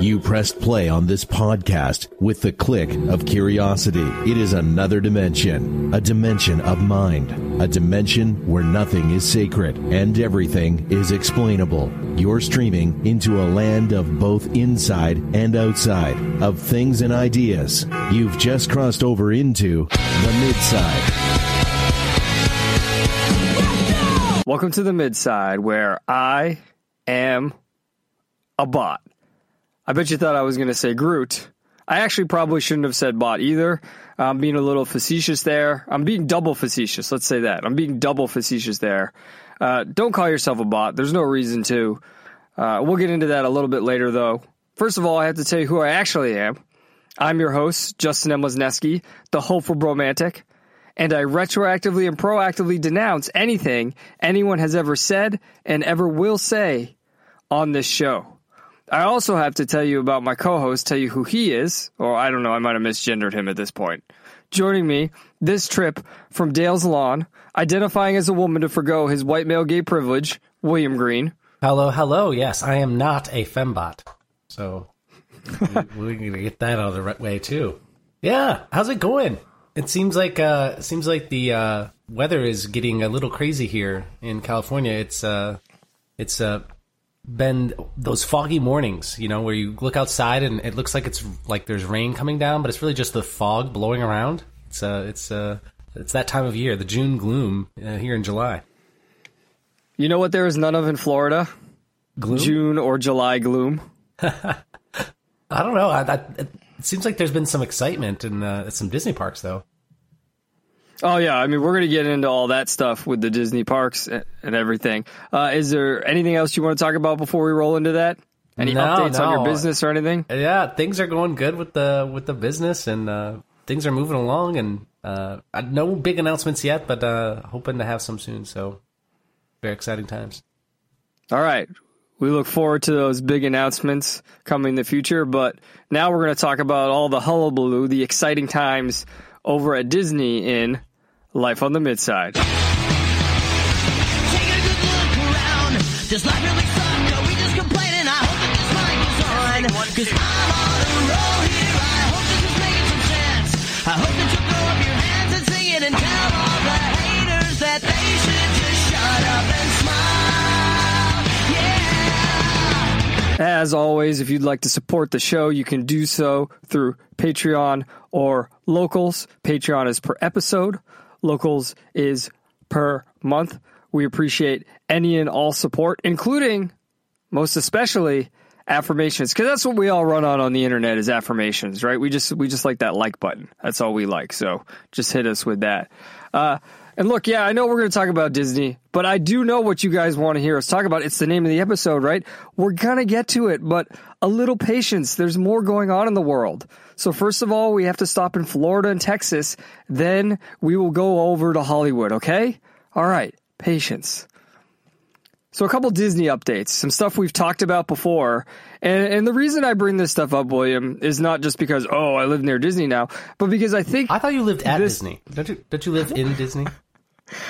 You pressed play on this podcast with the click of curiosity. It is another dimension, a dimension of mind, a dimension where nothing is sacred and everything is explainable. You're streaming into a land of both inside and outside, of things and ideas. You've just crossed over into the midside. Welcome to the midside, where I am a bot. I bet you thought I was going to say Groot. I actually probably shouldn't have said bot either. I'm being a little facetious there. I'm being double facetious. Let's say that. I'm being double facetious there. Uh, don't call yourself a bot. There's no reason to. Uh, we'll get into that a little bit later, though. First of all, I have to tell you who I actually am. I'm your host, Justin M. Lesneski, the hopeful bromantic, and I retroactively and proactively denounce anything anyone has ever said and ever will say on this show. I also have to tell you about my co-host, tell you who he is, or I don't know, I might have misgendered him at this point. Joining me this trip from Dale's Lawn, identifying as a woman to forego his white male gay privilege, William Green. Hello, hello. Yes, I am not a fembot. So we're going to get that out of the right way too. Yeah, how's it going? It seems like uh seems like the uh weather is getting a little crazy here in California. It's uh it's uh been those foggy mornings, you know, where you look outside and it looks like it's like there's rain coming down, but it's really just the fog blowing around. It's uh, it's uh, it's that time of year, the June gloom uh, here in July. You know what there is none of in Florida? Gloom. June or July gloom. I don't know. I, I, it seems like there's been some excitement in uh, some Disney parks, though. Oh yeah, I mean we're going to get into all that stuff with the Disney parks and everything. Uh, is there anything else you want to talk about before we roll into that? Any No, updates on your business or anything? Yeah, things are going good with the with the business, and uh, things are moving along. And uh, uh, no big announcements yet, but uh, hoping to have some soon. So very exciting times. All right. We look forward to those big announcements coming in the future, but now we're going to talk about all the hullabaloo, the exciting times over at Disney in Life on the Midside. Take a good look around. Does life really suck? Are we just complaining? I hope that this mic is on. Cause I'm on a roll here. I hope this is making some sense. I hope that you throw up your hands and sing it and tell all the haters that they should just shut up and smile. Yeah. As always, if you'd like to support the show, you can do so through Patreon or Locals. Patreon is per episode, Locals is per month. We appreciate any and all support, including, most especially, affirmations, because that's what we all run on on the internet is affirmations, right? We just we just like that like button. That's all we like. So just hit us with that. Uh, and look, yeah, I know we're going to talk about Disney, but I do know what you guys want to hear us talk about. It's the name of the episode, right? We're going to get to it, but a little patience. There's more going on in the world. So first of all, we have to stop in Florida and Texas. Then we will go over to Hollywood, okay? All right, patience. So a couple Disney updates, some stuff we've talked about before. And, and the reason I bring this stuff up, William, is not just because, oh, I live near Disney now, but because I think I thought you lived at This- Disney. Don't you? Don't you live in Disney?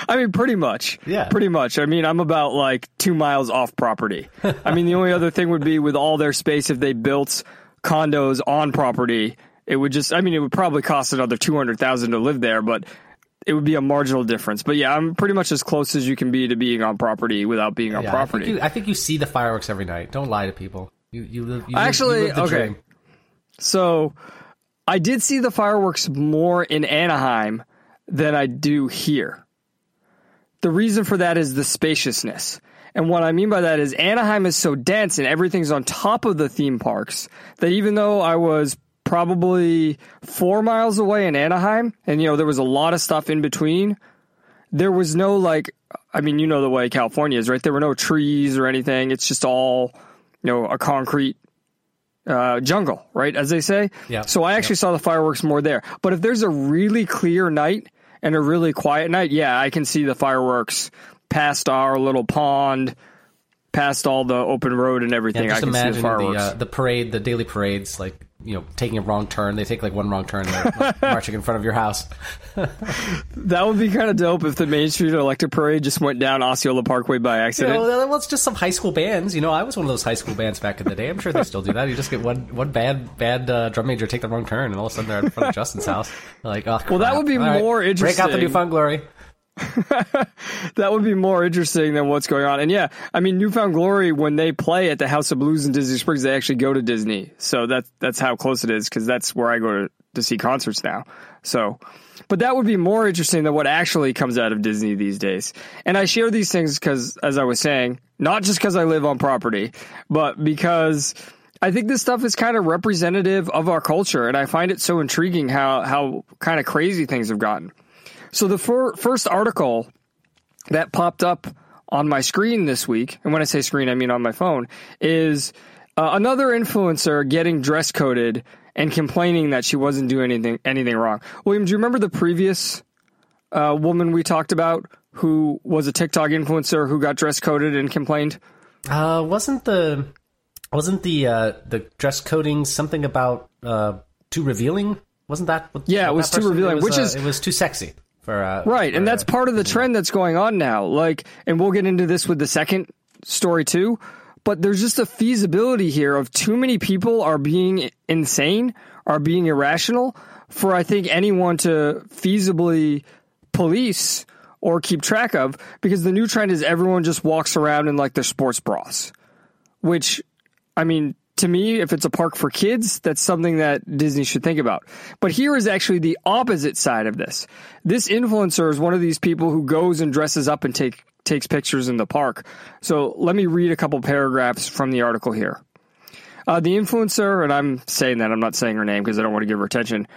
I mean, pretty much. Yeah. Pretty much. I mean, I'm about like two miles off property. I mean, the only other thing would be with all their space, if they built condos on property, it would just, I mean, it would probably cost another 200,000 to live there, but it would be a marginal difference. But yeah, I'm pretty much as close as you can be to being on property without being on Yeah, I property. think, you, I think you see the fireworks every night. Don't lie to people. You you live. You live- Actually, you live okay. dream. So I did see the fireworks more in Anaheim than I do here. The reason for that is the spaciousness. And what I mean by that is Anaheim is so dense and everything's on top of the theme parks that even though I was probably four miles away in Anaheim and, you know, there was a lot of stuff in between, there was no like, I mean, you know the way California is, right? There were no trees or anything. It's just all, you know, a concrete uh, jungle, right? As they say. Yeah. So I actually saw the fireworks more there. But if there's a really clear night and a really quiet night, yeah, I can see the fireworks past our little pond, past all the open road and everything. Yeah, I can see imagine the the fireworks. uh, the parade, the daily parades, like you know taking a wrong turn. They take like one wrong turn, they're marching in front of your house. That would be kind of dope if the Main Street Electric Parade just went down Osceola Parkway by You accident. know, well, it's just some high school bands. You know, I was one of those high school bands back in the day. I'm sure they still do that. You just get one one bad bad uh, drum major take the wrong turn, and all of a sudden they're in front of Justin's house. Like, oh, Well, that would be All right, more Break out the interesting. newfound glory. that would be more interesting than what's going on. And yeah, I mean, New Found Glory when they play at the House of Blues in Disney Springs, they actually go to Disney. So that's that's how close it is because that's where I go to, to see concerts now. So, but that would be more interesting than what actually comes out of Disney these days. And I share these things because, as I was saying, not just because I live on property, but because. I think this stuff is kind of representative of our culture, and I find it so intriguing how how kind of crazy things have gotten. So the fir- first article that popped up on my screen this week, and when I say screen, I mean on my phone, is uh, another influencer getting dress coded and complaining that she wasn't doing anything anything wrong. William, do you remember the previous uh, woman we talked about who was a TikTok influencer who got dress coded and complained? Uh, wasn't the wasn't the uh, the dress coding something about uh, too revealing? Wasn't that? What, Yeah, it was too revealing, it was, which uh, is- it was too sexy for uh, Right, and that's part of the trend that's going on now. Like, and we'll get into this with the second story too. But there's just a feasibility here of too many people are being insane, are being irrational for I think anyone to feasibly police or keep track of because the new trend is everyone just walks around in like their sports bras, which I mean, to me, if it's a park for kids, that's something that Disney should think about. But here is actually the opposite side of this. This influencer is one of these people who goes and dresses up and take takes pictures in the park. So let me read a couple paragraphs from the article here. Uh, the influencer, and I'm saying that I'm not saying her name because I don't want to give her attention,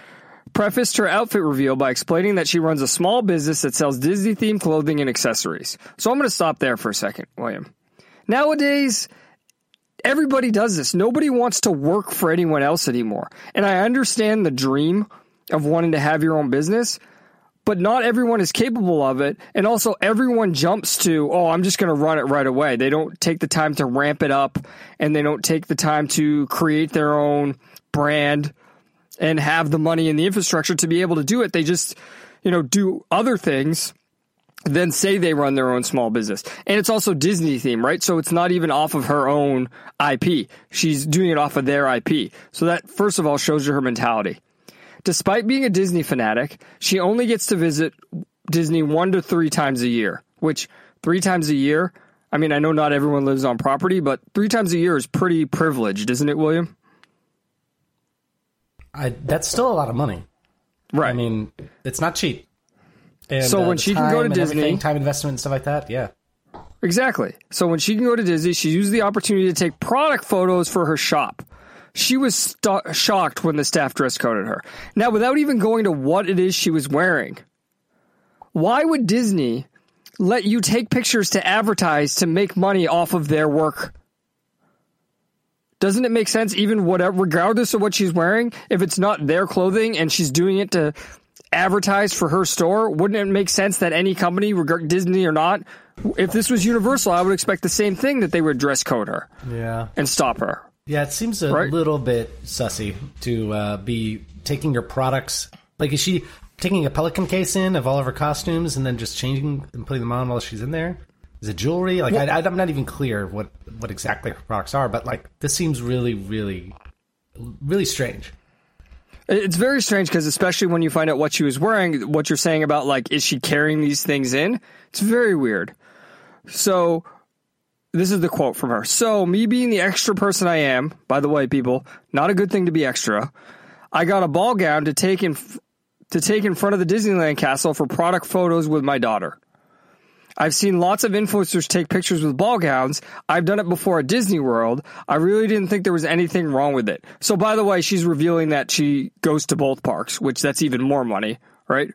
prefaced her outfit reveal by explaining that she runs a small business that sells Disney themed clothing and accessories. So I'm going to stop there for a second, William. Nowadays, everybody does this. Nobody wants to work for anyone else anymore. And I understand the dream of wanting to have your own business, but not everyone is capable of it. And also, everyone jumps to, oh, I'm just going to run it right away. They don't take the time to ramp it up and they don't take the time to create their own brand and have the money and the infrastructure to be able to do it. They just, you know, do other things then say they run their own small business. And it's also Disney theme, right? So it's not even off of her own IP. She's doing it off of their IP. So that first of all shows you her mentality. Despite being a Disney fanatic, she only gets to visit Disney one to three times a year, which three times a year, I mean, I know not everyone lives on property, but three times a year is pretty privileged, isn't it, William? I, that's still a lot of money. Right. I mean, it's not cheap. And, So uh, when she can go to Disney- time investment and stuff like that, yeah. Exactly. So when she can go to Disney, she used the opportunity to take product photos for her shop. She was sto- shocked when the staff dress coded her. Now, without even going to what it is she was wearing, why would Disney let you take pictures to advertise to make money off of their work? Doesn't it make sense, even whatever, regardless of what she's wearing, if it's not their clothing and she's doing it to advertise for her store, wouldn't it make sense that any company, regard Disney or not, if this was Universal, I would expect the same thing that they would dress code her Yeah. and stop her. Yeah, it seems a Right. little bit sussy to uh, be taking your products. Like, is she taking a pelican case in of all of her costumes and then just changing and putting them on while she's in there? Is it jewelry? Like, I, I'm not even clear what what exactly her products are, but like, this seems really, really, really strange. It's very strange because especially when you find out what she was wearing, what you're saying about like, is she carrying these things in? It's very weird. So this is the quote from her. So me being the extra person I am, by the way, people, not a good thing to be extra. I got a ball gown to take in to take in front of the Disneyland castle for product photos with my daughter. I've seen lots of influencers take pictures with ball gowns. I've done it before at Disney World. I really didn't think there was anything wrong with it. So by the way, she's revealing that she goes to both parks, which that's even more money, right?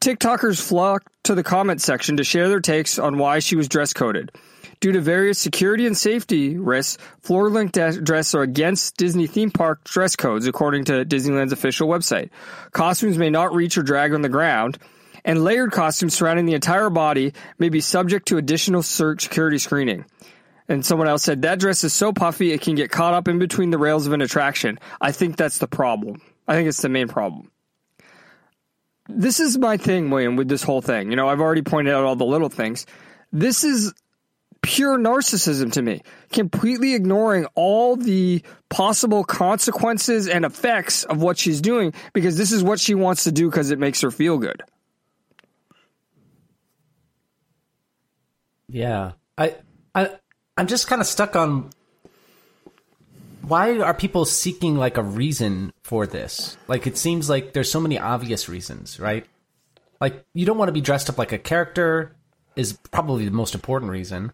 TikTokers flocked to the comment section to share their takes on why she was dress coded. Due to various security and safety risks, floor length de- dress are against Disney theme park dress codes, according to Disneyland's official website. Costumes may not reach or drag on the ground, and layered costumes surrounding the entire body may be subject to additional security screening. And someone else said that dress is so puffy it can get caught up in between the rails of an attraction. I think that's the problem. I think it's the main problem. This is my thing, William, with this whole thing. You know, I've already pointed out all the little things. This is pure narcissism to me, completely ignoring all the possible consequences and effects of what she's doing because this is what she wants to do because it makes her feel good. Yeah. I I I'm just kind of stuck on why are people seeking like a reason for this? Like it seems like there's so many obvious reasons, right? Like you don't want to be dressed up like a character is probably the most important reason.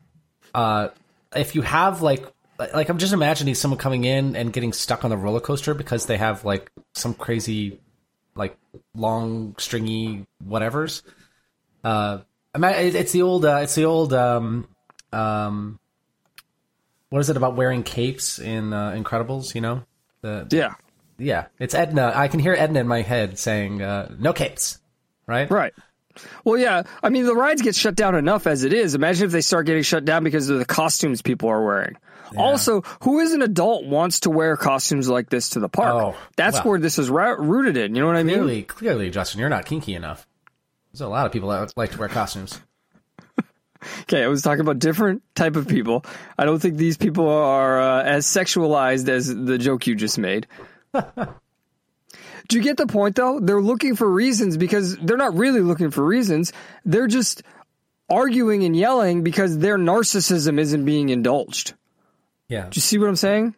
Uh if you have like like I'm just imagining someone coming in and getting stuck on the roller coaster because they have like some crazy like long stringy whatevers. Uh it's the old uh, it's the old um um what is it about wearing capes in uh, Incredibles? You know, the Yeah. yeah, it's Edna. I can hear Edna in my head saying, uh, "No capes," right? Right. Well, yeah. I mean, the rides get shut down enough as it is. Imagine if they start getting shut down because of the costumes people are wearing. Also, who is an adult wants to wear costumes like this to the park? Oh, That's well. where this is ra- rooted in. You know what I mean? Clearly, clearly, Justin, you're not kinky enough. There's a lot of people that like to wear costumes. Okay, I was talking about different type of people. I don't think these people are uh, as sexualized as the joke you just made. Do you get the point though? They're looking for reasons because they're not really looking for reasons. They're just arguing and yelling because their narcissism isn't being indulged. Yeah, Do you see what I'm saying?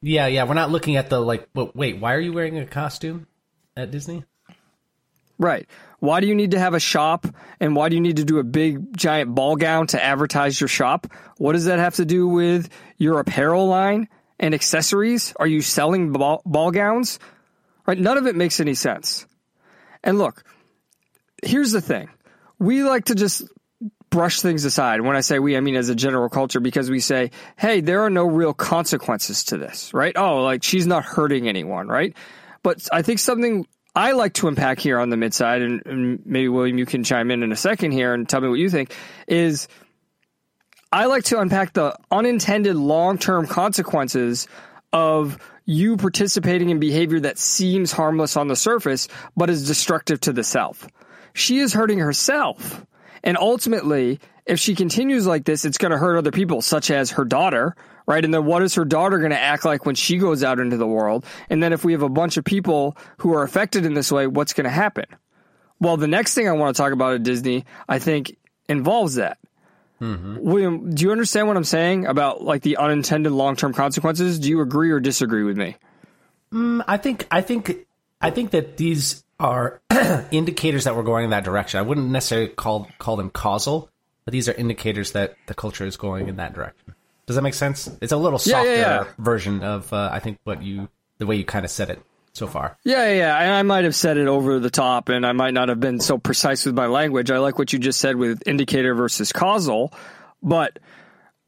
yeah, yeah. We're not looking at the like. But wait, why are you wearing a costume at Disney? Right. Why do you need to have a shop and why do you need to do a big giant ball gown to advertise your shop? What does that have to do with your apparel line and accessories? Are you selling ball, ball gowns? Right? None of it makes any sense. And look, here's the thing. We like to just brush things aside. When I say we, I mean as a general culture because we say, hey, there are no real consequences to this, right? Oh, like she's not hurting anyone, right? But I think something I like to unpack here on the mid side, and, and maybe William, you can chime in in a second here and tell me what you think, is I like to unpack the unintended long term consequences of you participating in behavior that seems harmless on the surface, but is destructive to the self. She is hurting herself. And ultimately, if she continues like this, it's going to hurt other people, such as her daughter, right? And then what is her daughter going to act like when she goes out into the world? And then if we have a bunch of people who are affected in this way, what's going to happen? Well, the next thing I want to talk about at Disney, I think, involves that. Mm-hmm. William, do you understand what I'm saying about like the unintended long term consequences? Do you agree or disagree with me? Mm, I think I think I think that these are indicators that we're going in that direction. I wouldn't necessarily call call them causal, but these are indicators that the culture is going in that direction. Does that make sense? It's a little softer yeah, yeah. version of uh, I think what you the way you kind of said it so far. Yeah, yeah, yeah. I might have said it over the top and I might not have been so precise with my language. I like what you just said with indicator versus causal. But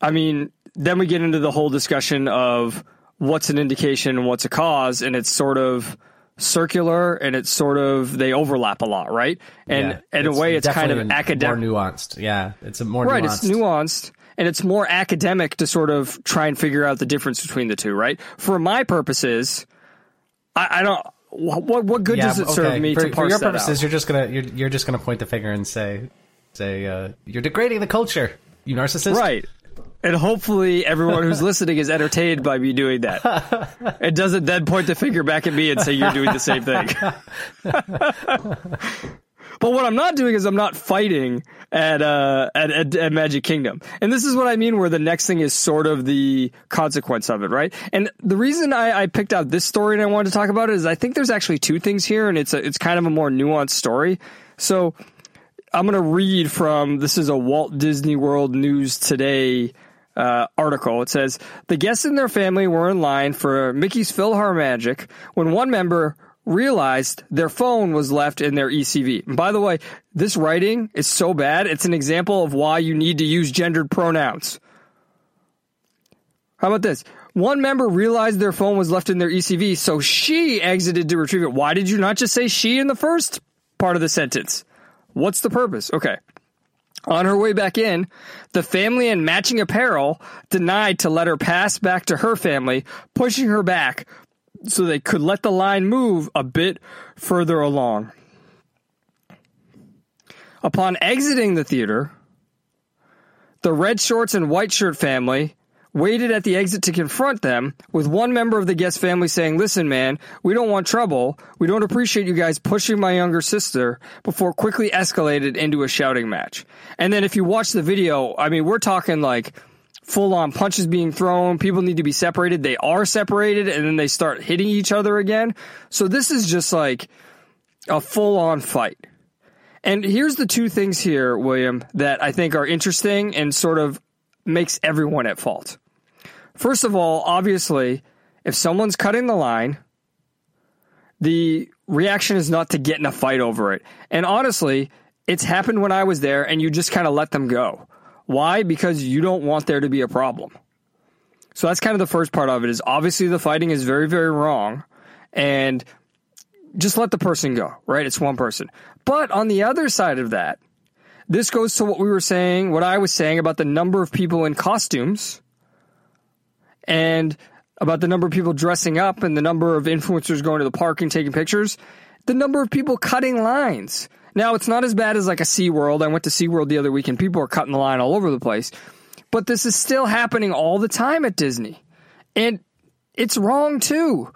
I mean, then we get into the whole discussion of what's an indication and what's a cause. And it's sort of circular and it's sort of, they overlap a lot, right? And Yeah, in a way, it's kind of academic. more nuanced. Yeah, it's a more Right, nuanced. it's nuanced and it's more academic to sort of try and figure out the difference between the two, right? For my purposes, I, I don't. What what good yeah, does it serve okay. me for, to for your purposes? out? You're just gonna you're, you're just gonna point the finger and say say uh, you're degrading the culture, you narcissist. Right. And hopefully everyone who's listening is entertained by me doing that. It doesn't then point the finger back at me and say you're doing the same thing. But what I'm not doing is I'm not fighting at, uh, at, at, at Magic Kingdom. And this is what I mean where the next thing is sort of the consequence of it, right? And the reason I, I picked out this story and I wanted to talk about it is I think there's actually two things here and it's a, it's kind of a more nuanced story. So I'm going to read from this is a Walt Disney World News Today uh, article. It says the guests and their family were in line for Mickey's PhilharMagic when one member realized their phone was left in their ECV. And by the way, this writing is so bad. It's an example of why you need to use gendered pronouns. How about this? One member realized their phone was left in their ECV, so she exited to retrieve it. Why did you not just say she in the first part of the sentence? What's the purpose? Okay. On her way back in, the family in matching apparel denied to let her pass back to her family, pushing her back so they could let the line move a bit further along. Upon exiting the theater, the red shorts and white shirt family waited at the exit to confront them, with one member of the guest family saying, Listen, man, we don't want trouble. We don't appreciate you guys pushing my younger sister, before quickly escalated into a shouting match. And then if you watch the video, I mean, we're talking like full on punches being thrown. People need to be separated. They are separated and then they start hitting each other again. So this is just like a full on fight. And here's the two things here, William, that I think are interesting and sort of makes everyone at fault. First of all, obviously, if someone's cutting the line, the reaction is not to get in a fight over it. And honestly, it's happened when I was there and you just kind of let them go. Why? Because you don't want there to be a problem. So that's kind of the first part of it is obviously the fighting is very, very wrong. And just let the person go, right? It's one person. But on the other side of that, this goes to what we were saying, what I was saying about the number of people in costumes and about the number of people dressing up and the number of influencers going to the park and taking pictures, the number of people cutting lines. Now, it's not as bad as like a SeaWorld. I went to SeaWorld the other weekend. people are cutting the line all over the place. But this is still happening all the time at Disney. And it's wrong too.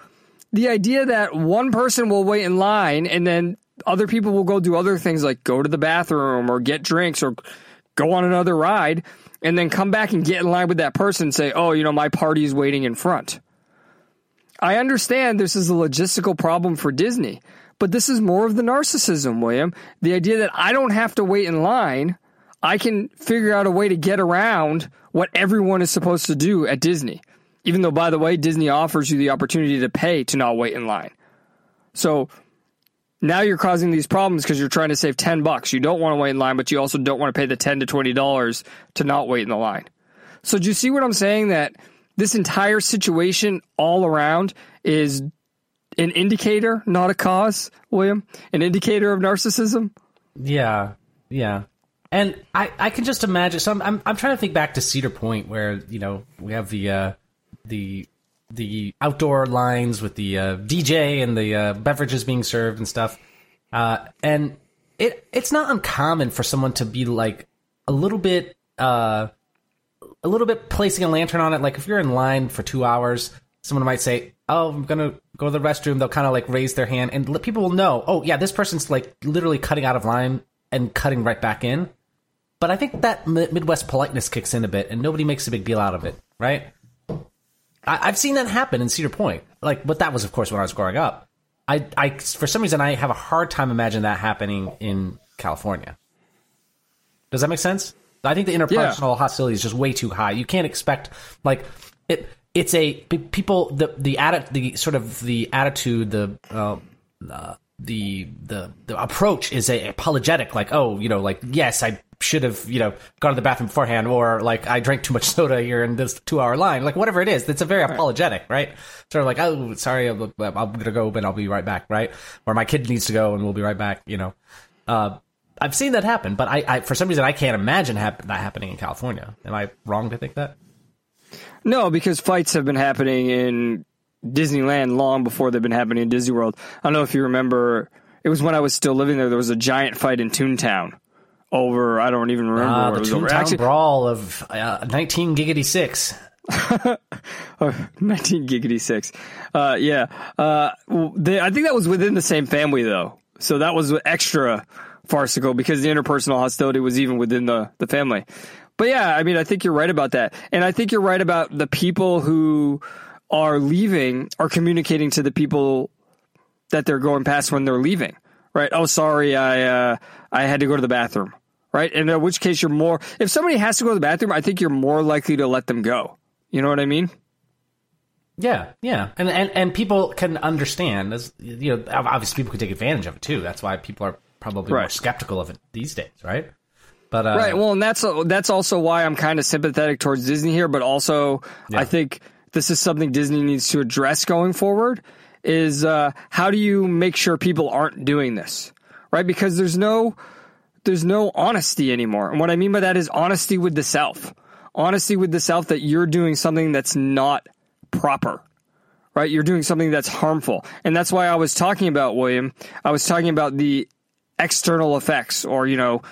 The idea that one person will wait in line and then other people will go do other things like go to the bathroom or get drinks or go on another ride and then come back and get in line with that person and say, oh, you know, my party is waiting in front. I understand this is a logistical problem for Disney, but this is more of the narcissism, William. The idea that I don't have to wait in line, I can figure out a way to get around what everyone is supposed to do at Disney. Even though, by the way, Disney offers you the opportunity to pay to not wait in line. So now you're causing these problems because you're trying to save 10 bucks. You don't want to wait in line, but you also don't want to pay the 10 to $20 to not wait in the line. So do you see what I'm saying? That this entire situation all around is an indicator, not a cause, William? An indicator of narcissism? Yeah, yeah. And I, I can just imagine. So I'm, I'm, I'm trying to think back to Cedar Point, where you know we have the uh, the the outdoor lines with the uh, DJ and the uh, beverages being served and stuff. Uh, and it it's not uncommon for someone to be like a little bit uh, a little bit placing a lantern on it. Like if you're in line for two hours, someone might say, "Oh, I'm gonna go to the restroom." They'll kind of like raise their hand, and people will know. Oh, yeah, this person's like literally cutting out of line and cutting right back in. But I think that Midwest politeness kicks in a bit, and nobody makes a big deal out of it, right? I, have seen that happen in Cedar Point. Like, but that was, of course, when I was growing up. I, I, for some reason, I have a hard time imagining that happening in California. Does that make sense? I think the interpersonal yeah. hostility is just way too high. You can't expect like it. It's a people the the atti- the sort of the attitude the uh, uh, the the the approach is a apologetic like oh you know like yes I should have, you know, gone to the bathroom beforehand, or like I drank too much soda here in this two hour line, like whatever it is. It's a very apologetic, right? Sort of like, oh, sorry, I'm, I'm gonna go, but I'll be right back, right? Or my kid needs to go, and we'll be right back. You know, uh, I've seen that happen, but I, I, for some reason, I can't imagine hap- that happening in California. Am I wrong to think that? No, because fights have been happening in Disneyland long before they've been happening in Disney World. I don't know if you remember. It was when I was still living there. There was a giant fight in Toontown over. I don't even remember uh, the Toontown Actually, Brawl of uh, 19 giggity six. 19 giggity six. Uh, yeah. Uh, they, I think that was within the same family though. So that was extra farcical because the interpersonal hostility was even within the, the family. But yeah, I mean, I think you're right about that. And I think you're right about the people who are leaving are communicating to the people that they're going past when they're leaving. Right? Oh, sorry, I uh, I had to go to the bathroom right? And in which case you're more, if somebody has to go to the bathroom, I think you're more likely to let them go. You know what I mean? Yeah, yeah, and and and people can understand as you know. Obviously, people can take advantage of it too. That's why people are probably right. more skeptical of it these days, right? But uh, right, well, and that's that's also why I'm kind of sympathetic towards Disney here. But also, yeah. I think this is something Disney needs to address going forward. Is uh, how do you make sure people aren't doing this, right? Because there's no there's no honesty anymore. And what I mean by that is honesty with the self. Honesty with the self that you're doing something that's not proper. Right? You're doing something that's harmful. And that's why I was talking about William. I was talking about the external effects or, you know,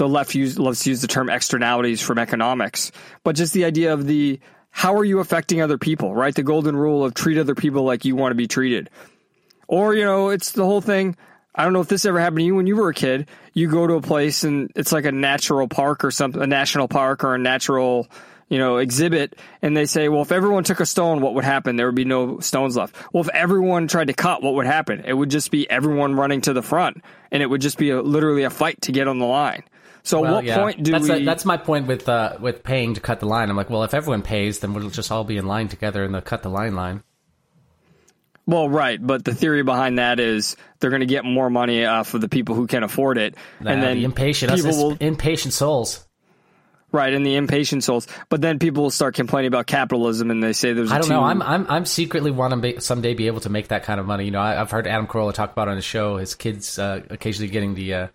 the left use, loves to use the term externalities from economics, but just the idea of the how are you affecting other people, right? The golden rule of treat other people like you want to be treated. Or, you know, it's the whole thing. I don't know if this ever happened to you when you were a kid. You go to a place and it's like a natural park or something, a national park or a natural, you know, exhibit. And they say, well, if everyone took a stone, what would happen? There would be no stones left. Well, if everyone tried to cut, what would happen? It would just be everyone running to the front and it would just be a, literally a fight to get on the line. So Well, what yeah. point do that's we? that's my point with uh, with paying to cut the line. I'm like, well, if everyone pays, then we'll just all be in line together in the cut the line line. Well, right, but the theory behind that is they're going to get more money off of the people who can afford it, and then the impatient, people as will impatient souls. right, and the impatient souls. But then people will start complaining about capitalism, and they say there's. I I don't know. I'm I'm I'm secretly want to be, someday be able to make that kind of money. You know, I, I've heard Adam Carolla talk about on his show his kids uh, occasionally getting the uh,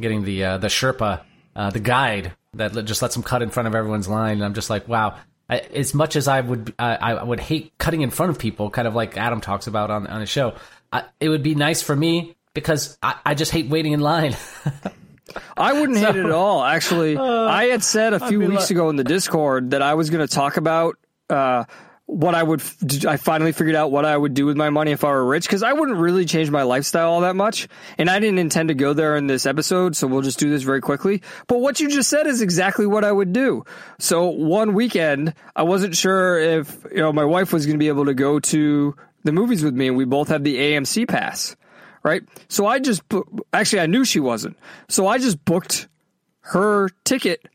getting the uh, the Sherpa, uh, the guide that just lets them cut in front of everyone's line. And I'm just like, wow. I, as much as I would uh, I would hate cutting in front of people, kind of like Adam talks about on on his show, I, it would be nice for me because I, I just hate waiting in line. I wouldn't hate it at all. Actually, I had said a few weeks like- ago in the Discord that I was going to talk about uh, what I would. I finally figured out what I would do with my money if I were rich because I wouldn't really change my lifestyle all that much, and I didn't intend to go there in this episode. So we'll just do this very quickly. But what you just said is exactly what I would do. So one weekend, I wasn't sure if you know my wife was going to be able to go to the movies with me, and we both had the AMC pass right? So I just actually I knew she wasn't. So I just booked her ticket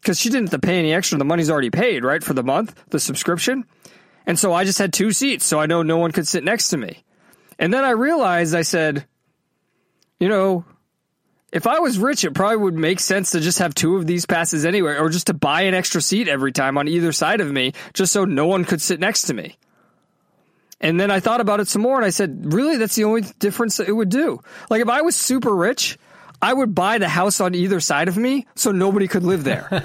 because she didn't have to pay any extra. The money's already paid, right, for the month, the subscription. And so I just had two seats, so I know no one could sit next to me. And then I realized I said, you know, if I was rich, it probably would make sense to just have two of these passes anyway, or just to buy an extra seat every time on either side of me, just so no one could sit next to me. And then I thought about it some more and I said, really, that's the only difference that it would do. Like if I was super rich, I would buy the house on either side of me so nobody could live there.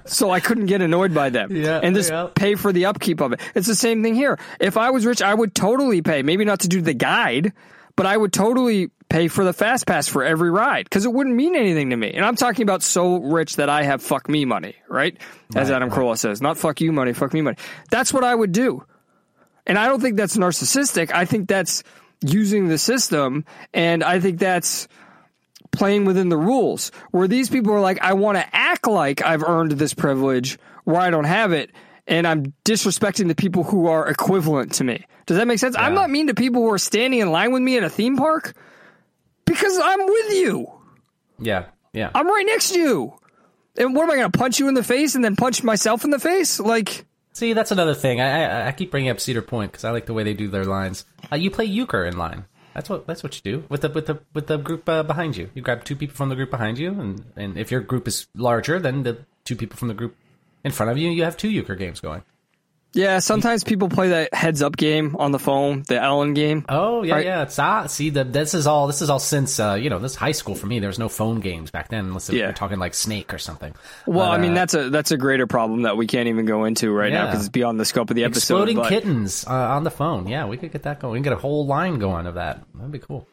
so I couldn't get annoyed by them. Yeah, and just yeah. pay for the upkeep of it. It's the same thing here. If I was rich, I would totally pay, maybe not to do the guide, but I would totally pay for the fast pass for every ride because it wouldn't mean anything to me. And I'm talking about so rich that I have fuck me money, right? As Adam Carolla says, not fuck you money, fuck me money. That's what I would do. And I don't think that's narcissistic. I think that's using the system. And I think that's playing within the rules where these people are like, I want to act like I've earned this privilege where I don't have it. And I'm disrespecting the people who are equivalent to me. Does that make sense? I'm not mean to people who are standing in line with me at a theme park because I'm with you. yeah, yeah. I'm right next to you. And what am I going to punch you in the face and then punch myself in the face? Like, See, that's another thing. I I, I keep bringing up Cedar Point because I like the way they do their lines. Uh, you play euchre in line. That's what that's what you do with the with the with the group uh, behind you. You grab two people from the group behind you, and and if your group is larger than the two people from the group in front of you, you have two euchre games going. Yeah, sometimes people play that heads up game on the phone, the Ellen game. Oh yeah, Right. yeah. It's ah, see the this is all this is all since uh, you know this high school for me. There was no phone games back then, unless Yeah. we're talking like Snake or something. Well, I mean uh, that's a that's a greater problem that we can't even go into right now because it's beyond the scope of the episode. exploding but- kittens uh, on the phone. Yeah, we could get that going. We can get a whole line going of that. That'd be cool.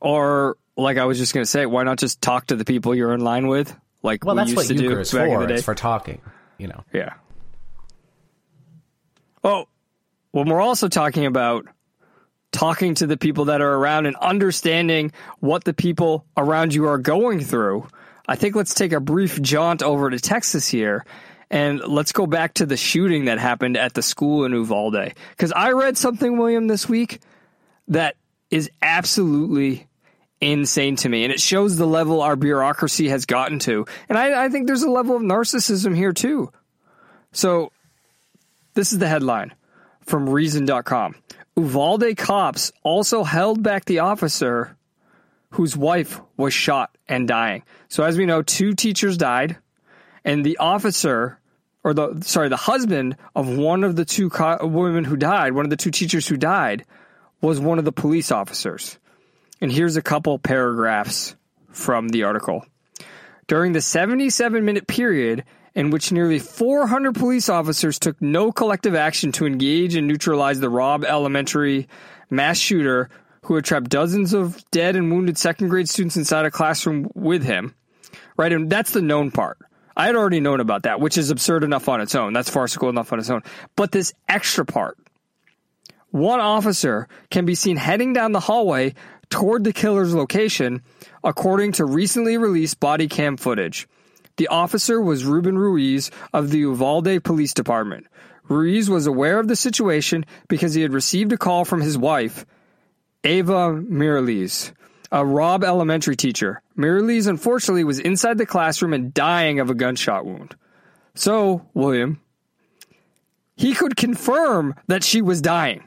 Or like I was just gonna say, why not just talk to the people you're in line with, like Well, we that's used what to do euchre is in for. the day? It's for talking. You know. Yeah. Oh, when we're also talking about talking to the people that are around and understanding what the people around you are going through, I think let's take a brief jaunt over to Texas here and let's go back to the shooting that happened at the school in Uvalde. Because I read something, William, this week that is absolutely insane to me. And it shows the level our bureaucracy has gotten to. And I, I think there's a level of narcissism here too. So this is the headline from Reason.com. Uvalde cops also held back the officer whose wife was shot and dying. So as we know, two teachers died, and the officer, or the sorry, the husband of one of the two co- women who died, one of the two teachers who died, was one of the police officers. And here's a couple paragraphs from the article. during the 77 minute period in which nearly 400 police officers took no collective action to engage and neutralize the Robb Elementary mass shooter who had trapped dozens of dead and wounded second grade students inside a classroom with him. Right, and that's the known part. I had already known about that, which is absurd enough on its own. That's farcical enough on its own. But this extra part, one officer can be seen heading down the hallway toward the killer's location, according to recently released body cam footage. The officer was Ruben Ruiz of the Uvalde Police Department. Ruiz was aware of the situation because he had received a call from his wife, Ava Mireles, a Robb elementary teacher. Mireles unfortunately was inside the classroom and dying of a gunshot wound. So, William, he could confirm that she was dying.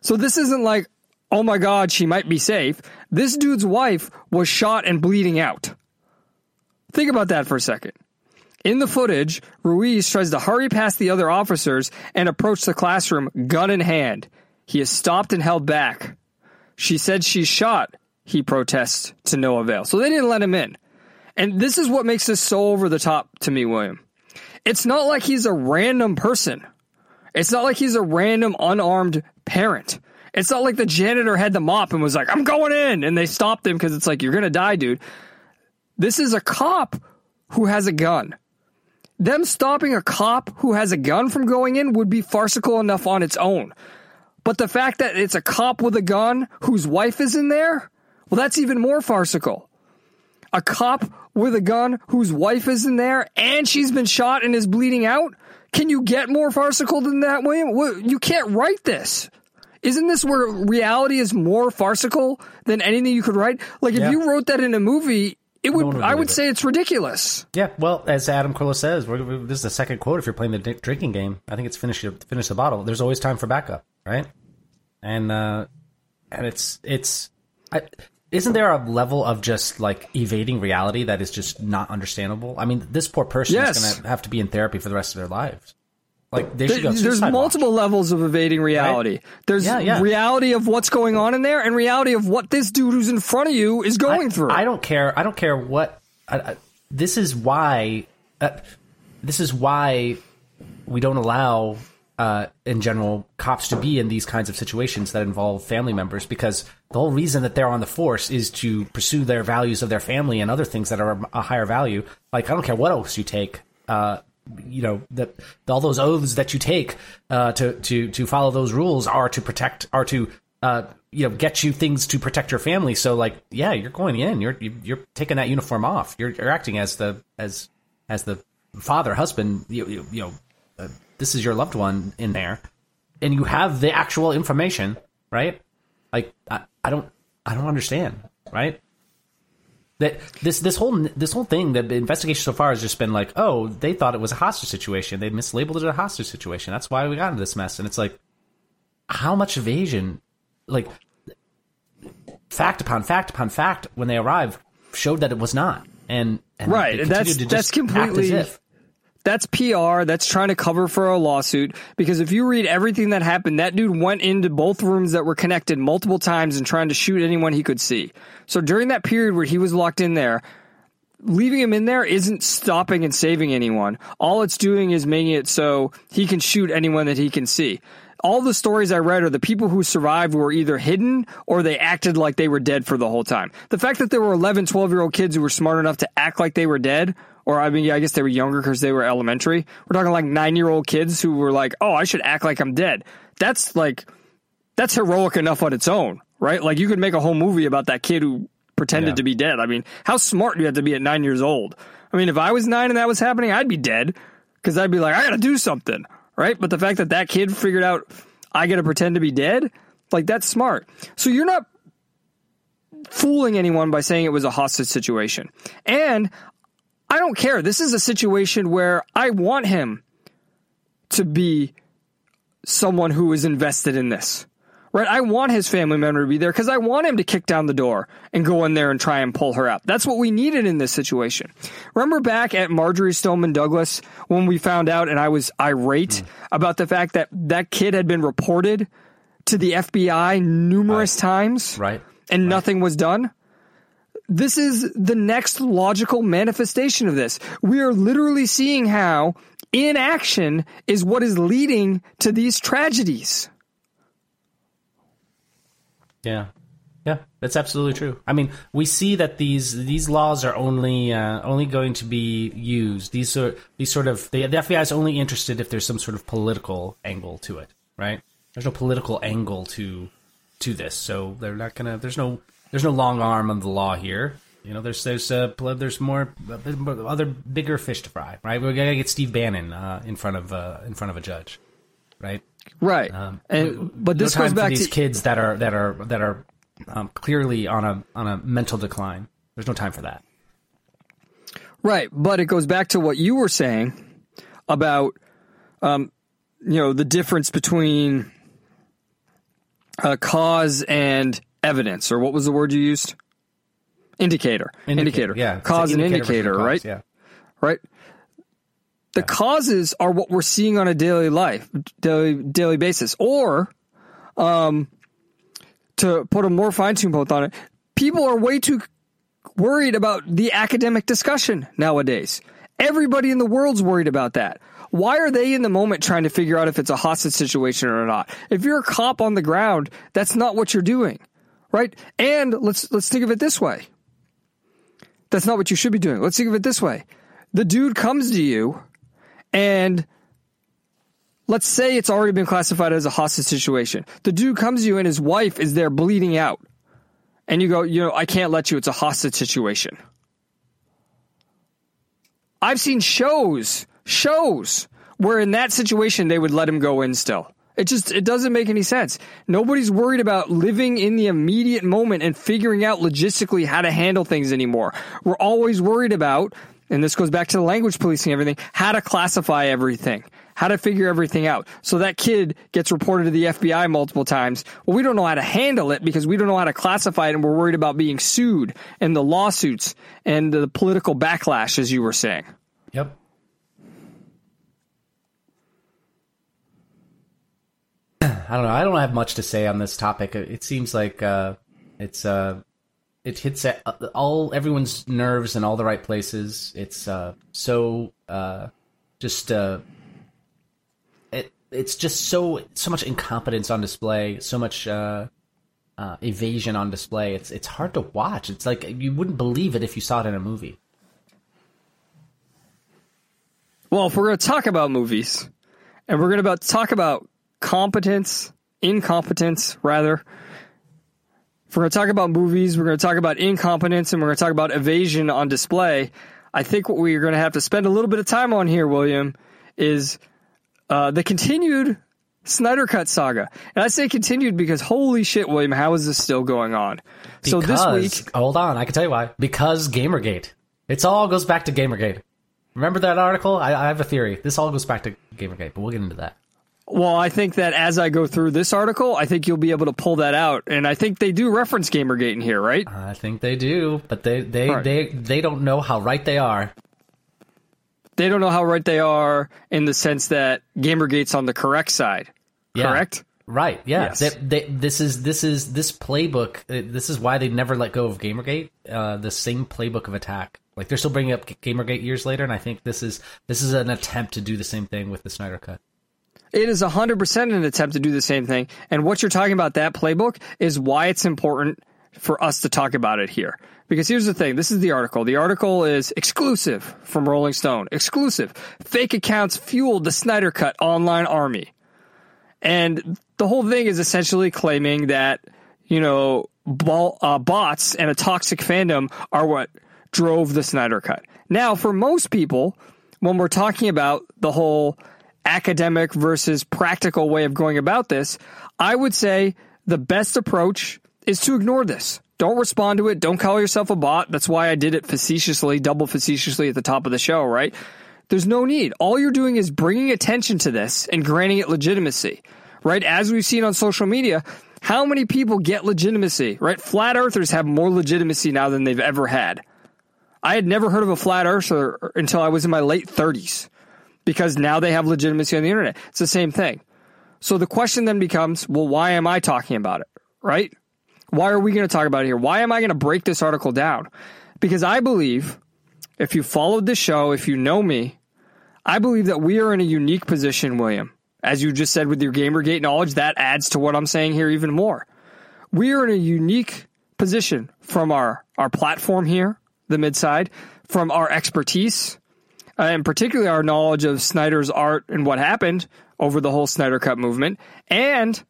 So this isn't like, oh my god, she might be safe. This dude's wife was shot and bleeding out. Think about that for a second. In the footage, Ruiz tries to hurry past the other officers and approach the classroom, gun in hand. He is stopped and held back. She said she's shot, he protests to no avail. So they didn't let him in. And this is what makes this so over the top to me, William. It's not like he's a random person. It's not like he's a random unarmed parent. It's not like the janitor had the mop and was like, I'm going in. And they stopped him because it's like, you're going to die, dude. This is a cop who has a gun. Them stopping a cop who has a gun from going in would be farcical enough on its own. But the fact that it's a cop with a gun whose wife is in there, well, that's even more farcical. A cop with a gun whose wife is in there and she's been shot and is bleeding out? Can you get more farcical than that, William? You can't write this. Isn't this where reality is more farcical than anything you could write? Like if Yeah. you wrote that in a movie, it would. No would I would it. say it's ridiculous. Yeah, well, as Adam Carolla says, we're, we're- this is the second quote. If you're playing the di- drinking game, I think it's finish finish the bottle. There's always time for backup, right? And uh, and it's it's I, isn't there a level of just like evading reality that is just not understandable? I mean, this poor person Yes. is going to have to be in therapy for the rest of their lives. Like they should go There's multiple watch. levels of evading reality. There's Yeah, yeah. reality of what's going on in there, and reality of what this dude who's in front of you is going I, through. I don't care. I don't care what. I, I, this is why. Uh, this is why we don't allow, uh, in general, cops to be in these kinds of situations that involve family members because the whole reason that they're on the force is to pursue their values of their family and other things that are a higher value. Like I don't care what else you take. Uh, you know that all those oaths that you take uh, to to to follow those rules are to protect are to uh, you know get you things to protect your family. So like yeah, you're going in. You're you- you're taking that uniform off. You're you're acting as the as as the father, husband. You you, you know uh, this is your loved one in there, and you have the actual information, right? Like I, I don't I don't understand, right? That this this whole this whole thing that the investigation so far has just been like oh they thought it was a hostage situation. They mislabeled it a hostage situation. That's why we got into this mess. And it's like how much evasion like fact upon fact upon fact when they arrived showed that it was not. And, and Right, and that's- that's just act as completely- if. That's PR. That's trying to cover for a lawsuit. Because if you read everything that happened, that dude went into both rooms that were connected multiple times and trying to shoot anyone he could see. So during that period where he was locked in there, leaving him in there isn't stopping and saving anyone. All it's doing is making it so he can shoot anyone that he can see. All the stories I read are the people who survived were either hidden or they acted like they were dead for the whole time. The fact that there were 11, 12 year old kids who were smart enough to act like they were dead, or I mean, yeah, I guess they were younger because they were elementary. We're talking like nine year old kids who were like, oh, I should act like I'm dead. That's like, that's heroic enough on its own, right? Like you could make a whole movie about that kid who pretended Yeah. to be dead. I mean, how smart do you have to be at nine years old? I mean, if I was nine and that was happening, I'd be dead because I'd be like, I got to do something, right? But the fact that that kid figured out I got to pretend to be dead, like that's smart. So you're not fooling anyone by saying it was a hostage situation. And I don't care. This is a situation where I want him to be someone who is invested in this. Right? I want his family member to be there because I want him to kick down the door and go in there and try and pull her out. That's what we needed in this situation. Remember back at Marjory Stoneman Douglas when we found out and I was irate mm. about the fact that that kid had been reported to the FBI numerous times Right. and nothing was done? This is the next logical manifestation of this. We are literally seeing how inaction is what is leading to these tragedies. Yeah. Yeah, that's absolutely true. I mean, we see that these these laws are only uh, only going to be used. These are these sort of the, the FBI is only interested if there's some sort of political angle to it, right? There's no political angle to to this, so they're not gonna. There's no there's no long arm of the law here. You know, there's there's uh, there's more other bigger fish to fry, right? We're gonna get Steve Bannon uh, in front of uh, in front of a judge, right? Right. Um, and but this no time goes back for these to kids that are that are that are um, clearly on a on a mental decline. There's no time for that. Right, but it goes back to what you were saying about, um, you know, the difference between uh, cause and evidence, or what was the word you used? Indicator. Indicator. Yeah. Cause an and indicator indicator, cause, right? Yeah. Right. The causes are what we're seeing on a daily life, daily daily basis, or, um, to put a more fine tuned both on it, people are way too worried about the academic discussion nowadays. Everybody in the world's worried about that. Why are they in the moment trying to figure out if it's a hostage situation or not? If you're a cop on the ground, that's not what you're doing, right? And let's let's think of it this way. That's not what you should be doing. Let's think of it this way. The dude comes to you and let's say it's already been classified as a hostage situation. The dude comes to you and his wife is there bleeding out. And you go, you know, I can't let you. It's a hostage situation. I've seen shows, shows where in that situation they would let him go in still. It just it doesn't make any sense. Nobody's worried about living in the immediate moment and figuring out logistically how to handle things anymore. We're always worried about, and this goes back to the language policing everything, how to classify everything, how to figure everything out. So that kid gets reported to the FBI multiple times. Well, we don't know how to handle it because we don't know how to classify it and we're worried about being sued and the lawsuits and the political backlash, as you were saying. Yep. I don't know. I don't have much to say on this topic. It seems like uh, it's uh, it hits at all everyone's nerves in all the right places. It's uh, so uh, just uh, it it's just so so much incompetence on display, so much uh, uh, evasion on display. It's it's hard to watch. It's like you wouldn't believe it if you saw it in a movie. Well, if we're going to talk about movies, and we're going to about talk about competence, incompetence, rather. If we're going to talk about movies, we're going to talk about incompetence, and we're going to talk about evasion on display. I think what we're going to have to spend a little bit of time on here, William, is uh, the continued Snyder Cut saga. And I say continued because holy shit, William, how is this still going on? so this week, hold on, I can tell you why. Because Gamergate. It's all goes back to Gamergate. Remember that article? I, I have a theory. This all goes back to Gamergate, but we'll get into that. Well, I think that as I go through this article, I think you'll be able to pull that out. And I think they do reference Gamergate in here, right? I think they do, but they they right. they they don't know how right they are. They don't know how right they are in the sense that Gamergate's on the correct side. Yeah. Correct? Right? Yeah. Yes. They, they, this is this is this playbook. uh, This is why they never let go of Gamergate. Uh, the same playbook of attack. Like they're still bringing up Gamergate years later, and I think this is this is an attempt to do the same thing with the Snyder Cut. It is 100% an attempt to do the same thing. And what you're talking about, that playbook, is why it's important for us to talk about it here. Because here's the thing this is the article. The article is exclusive from Rolling Stone. Exclusive. Fake accounts fueled the Snyder Cut online army. And the whole thing is essentially claiming that, you know, ball, uh, bots and a toxic fandom are what drove the Snyder Cut. Now, for most people, when we're talking about the whole academic versus practical way of going about this, I would say the best approach is to ignore this. Don't respond to it. Don't call yourself a bot. That's why I did it facetiously, double facetiously at the top of the show, right? There's no need. All you're doing is bringing attention to this and granting it legitimacy, right? As we've seen on social media, how many people get legitimacy, right? Flat earthers have more legitimacy now than they've ever had. I had never heard of a flat earther until I was in my late 30s because now they have legitimacy on the internet. It's the same thing. So the question then becomes, well, why am I talking about it? Right? Why are we going to talk about it here? Why am I going to break this article down? Because I believe, if you followed the show, if you know me, I believe that we are in a unique position, William. As you just said with your Gamergate knowledge, that adds to what I'm saying here even more. We are in a unique position from our, our platform here, the midside, from our expertise, Uh, and particularly our knowledge of Snyder's art and what happened over the whole Snyder Cut movement, and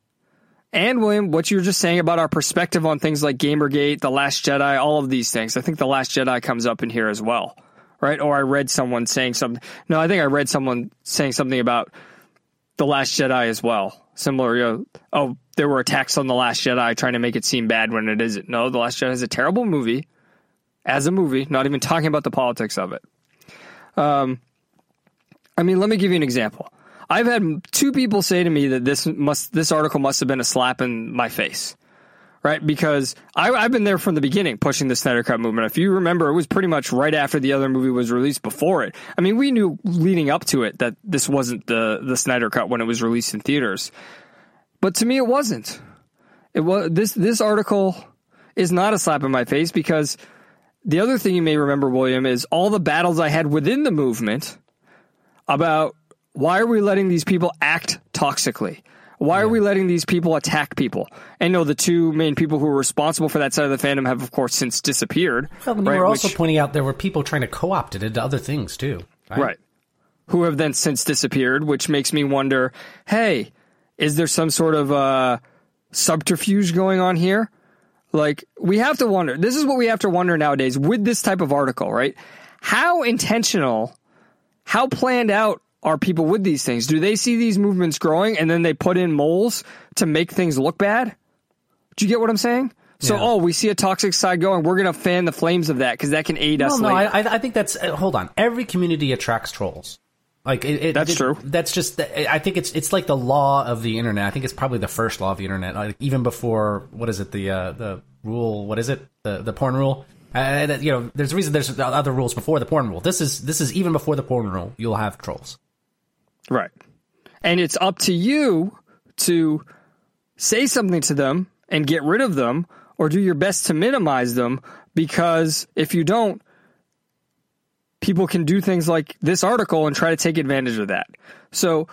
and William, what you were just saying about our perspective on things like Gamergate, The Last Jedi, all of these things. I think The Last Jedi comes up in here as well, right? Or I read someone saying something. No, I think I read someone saying something about The Last Jedi as well. Similar, you know, oh, there were attacks on The Last Jedi trying to make it seem bad when it isn't. No, The Last Jedi is a terrible movie as a movie, not even talking about the politics of it. Um, I mean, let me give you an example. I've had two people say to me that this must this article must have been a slap in my face, right? Because I, have been there from the beginning, pushing the Snyder Cut movement. If you remember, it was pretty much right after the other movie was released. Before it, I mean, we knew leading up to it that this wasn't the the Snyder Cut when it was released in theaters, but to me, it wasn't. It was this this article is not a slap in my face because the other thing you may remember, William, is all the battles I had within the movement about why are we letting these people act toxically? Why are we letting these people attack people? And no, the two main people who were responsible for that side of the fandom have, of course, since disappeared. Well, you right, were also which- pointing out there were people trying to co-opt it into other things too. right, who have then since disappeared, which makes me wonder: Hey, is there some sort of uh, subterfuge going on here? Like, we have to wonder. This is what we have to wonder nowadays with this type of article, right? How intentional, how planned out are people with these things? Do they see these movements growing and then they put in moles to make things look bad? Do you get what I'm saying? So, Yeah. oh, we see a toxic side going. We're going to fan the flames of that because that can aid us. No, later. I, I I think that's. Uh, hold on. Every community attracts trolls. Like it, it, That's it- true. That's just. I think it's it's like the law of the internet. I think it's probably the first law of the internet. Like even before what is it the uh, the rule? What is it the the porn rule? Uh, that, you know, there's a reason there's other rules before the porn rule. This is this is even before the porn rule. You'll have trolls. Right. And it's up to you to say something to them and get rid of them or do your best to minimize them because if you don't, people can do things like this article and try to take advantage of that. So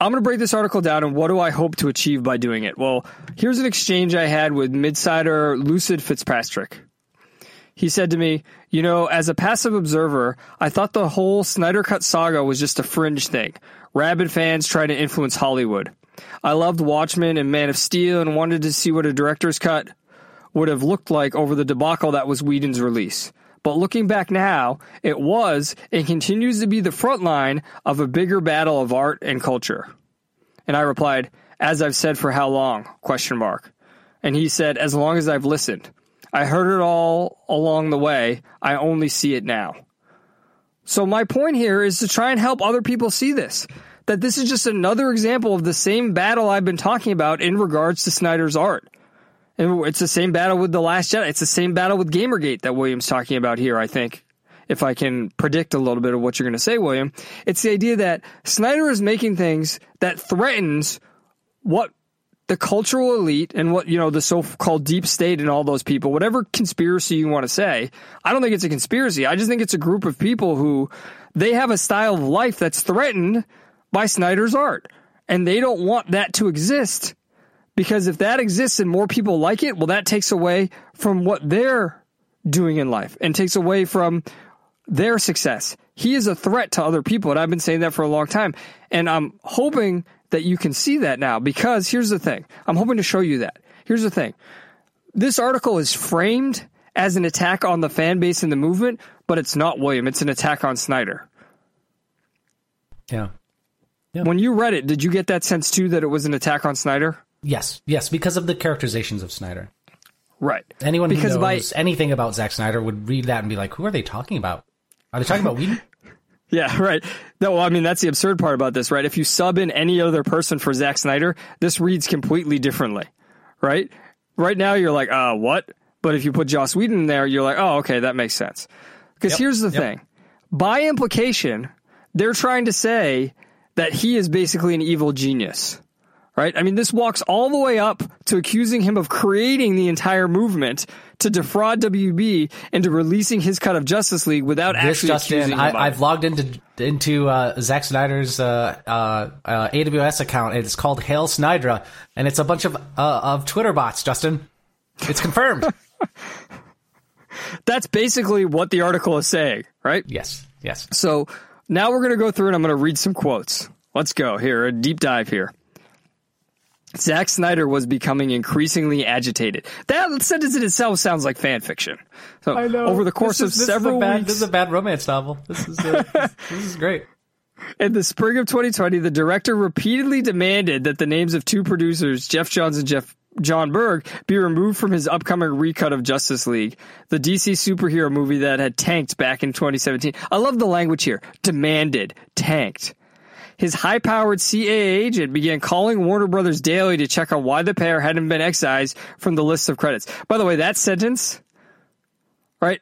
I'm going to break this article down and what do I hope to achieve by doing it? Well, here's an exchange I had with Midsider Lucid Fitzpatrick. He said to me, You know, as a passive observer, I thought the whole Snyder Cut saga was just a fringe thing. Rabid fans trying to influence Hollywood. I loved Watchmen and Man of Steel and wanted to see what a director's cut would have looked like over the debacle that was Whedon's release. But looking back now, it was and continues to be the front line of a bigger battle of art and culture. And I replied, as I've said for how long? Question mark. And he said, as long as I've listened. I heard it all along the way. I only see it now. So my point here is to try and help other people see this. That this is just another example of the same battle I've been talking about in regards to Snyder's art. And it's the same battle with The Last Jedi. It's the same battle with Gamergate that William's talking about here, I think. If I can predict a little bit of what you're going to say, William, it's the idea that Snyder is making things that threatens what the cultural elite and what, you know, the so-called deep state and all those people, whatever conspiracy you want to say, I don't think it's a conspiracy. I just think it's a group of people who they have a style of life that's threatened by Snyder's art. And they don't want that to exist because if that exists and more people like it, well, that takes away from what they're doing in life and takes away from their success. He is a threat to other people. And I've been saying that for a long time. And I'm hoping that you can see that now because here's the thing. I'm hoping to show you that. Here's the thing. This article is framed as an attack on the fan base and the movement, but it's not William. It's an attack on Snyder. Yeah. When you read it, did you get that sense too that it was an attack on Snyder? Yes. Yes. Because of the characterizations of Snyder. Right. Anyone because who by knows anything about Zack Snyder would read that and be like, "Who are they talking about? Are they talking about Whedon?" Yeah, right. No, well, I mean that's the absurd part about this, right? If you sub in any other person for Zack Snyder, this reads completely differently, right? Right now you're like, uh, what? But if you put Joss Whedon in there, you're like, oh, okay, that makes sense. Because Yep, here's the yep. thing: by implication, they're trying to say that he is basically an evil genius, right? I mean, this walks all the way up to accusing him of creating the entire movement to defraud WB into releasing his cut of Justice League without This actually Justin, accusing him I, of I've logged into into uh, Zack Snyder's uh, uh, uh, AWS account. It's called Hail Snydra, and it's a bunch of uh, of Twitter bots. Justin, it's confirmed. That's basically what the article is saying, right? yes, yes. So now we're going to go through and I'm going to read some quotes. Let's go here, a deep dive here. Zack Snyder was becoming increasingly agitated. That sentence in itself sounds like fan fiction. So over the course This of several is bad, weeks, this is a bad romance novel. This is uh, this, this is great. in the spring of 2020, the director repeatedly demanded that the names of two producers, Geoff Johns and Jeff Jon Berg, be removed from his upcoming recut of Justice League, the DC superhero movie that had tanked back in 2017. I love the language here. Demanded, tanked. His high powered CAA agent began calling Warner Brothers daily to check on why the pair hadn't been excised from the list of credits. By the way, that sentence, right?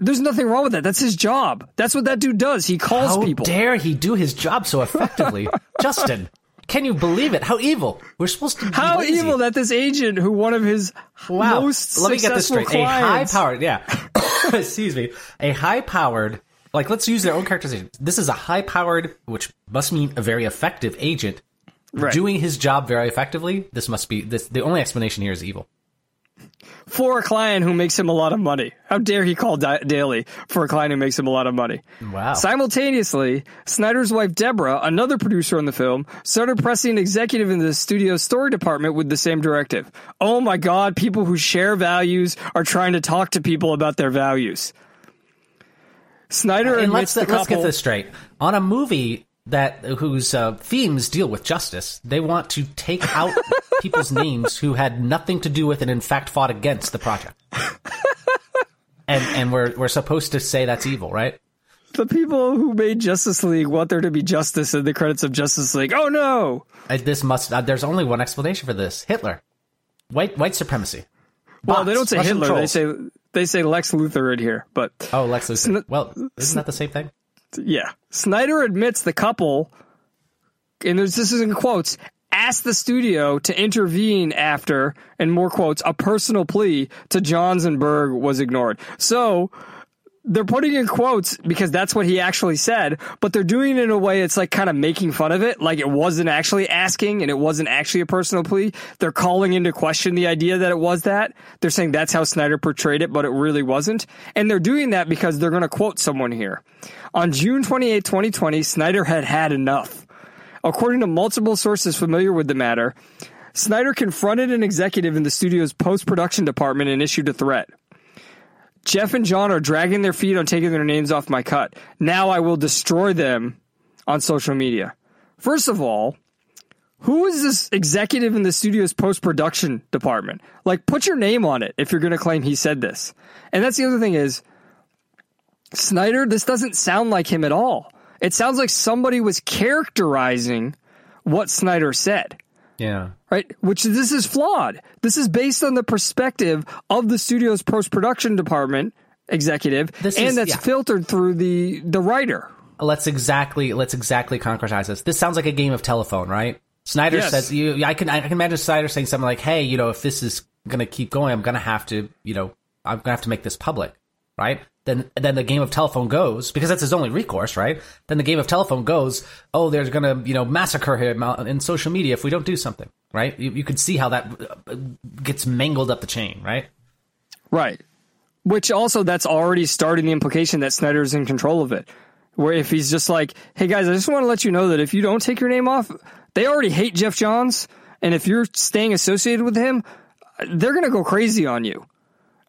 There's nothing wrong with that. That's his job. That's what that dude does. He calls How people. How dare he do his job so effectively, Justin? Can you believe it? How evil! We're supposed to. Be How lazy. evil that this agent, who one of his Wow. most Let me get this straight. A high-powered, yeah. Excuse me. A high powered, like let's use their own characterization. This is a high powered, which must mean a very effective agent Right. doing his job very effectively. This must be this. The only explanation here is evil. for a client who makes him a lot of money. How dare he call da- daily for a client who makes him a lot of money? Wow. Simultaneously, Snyder's wife Deborah, another producer on the film, started pressing an executive in the studio's story department with the same directive. Oh my God, people who share values are trying to talk to people about their values. Snyder and let's let's couple. get this straight. On a movie that whose uh, themes deal with justice, they want to take out people's names who had nothing to do with and in fact fought against the project. and and we're we're supposed to say that's evil, right? the people who made Justice League want there to be justice in the credits of Justice League. Oh no! Uh, This must. Uh, there's only one explanation for this: Hitler, white white supremacy. Well, they don't say Russian Hitler. trolls. They say they say Lex Luthor in here, but Oh, Lex Luthor. Sn- well, isn't that the same thing? yeah, Snyder admits the couple, and there's, this is in quotes, asked the studio to intervene after, and more quotes, a personal plea to Johns and Berg was ignored. So they're putting in quotes because that's what he actually said, but they're doing it in a way it's like kind of making fun of it, like it wasn't actually asking and it wasn't actually a personal plea. They're calling into question the idea that it was that. They're saying that's how Snyder portrayed it, but it really wasn't. And they're doing that because they're going to quote someone here. On June 28, 2020, Snyder had had enough. According to multiple sources familiar with the matter, Snyder confronted an executive in the studio's post production department and issued a threat. Geoff and Jon are dragging their feet on taking their names off my cut. Now I will destroy them on social media. First of all, who is this executive in the studio's post production department? Like, put your name on it if you're going to claim he said this. And that's the other thing is, Snyder, this doesn't sound like him at all. It sounds like somebody was characterizing what Snyder said Yeah. right? Which this is flawed. This is based on the perspective of the studio's post production department executive, This and is- that's yeah. filtered through the the writer. Let's exactly let's exactly concretize this. This sounds like a game of telephone, right? Snyder Yes. says you. I can I can imagine Snyder saying something like, "Hey, you know, if this is going to keep going, I'm going to have to, you know, I'm going to have to make this public." Right? Then then the game of telephone goes because that's his only recourse, right? Then the game of telephone goes, "Oh, they're going to, you know, massacre him in social media if we don't do something." Right? You, you see how that uh, gets mangled up the chain, right? Right. Which also that's already starting the implication that Snyder's in control of it. Where if he's just like, hey guys, I just want to let you know that if you don't take your name off, they already hate Geoff Johns, and if you're staying associated with him, they're gonna go crazy on you.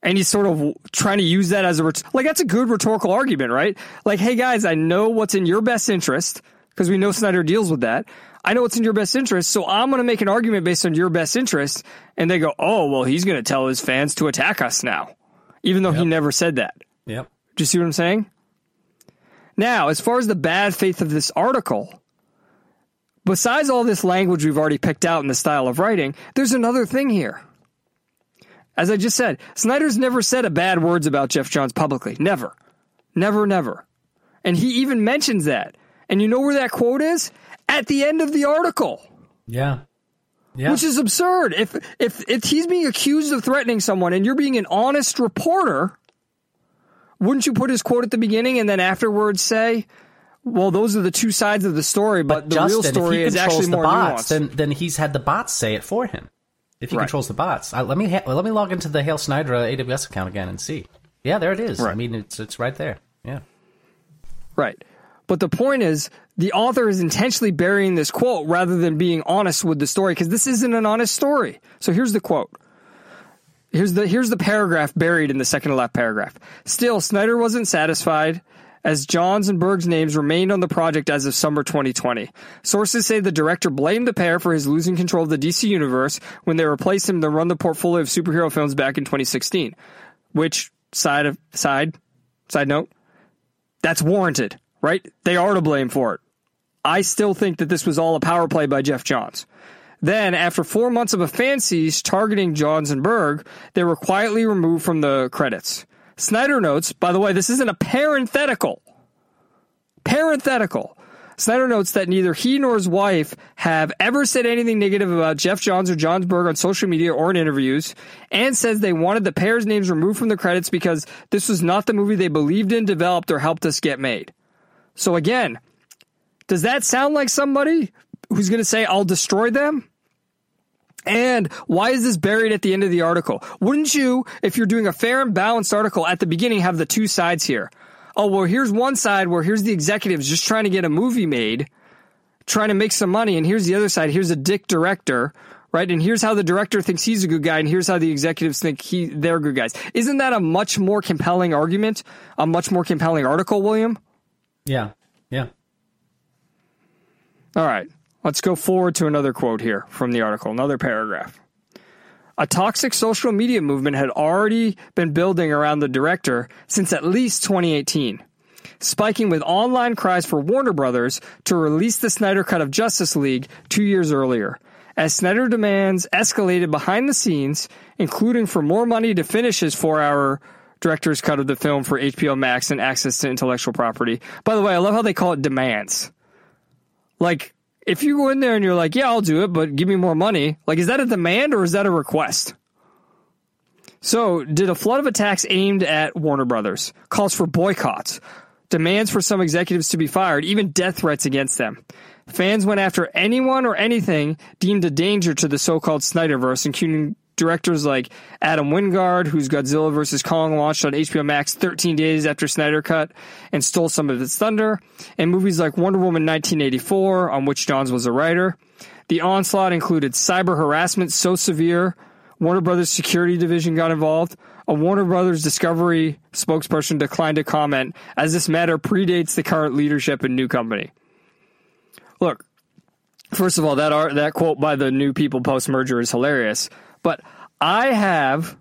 And he's sort of trying to use that as a ret- like that's a good rhetorical argument, right? Like, hey guys, I know what's in your best interest because we know Snyder deals with that. I know what's in your best interest, so I'm going to make an argument based on your best interest. And they go, oh, well, he's going to tell his fans to attack us now, even though he never said that. Yep. Do you see what I'm saying? Now, as far as the bad faith of this article, besides all this language we've already picked out in the style of writing, there's another thing here. As I just said, Snyder's never said a bad words about Geoff Johns publicly. Never. Never, never. And he even mentions that. And you know where that quote is? At the end of the article. Yeah. Yeah. which is absurd. If if if he's being accused of threatening someone and you're being an honest reporter, wouldn't you put his quote at the beginning and then afterwards say, "Well, those are the two sides of the story, but, the real Justin, story if is actually the more bots, nuanced." then then he's had the bots say it for him. If he Right. controls the bots, I, let me ha- let me log into the Hale Snyder uh, AWS account again and see. Yeah, there it is. I mean, it's it's right there. Yeah. Right. But the point is, the author is intentionally burying this quote rather than being honest with the story because this isn't an honest story. So here's the quote. Here's the here's the paragraph buried in the second to left paragraph. Still, Snyder wasn't satisfied as Johns and Berg's names remained on the project as of summer 2020. Sources say the director blamed the pair for his losing control of the DC universe when they replaced him to run the portfolio of superhero films back in 2016. Which side of side side note that's warranted, right? They are to blame for it. I still think that this was all a power play by Geoff Johns. Then, after four months of a fan siege targeting Johns and Berg, they were quietly removed from the credits. Snyder notes, by the way, this isn't a parenthetical. Parenthetical. Snyder notes that neither he nor his wife have ever said anything negative about Geoff Johns or Johns Berg on social media or in interviews, and says they wanted the pair's names removed from the credits because this was not the movie they believed in, developed, or helped us get made. So again, does that sound like somebody who's going to say, I'll destroy them? And why is this buried at the end of the article? Wouldn't you, if you're doing a fair and balanced article at the beginning, have the two sides here? Oh, well, here's one side where here's the executives just trying to get a movie made, trying to make some money, and here's the other side. Here's a dick director, right? And here's how the director thinks he's a good guy, and here's how the executives think he they're good guys. Isn't that a much more compelling argument? A much more compelling article, William? Yeah. Yeah. All right, let's go forward to another quote here from the article, another paragraph. A toxic social media movement had already been building around the director since at least 2018, spiking with online cries for Warner Brothers to release the Snyder Cut of Justice League two years earlier. As Snyder demands escalated behind the scenes, including for more money to finish his four hour director's cut of the film for HBO Max and access to intellectual property. By the way, I love how they call it demands like if you go in there and you're like, yeah, I'll do it, but give me more money, like is that a demand or is that a request? So, did a flood of attacks aimed at Warner Brothers, calls for boycotts, demands for some executives to be fired, even death threats against them. Fans went after anyone or anything deemed a danger to the so-called Snyderverse, including directors like Adam Wingard, whose Godzilla vs. Kong launched on HBO Max 13 days after Snyder Cut and stole some of its thunder, and movies like Wonder Woman 1984, on which Johns was a writer. The onslaught included cyber harassment so severe, Warner Brothers security division got involved. A Warner Brothers Discovery spokesperson declined to comment as this matter predates the current leadership and new company. Look, first of all, that art, that quote by the new people post merger is hilarious. But I have,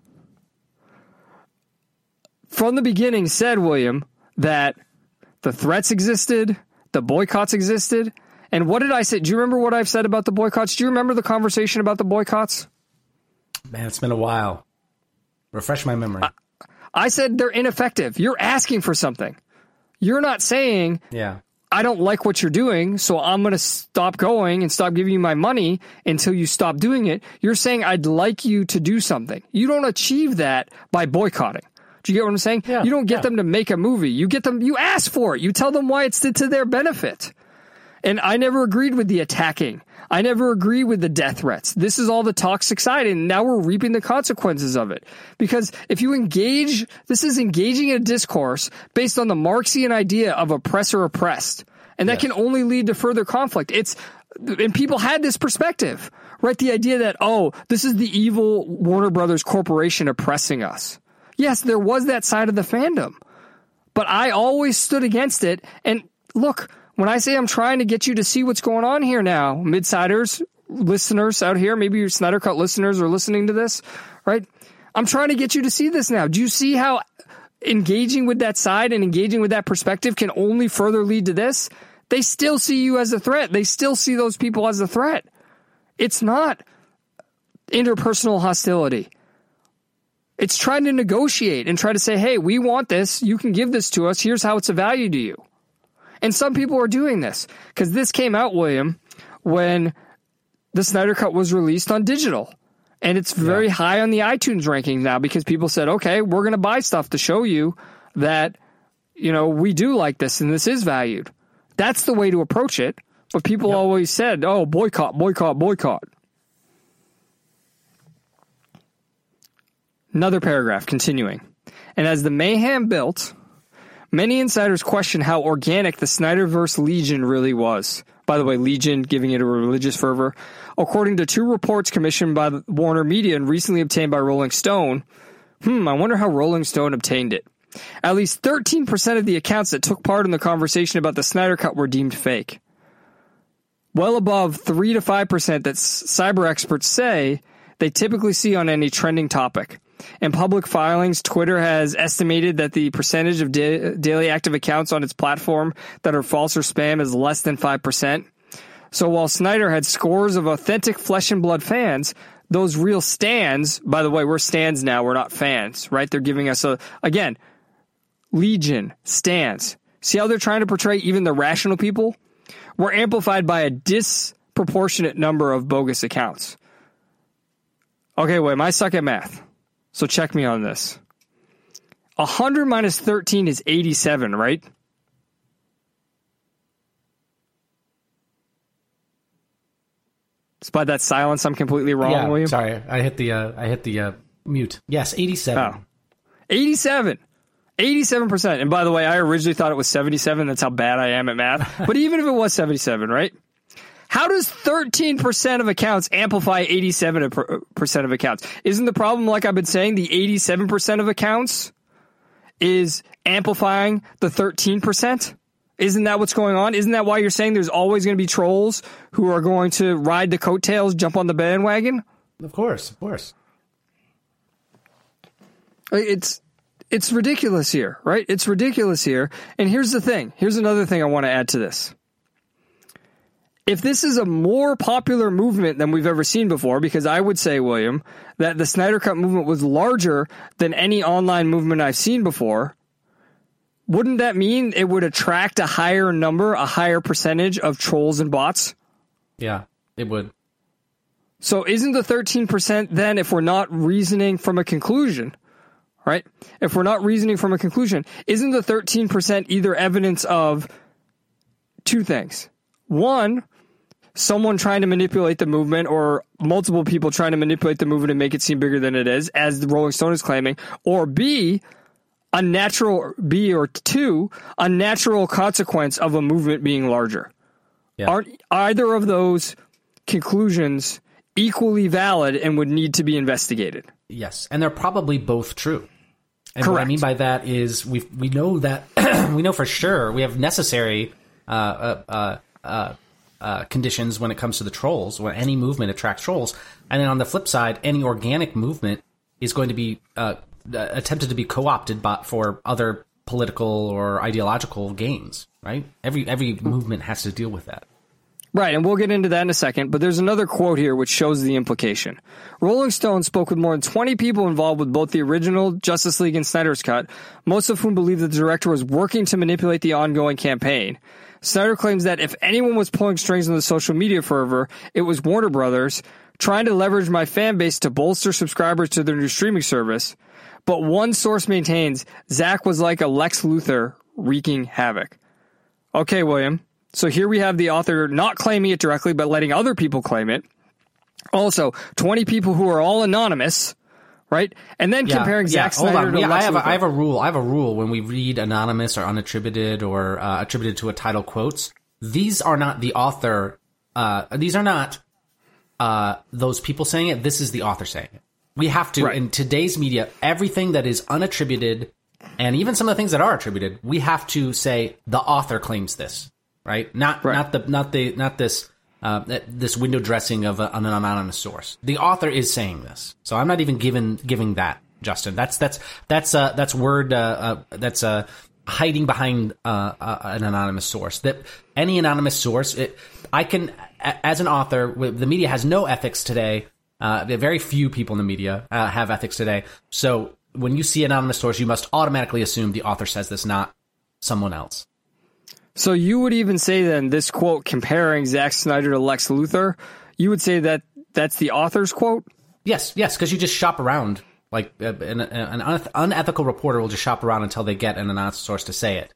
from the beginning, said, William, that the threats existed, the boycotts existed. And what did I say? Do you remember what I've said about the boycotts? Do you remember the conversation about the boycotts? Man, it's been a while. Refresh my memory. I said they're ineffective. You're asking for something. You're not saying, yeah. I don't like what you're doing, so I'm going to stop going and stop giving you my money until you stop doing it. You're saying I'd like you to do something. You don't achieve that by boycotting. Do you get what I'm saying? Yeah, you don't get yeah. them to make a movie. You get them, you ask for it. You tell them why it's to, to their benefit. And I never agreed with the attacking. I never agree with the death threats. This is all the toxic side, and now we're reaping the consequences of it. Because if you engage, this is engaging in a discourse based on the Marxian idea of oppressor oppressed. And that Yes. can only lead to further conflict. It's, and people had this perspective, right? The idea that, oh, this is the evil Warner Brothers Corporation oppressing us. Yes, there was that side of the fandom but I always stood against it. And look, when I say I'm trying to get you to see what's going on here now, midsiders, listeners out here, maybe your Snyder Cut listeners are listening to this, right? I'm trying to get you to see this now. Do you see how engaging with that side and engaging with that perspective can only further lead to this? They still see you as a threat. They still see those people as a threat. It's not interpersonal hostility. It's trying to negotiate and try to say, hey, we want this. You can give this to us. Here's how it's a value to you. And some people are doing this because this came out, William, when the Snyder Cut was released on digital. And it's very high on the iTunes rankings now because people said, okay, we're going to buy stuff to show you that, you know, we do like this and this is valued. That's the way to approach it. But people always said, oh, boycott, boycott, boycott. Another paragraph continuing. And as the mayhem built, many insiders question how organic the Snyderverse Legion really was. By the way, Legion giving it a religious fervor. According to two reports commissioned by Warner Media and recently obtained by Rolling Stone, hmm, I wonder how Rolling Stone obtained it. At least 13% of the accounts that took part in the conversation about the Snyder Cut were deemed fake. Well above 3 to 5% that cyber experts say they typically see on any trending topic. In public filings, Twitter has estimated that the percentage of da- daily active accounts on its platform that are false or spam is less than 5%. So while Snyder had scores of authentic flesh and blood fans, those real stans, by the way, we're stans now, we're not fans, right? They're giving us a, again, legion, stans. See how they're trying to portray even the rational people? We're amplified by a disproportionate number of bogus accounts. Okay, wait, I suck at math. So check me on this. 100 minus 13 is 87, right? Despite that silence, I'm completely wrong, yeah, William. sorry, I hit the uh, I hit the uh, mute. Yes, eighty-seven. Oh. 87. 87%. And by the way, I originally thought it was 77. That's how bad I am at math. But even if it was 77, right? How does 13% of accounts amplify 87% of accounts? Isn't the problem, like I've been saying, the 87% of accounts is amplifying the 13%? Isn't that what's going on? Isn't that why you're saying there's always going to be trolls who are going to ride the coattails, jump on the bandwagon? Of course, of course. It's it's ridiculous here, right? It's ridiculous here. And here's the thing. Here's another thing I want to add to this. If this is a more popular movement than we've ever seen before, because I would say, William, that the Snyder Cut movement was larger than any online movement I've seen before, wouldn't that mean it would attract a higher number, a higher percentage of trolls and bots? Yeah, it would. So isn't the 13% then, if we're not reasoning from a conclusion, right? If we're not reasoning from a conclusion, isn't the 13% either evidence of two things? One, someone trying to manipulate the movement or multiple people trying to manipulate the movement and make it seem bigger than it is, as the Rolling Stone is claiming, or B, a natural B or two, a natural consequence of a movement being larger. Yeah. Aren't either of those conclusions equally valid and would need to be investigated? Yes, and they're probably both true. And what I mean by that is we we know that we know for sure we have necessary uh, uh, uh, uh, conditions when it comes to the trolls. When any movement attracts trolls, and then on the flip side, any organic movement is going to be uh, uh, attempted to be co-opted for other political or ideological gains. Right? Every every movement has to deal with that. Right, and we'll get into that in a second, but there's another quote here which shows the implication. Rolling Stone spoke with more than 20 people involved with both the original Justice League and Snyder's Cut, most of whom believe that the director was working to manipulate the ongoing campaign. Snyder claims that if anyone was pulling strings on the social media fervor, it was Warner Brothers, trying to leverage my fan base to bolster subscribers to their new streaming service. But one source maintains Zack was like a Lex Luthor wreaking havoc. Okay, William. So here we have the author not claiming it directly, but letting other people claim it. Also, 20 people who are all anonymous, right? And then comparing Zack hold Snyder on. to Yeah, I have, a. I have a rule. I have a rule when we read anonymous or unattributed or uh, attributed to a title quotes. These are not the author. Uh, these are not uh, those people saying it. This is the author saying it. We have to Right. in today's media. Everything that is unattributed, and even some of the things that are attributed, we have to say the author claims this, right? Not Right. not the not the not this. Uh, this window dressing of a, an anonymous source. The author is saying this, so I'm not even giving giving that, Justin. That's that's that's uh, that's word uh, uh, that's uh, hiding behind uh, uh, an anonymous source. That any anonymous source, it, I can as an author, the media has no ethics today. Very few people in the media have ethics today. So when you see anonymous source, you must automatically assume the author says this, not someone else. So you would even say then this quote comparing Zack Snyder to Lex Luthor, you would say that that's the author's quote? Yes, yes, because you just shop around. Like uh, an, an unethical reporter will just shop around until they get an anonymous source to say it,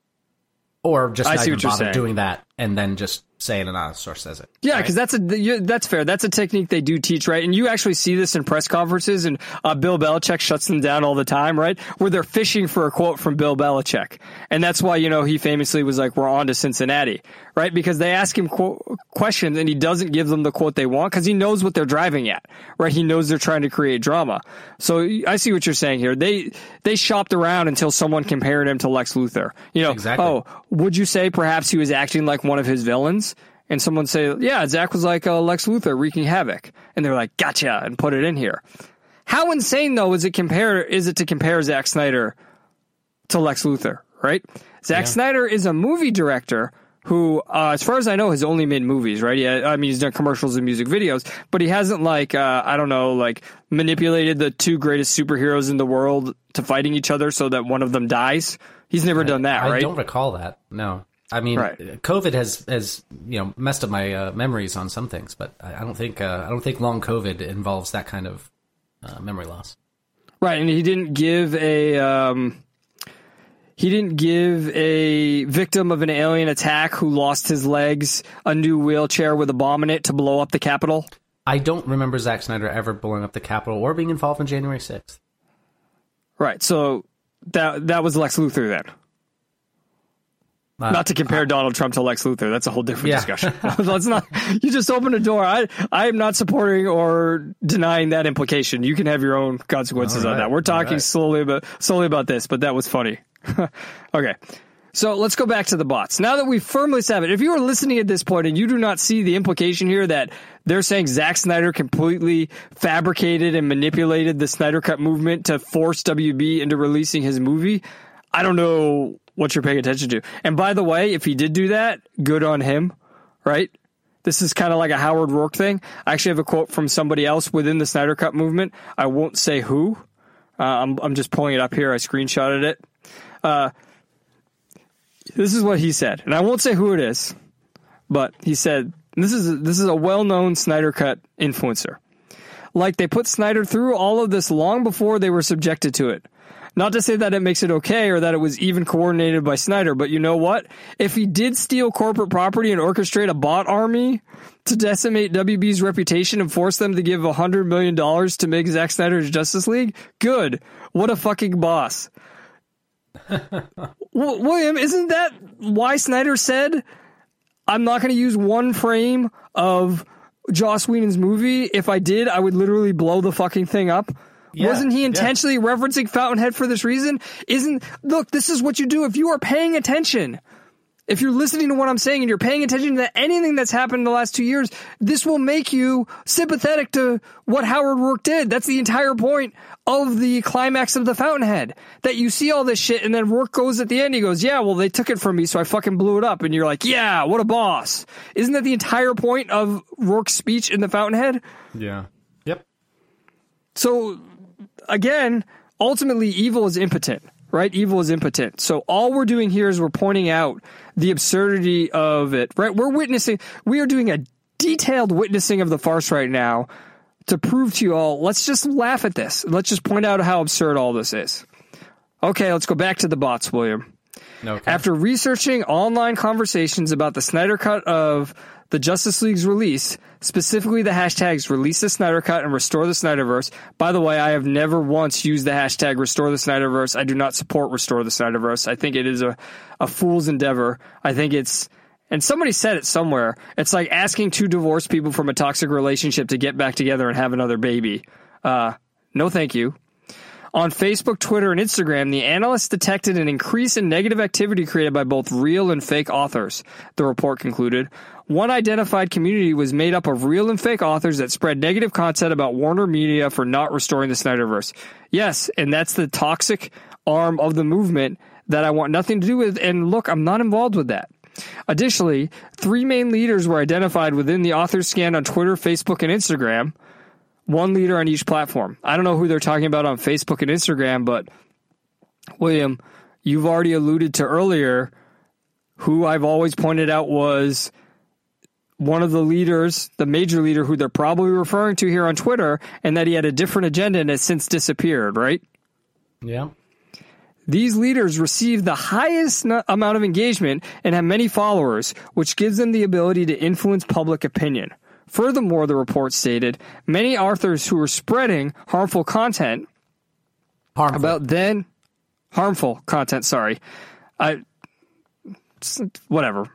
or just I not see even what you're bother doing that and then just say an anonymous source says it. Yeah, because that's a that's fair. That's a technique they do teach, right? And you actually see this in press conferences, and uh, Bill Belichick shuts them down all the time, right? Where they're fishing for a quote from Bill Belichick, and that's why you know he famously was like, "We're on to Cincinnati," right? Because they ask him qu- questions, and he doesn't give them the quote they want because he knows what they're driving at, right? He knows they're trying to create drama. So I see what you're saying here. They they shopped around until someone compared him to Lex Luthor. You know, Exactly. oh, would you say perhaps he was acting like one of his villains? And someone say, yeah, Zack was like uh, Lex Luthor wreaking havoc. And they're like, gotcha, and put it in here. How insane though is it compare is it to compare Zack Snyder to Lex Luthor, right? Zack Snyder is a movie director who, uh, as far as I know, has only made movies, right? Yeah, I mean, he's done commercials and music videos, but he hasn't like, uh, I don't know, like manipulated the two greatest superheroes in the world to fighting each other so that one of them dies. He's never done that, I right? don't recall that. No. I mean, Right. COVID has has you know messed up my uh, memories on some things, but I I don't think uh, I don't think long COVID involves that kind of uh, memory loss. Right, and he didn't give a um, he didn't give a victim of an alien attack who lost his legs a new wheelchair with a bomb in it to blow up the Capitol. I don't remember Zack Snyder ever blowing up the Capitol or being involved in January sixth. Right, so that that was Lex Luthor then. Uh, Not to compare Donald Trump to Lex Luthor. That's a whole different Yeah. discussion. Let's not. You just opened a door. I I am not supporting or denying that implication. You can have your own consequences All on that. We're talking right. slowly about slowly about this, but that was funny. okay. So let's go back to the bots. Now that we've firmly established, if you are listening at this point and you do not see the implication here that they're saying Zack Snyder completely fabricated and manipulated the Snyder Cut movement to force WB into releasing his movie, I don't know what you're paying attention to. And by the way, if he did do that, good on him, right? This is kind of like a Howard Roark thing. I actually have a quote from somebody else within the Snyder Cut movement. I won't say who. Uh, I'm, I'm just pulling it up here. I screenshotted it. Uh, this is what he said, and I won't say who it is, but he said this is this is a well-known Snyder Cut influencer. Like they put Snyder through all of this long before they were subjected to it. Not to say that it makes it okay or that it was even coordinated by Snyder, but you know what? If he did steal corporate property and orchestrate a bot army to decimate WB's reputation and force them to give $100 million to make Zack Snyder's Justice League, good. What a fucking boss. William, isn't that why Snyder said, I'm not going to use one frame of Joss Whedon's movie? If I did, I would literally blow the fucking thing up. Yeah, Wasn't he yeah. intentionally referencing Fountainhead for this reason? Isn't, look, this is what you do. If you are paying attention, if you're listening to what I'm saying and you're paying attention to anything that's happened in the last two years, this will make you sympathetic to what Howard Roark did. That's the entire point of the climax of the Fountainhead. That you see all this shit and then Roark goes at the end, he goes, yeah, well, they took it from me, so I fucking blew it up. And you're like, yeah, what a boss. Isn't that the entire point of Roark's speech in the Fountainhead? Yeah. Yep. So again, ultimately evil is impotent, right? Evil is impotent. So all we're doing here is we're pointing out the absurdity of it, right? We're witnessing, we are doing a detailed witnessing of the farce right now to prove to you all, let's just laugh at this. Let's just point out how absurd all this is. Okay, let's go back to the bots, William. Okay. After researching online conversations about the Snyder Cut of the Justice League's release, specifically the hashtags release the Snyder Cut and restore the Snyderverse. By the way, I have never once used the hashtag restore the Snyderverse. I do not support restore the Snyderverse. I think it is a, a fool's endeavor. I think it's, and somebody said it somewhere. It's like asking two divorced people from a toxic relationship to get back together and have another baby. Uh, no thank you. On Facebook, Twitter, and Instagram, the analysts detected an increase in negative activity created by both real and fake authors, the report concluded. One identified community was made up of real and fake authors that spread negative content about Warner Media for not restoring the Snyderverse. Yes, and that's the toxic arm of the movement that I want nothing to do with. And look, I'm not involved with that. Additionally, three main leaders were identified within the authors scan on Twitter, Facebook, and Instagram one leader on each platform. I don't know who they're talking about on Facebook and Instagram, but William, you've already alluded to earlier who I've always pointed out was one of the leaders, the major leader who they're probably referring to here on Twitter, and that he had a different agenda and has since disappeared, right? Yeah. These leaders receive the highest n- amount of engagement and have many followers, which gives them the ability to influence public opinion. Furthermore, the report stated many authors who are spreading harmful content Harmful. about then harmful content. Sorry, I whatever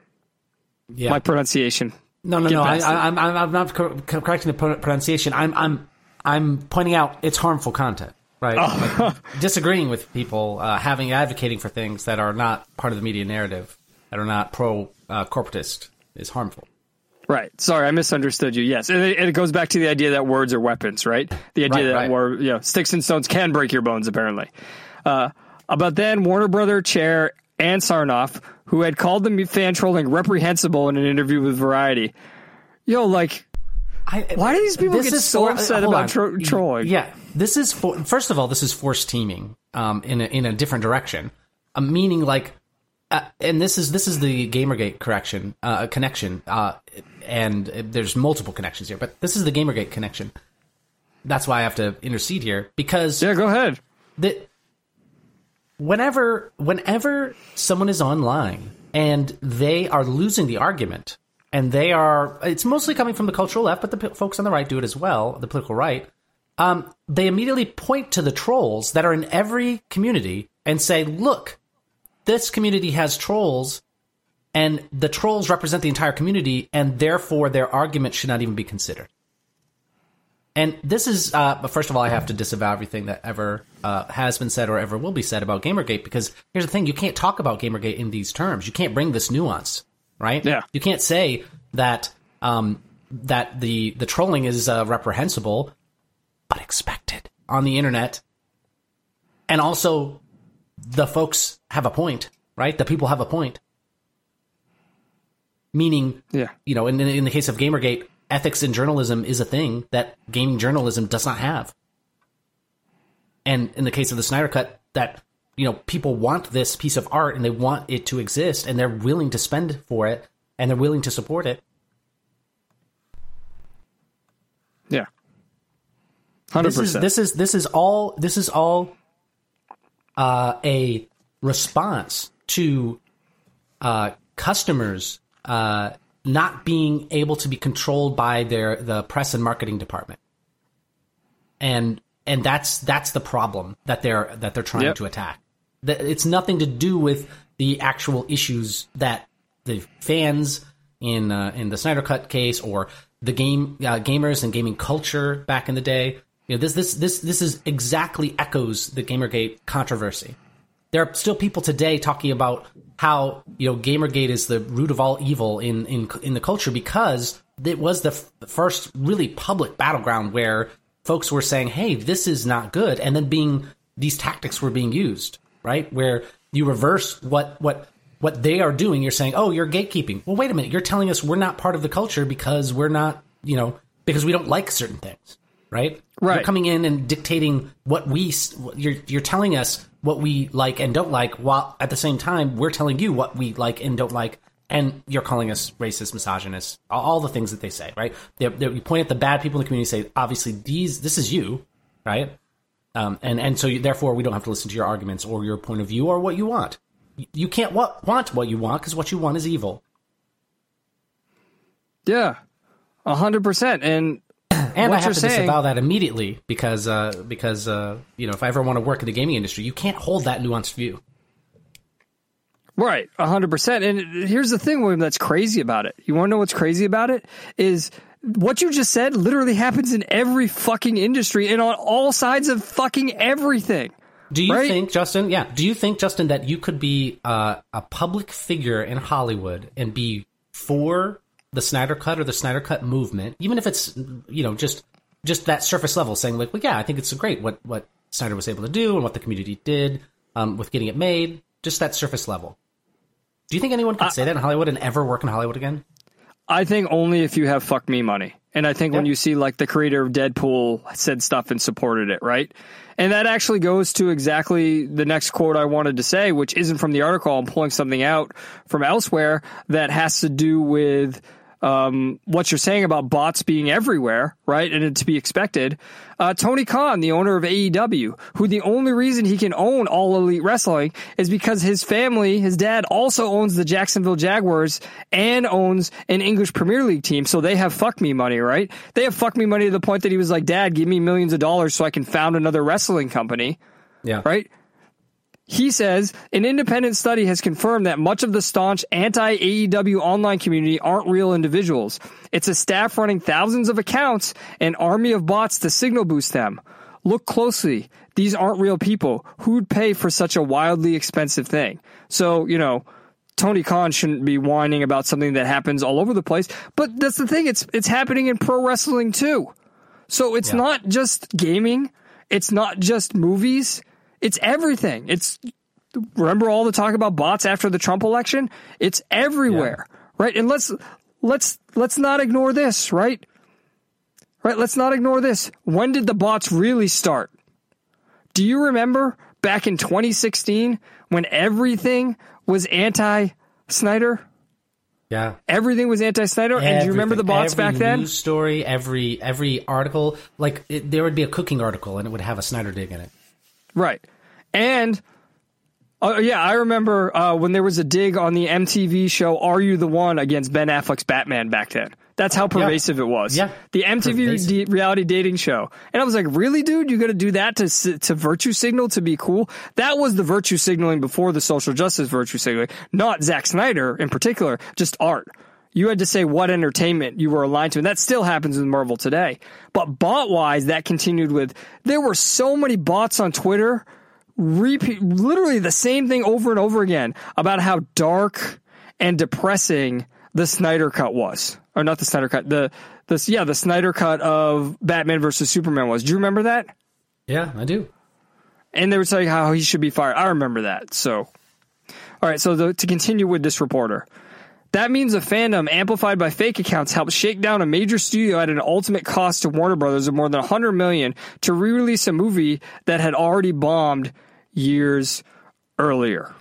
yeah. my pronunciation. No, no, no. I, past. I, I'm, I'm I'm not cor- cor- correcting the pronunciation. I'm, I'm, I'm pointing out it's harmful content, right? Oh. Like, disagreeing with people, uh, having advocating for things that are not part of the media narrative, that are not pro uh, corporatist, is harmful. Right. Sorry, I misunderstood you. Yes, and it, it goes back to the idea that words are weapons, right? The idea Right, that right. word, you know, sticks and stones can break your bones, apparently. Uh, about then, Warner Brother chair Ann Sarnoff, who had called the fan trolling reprehensible in an interview with Variety. Yo, like, I, Why do these people get so for- upset about tro- trolling? Yeah, this is for. First of all, this is forced teaming um, in a, in a different direction, uh, meaning like, uh, and this is this is the GamerGate correction uh, connection, uh, and there's multiple connections here, but this is the GamerGate connection. That's why I have to intercede here because yeah, go ahead. that whenever whenever someone is online and they are losing the argument and they are it's mostly coming from the cultural left but the p- folks on the right do it as well the political right um, they immediately point to the trolls that are in every community and say look this community has trolls and the trolls represent the entire community and therefore their argument should not even be considered and this is, uh, but first of all, I have to disavow everything that ever uh, has been said or ever will be said about Gamergate because here's the thing: you can't talk about Gamergate in these terms. You can't bring this nuance, right? Yeah. You can't say that um, that the the trolling is uh, reprehensible, but expected on the internet, and also the folks have a point, right? The people have a point. Meaning, Yeah. you know, in, in the case of Gamergate, ethics in journalism is a thing that gaming journalism does not have. And in the case of the Snyder Cut, that you know people want this piece of art and they want it to exist and they're willing to spend for it and they're willing to support it. Yeah. Hundred This is percent. this is this is all this is all uh, a response to uh, customers uh, not being able to be controlled by their the press and marketing department, and and that's that's the problem that they're that they're trying Yep. to attack. It's nothing to do with the actual issues that the fans in uh, in the Snyder Cut case or the game uh, gamers and gaming culture back in the day. You know, this this this this is exactly echoes the GamerGate controversy. There are still people today talking about how you know GamerGate is the root of all evil in in in the culture because it was the f- first really public battleground where folks were saying, "Hey, this is not good," and then being these tactics were being used, right? Where you reverse what what what they are doing. You're saying, "Oh, you're gatekeeping." Well, wait a minute. You're telling us we're not part of the culture because we're not, you know, because we don't like certain things, right? Right. You're coming in and dictating what we. You're you're telling us what we like and don't like, while at the same time we're telling you what we like and don't like, and you're calling us racist, misogynist, all, the things that they say, right? They, they, you point at the bad people in the community, and say, obviously these, this is you, right? Um, and and so you, therefore we don't have to listen to your arguments or your point of view or what you want. You- You can't wa- want what you want because what you want is evil. yeah. a hundred percent. And And What I have to saying- disavow that immediately because uh, because uh, you know if I ever want to work in the gaming industry, you can't hold that nuanced view. Right, hundred percent. And here's the thing, William, that's crazy about it. You want to know what's crazy about it? Is what you just said literally happens in every fucking industry and on all sides of fucking everything. Do you Right? think, Justin? Yeah. Do you think, Justin, that you could be uh, a public figure in Hollywood and be for the Snyder Cut or the Snyder Cut movement, even if it's you know just just that surface level, saying like, well, yeah, I think it's great what what Snyder was able to do and what the community did um, with getting it made, just that surface level. Do you think anyone could say that in Hollywood and ever work in Hollywood again? I think only if you have fuck me money. And I think when you see like the creator of Deadpool said stuff and supported it, right? And that actually goes to exactly the next quote I wanted to say, which isn't from the article. I'm pulling something out from elsewhere that has to do with um, what you're saying about bots being everywhere, right? And it to be expected. Uh, Tony Khan, the owner of AEW, who the only reason he can own All Elite Wrestling is because his family, his dad also owns the Jacksonville Jaguars and owns an English Premier League team. So they have fuck me money, right? They have fuck me money to the point that he was like, Dad, give me millions of dollars so I can found another wrestling company Yeah. right? He says an independent study has confirmed that much of the staunch anti AEW online community aren't real individuals. It's a staff running thousands of accounts, an army of bots to signal boost them. Look closely. These aren't real people. Who'd pay for such a wildly expensive thing? So, you know, Tony Khan shouldn't be whining about something that happens all over the place. But that's the thing. It's, it's happening in pro wrestling too. So it's Yeah. not just gaming. It's not just movies. It's everything. It's remember all the talk about bots after the Trump election? It's everywhere, right? And let's let's let's not ignore this, right? Right? Let's not ignore this. When did the bots really start? Do you remember back in 2016 when everything was anti Snyder? Yeah. Everything was anti Snyder. And do you remember the bots every back then? News story, every every article, like it, there would be a cooking article and it would have a Snyder dig in it. Right. And oh yeah, I remember uh, when there was a dig on the MTV show "Are You the One" against Ben Affleck's Batman back then. That's how pervasive it was. Yeah. the MTV d- reality dating show, and I was like, "Really, dude? You got to do that to to virtue signal to be cool?" That was the virtue signaling before the social justice virtue signaling, not Zack Snyder in particular, just art. You had to say what entertainment you were aligned to, and that still happens with Marvel today. But bot wise, that continued with there were so many bots on Twitter repeat literally the same thing over and over again about how dark and depressing the Snyder cut was. Or not the Snyder cut, the this yeah, the Snyder cut of Batman versus Superman was. Do you remember that? Yeah, I do. And they were saying how he should be fired. I remember that. So all right, so the, to continue with this reporter. That means a fandom amplified by fake accounts helped shake down a major studio at an ultimate cost to Warner Brothers of more than 100 million to re-release a movie that had already bombed years earlier.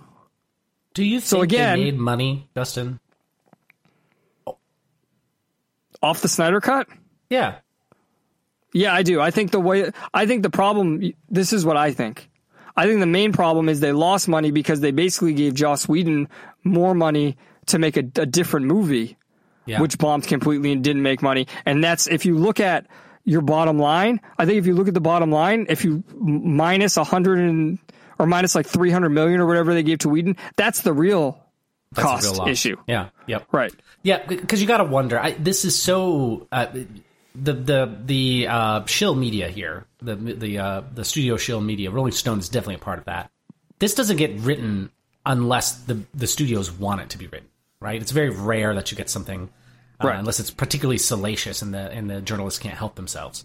Do you think again- they made money, Justin? Off the Snyder cut? Yeah. Yeah, I do. I think the way I think the problem this is what I think. I think the main problem is they lost money because they basically gave Joss Whedon more money to make a, a different movie, Yeah. which bombed completely and didn't make money. And that's if you look at your bottom line. I think if you look at the bottom line, if you minus a hundred and or minus like three hundred million or whatever they gave to Whedon, that's the real That's cost real issue. Yeah. Yep. Right. Yeah, because you got to wonder. I, this is so uh, the the the uh, shill media here, the the uh, the studio shill media. Rolling Stone is definitely a part of that. This doesn't get written unless the the studios want it to be written, right? It's very rare that you get something uh, Right. unless it's particularly salacious and the and the journalists can't help themselves.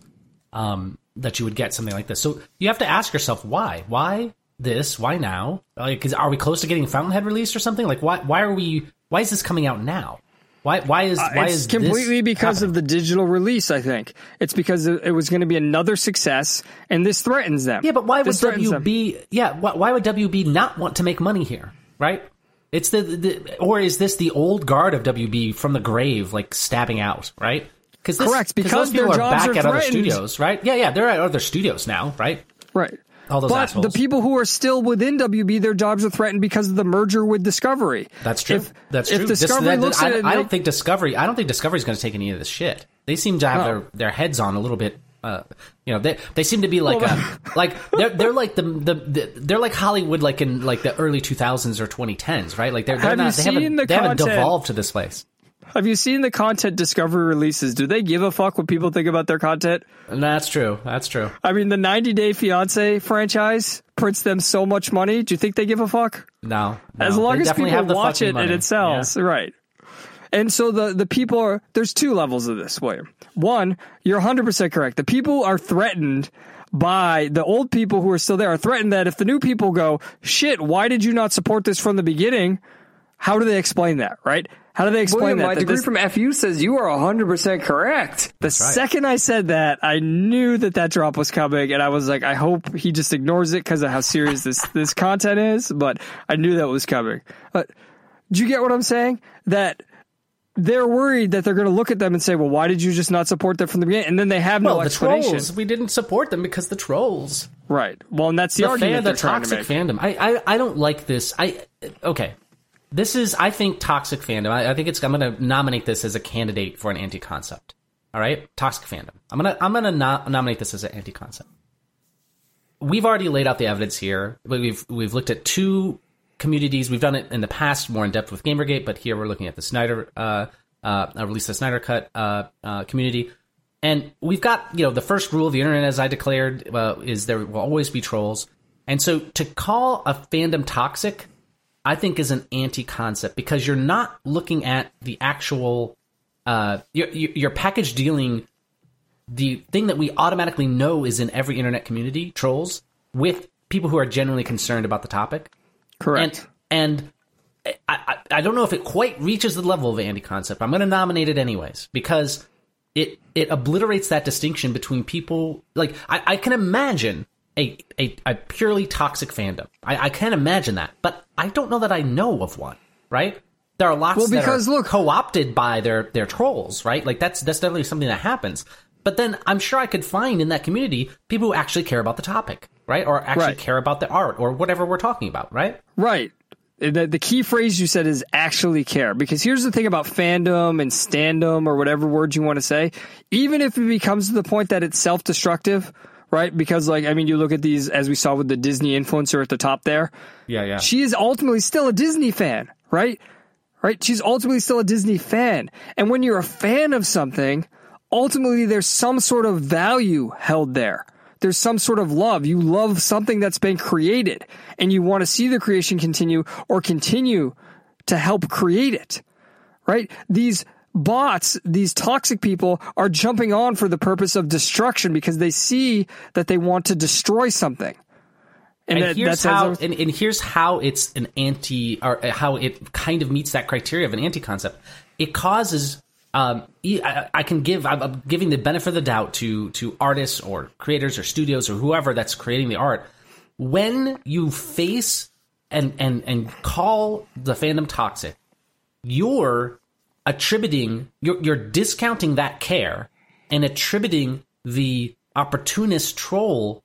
Um, that you would get something like this. So you have to ask yourself why? Why this? Why now? Like, is, are we close to getting Fountainhead released or something? Like, why? Why are we? Why is this coming out now? Why? Why is? Why Uh, it's is completely because happening? of the digital release. I think it's because it was going to be another success, and this threatens them. Yeah, but why would This them. WB? Yeah, why, why would WB not want to make money here? Right? It's the, the or is this the old guard of WB from the grave, like stabbing out? Right? Because Correct, because those people are back are at other studios, right? Yeah, yeah, they're at other studios now, right? Right. All those but assholes. the people who are still within WB, their jobs are threatened because of the merger with Discovery. That's true. If, That's if true. This- Discovery that- looks I, at it, I don't think Discovery. I don't think Discovery's going to take any of this shit. They seem to have No. their, their heads on a little bit. Uh, you know, they they seem to be like a, like they're they're like the, the the they're like Hollywood like in like the early 2000s or 2010s, right? Like they're, they're Have you not they seen haven't the they haven't devolved to this place. have you seen the content Discovery releases? Do they give a fuck what people think about their content? And that's true. That's true. I mean, the 90 Day Fiance franchise prints them so much money. Do you think they give a fuck? No, no. as long They as people have the watch it money. and it sells, Yeah. right? And so the the people are there's two levels of this, William. One, you're 100 percent correct. The people are threatened by the old people who are still there are threatened that if the new people go, shit, why did you not support this from the beginning? How do they explain that, right? How do they explain William, that? my That degree this- from FU says you are 100% correct. the second I said that, I knew that that drop was coming, and I was like, I hope he just ignores it because of how serious this this content is. But I knew that was coming. But do you get what I'm saying? That they're worried that they're going to look at them and say, "Well, why did you just not support them from the beginning?" And then they have no Well, the explanation. trolls. We didn't support them because the trolls. Right. Well, and that's the, the argument fan, they're the to toxic make. fandom. I, I I don't like this. I okay. This is I think toxic fandom. I, I think it's I'm going to nominate this as a candidate for an anti-concept. All right, toxic fandom. I'm gonna I'm gonna no- nominate this as an anti-concept. We've already laid out the evidence here. We've we've looked at two communities. We've done it in the past more in depth with Gamergate, but here we're looking at the Snyder uh, uh, uh, release the Snyder Cut uh, uh, community. And we've got, you know, the first rule of the internet, as I declared, uh, is there will always be trolls. And so to call a fandom toxic, I think is an anti concept because you're not looking at the actual, uh, you're, you're package dealing the thing that we automatically know is in every internet community, trolls, with people who are genuinely concerned about the topic. Correct. And, and I, I, I don't know if it quite reaches the level of anti concept. I'm going to nominate it anyways because it it obliterates that distinction between people. Like I, I can imagine a, a a purely toxic fandom. I, I can imagine that, but I don't know that I know of one. Right? There are lots Well, because, are look- co-opted by their their trolls. Right? Like that's that's definitely something that happens. But then I'm sure I could find in that community people who actually care about the topic, right? Or actually Right. care about the art or whatever we're talking about, right? Right. The, the key phrase you said is actually care. Because here's the thing about fandom and standom or whatever words you want to say. Even if it becomes to the point that it's self destructive, right? Because, like, I mean, you look at these, as we saw with the Disney influencer at the top there. Yeah, yeah. She is ultimately still a Disney fan, right? Right? She's ultimately still a Disney fan. And when you're a fan of something, ultimately there's some sort of value held there. There's some sort of love. You love something that's been created and you want to see the creation continue or continue to help create it, right? These bots, these toxic people are jumping on for the purpose of destruction because they see that they want to destroy something. and that- here's how and, and here's how it's an anti or how it kind of meets that criteria of an anti concept it causes um, I, I can give I'm, I'm giving the benefit of the doubt to to artists or creators or studios or whoever that's creating the art when you face and and and call the fandom toxic you're attributing you're, you're discounting that care and attributing the opportunist troll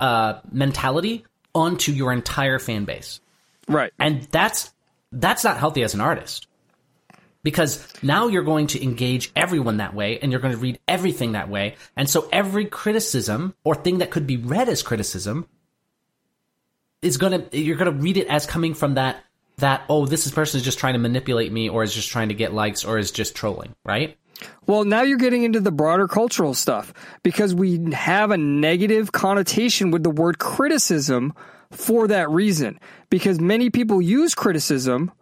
uh, mentality onto your entire fan base, Right. and that's that's not healthy as an artist. Because now you're going to engage everyone that way, and you're going to read everything that way, and so every criticism or thing that could be read as criticism is going to you're going to read it as coming from that that oh this person is just trying to manipulate me or is just trying to get likes or is just trolling right Well, now you're getting into the broader cultural stuff because we have a negative connotation with the word criticism for that reason. Because many people use criticism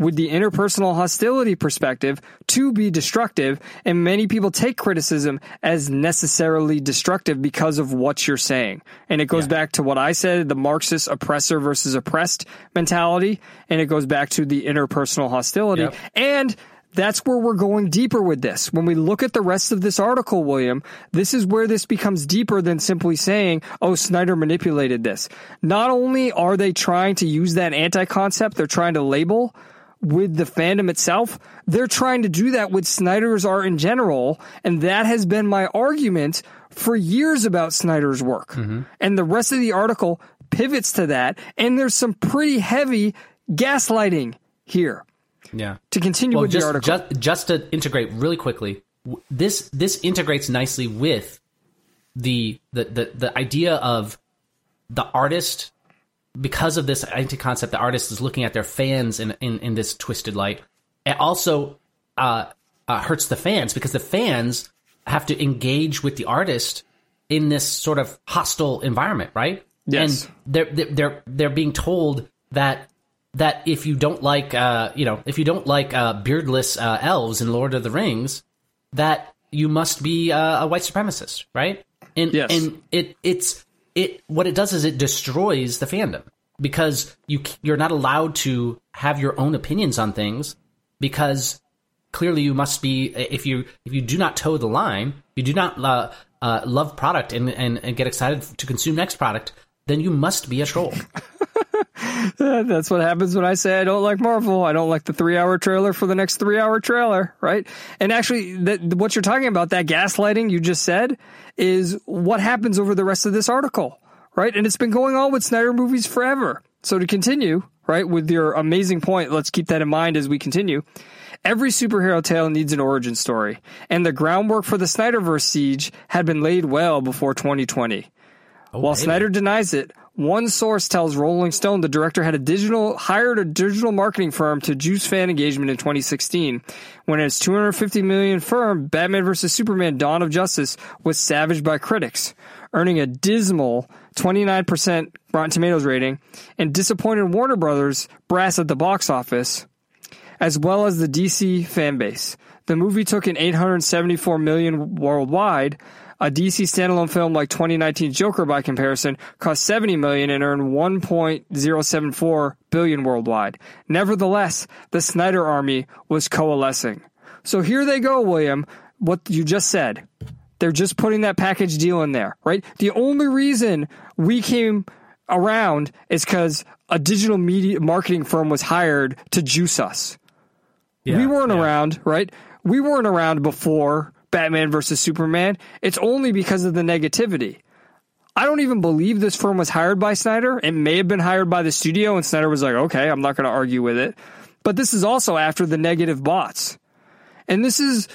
with the interpersonal hostility perspective to be destructive, and many people take criticism as necessarily destructive because of what you're saying. And it goes back to what I said the Marxist oppressor versus oppressed mentality, and it goes back to the interpersonal hostility. Yep. And that's where we're going deeper with this. When we look at the rest of this article, William, this is where this becomes deeper than simply saying, oh, Snyder manipulated this. Not only are they trying to use that anti concept, they're trying to label with the fandom itself, they're trying to do that with Snyder's art in general. And that has been my argument for years about Snyder's work. Mm-hmm. And the rest of the article pivots to that. And there's some pretty heavy gaslighting here yeah to continue well, with just, the article. Just, just to integrate really quickly, this this integrates nicely with the the the, the idea of the artist because of this anti concept. The artist is looking at their fans in in, in this twisted light. It also uh, uh, hurts the fans because the fans have to engage with the artist in this sort of hostile environment, right? Yes. And they're they're they're, they're being told that that if you don't like uh you know if you don't like uh beardless uh, elves in Lord of the Rings, that you must be uh, a white supremacist, right? And Yes. and it it's it what it does is it destroys the fandom because you you're not allowed to have your own opinions on things because clearly you must be if you if you do not toe the line, you do not uh, uh, love product and, and and get excited to consume next product, then you must be a troll. That's what happens when I say I don't like Marvel. I don't like the three hour trailer for the next three hour trailer, right? And actually, that, what you're talking about, that gaslighting you just said, is what happens over the rest of this article, right? And it's been going on with Snyder movies forever. So to continue, right, with your amazing point, let's keep that in mind as we continue. Every superhero tale needs an origin story, and the groundwork for the Snyderverse siege had been laid well before 2020. While baby. Snyder denies it, one source tells Rolling Stone the director had a digital hired a digital marketing firm to juice fan engagement in 2016, when its 250 million firm Batman vs Superman: Dawn of Justice was savaged by critics, earning a dismal 29% Rotten Tomatoes rating, and disappointed Warner Brothers brass at the box office, as well as the DC fan base. The movie took in 874 million worldwide. A DC standalone film like 2019 Joker, by comparison, cost 70 million and earned 1.074 billion worldwide. Nevertheless, the Snyder Army was coalescing. So here they go, William. What you just said. They're just putting that package deal in there, right? The only reason we came around is because a digital media marketing firm was hired to juice us we weren't yeah. around, right? We weren't around before Batman versus Superman. It's only because of the negativity. I don't even believe this firm was hired by Snyder. It may have been hired by the studio, and Snyder was like, okay, I'm not going to argue with it. But this is also after the negative bots. And this is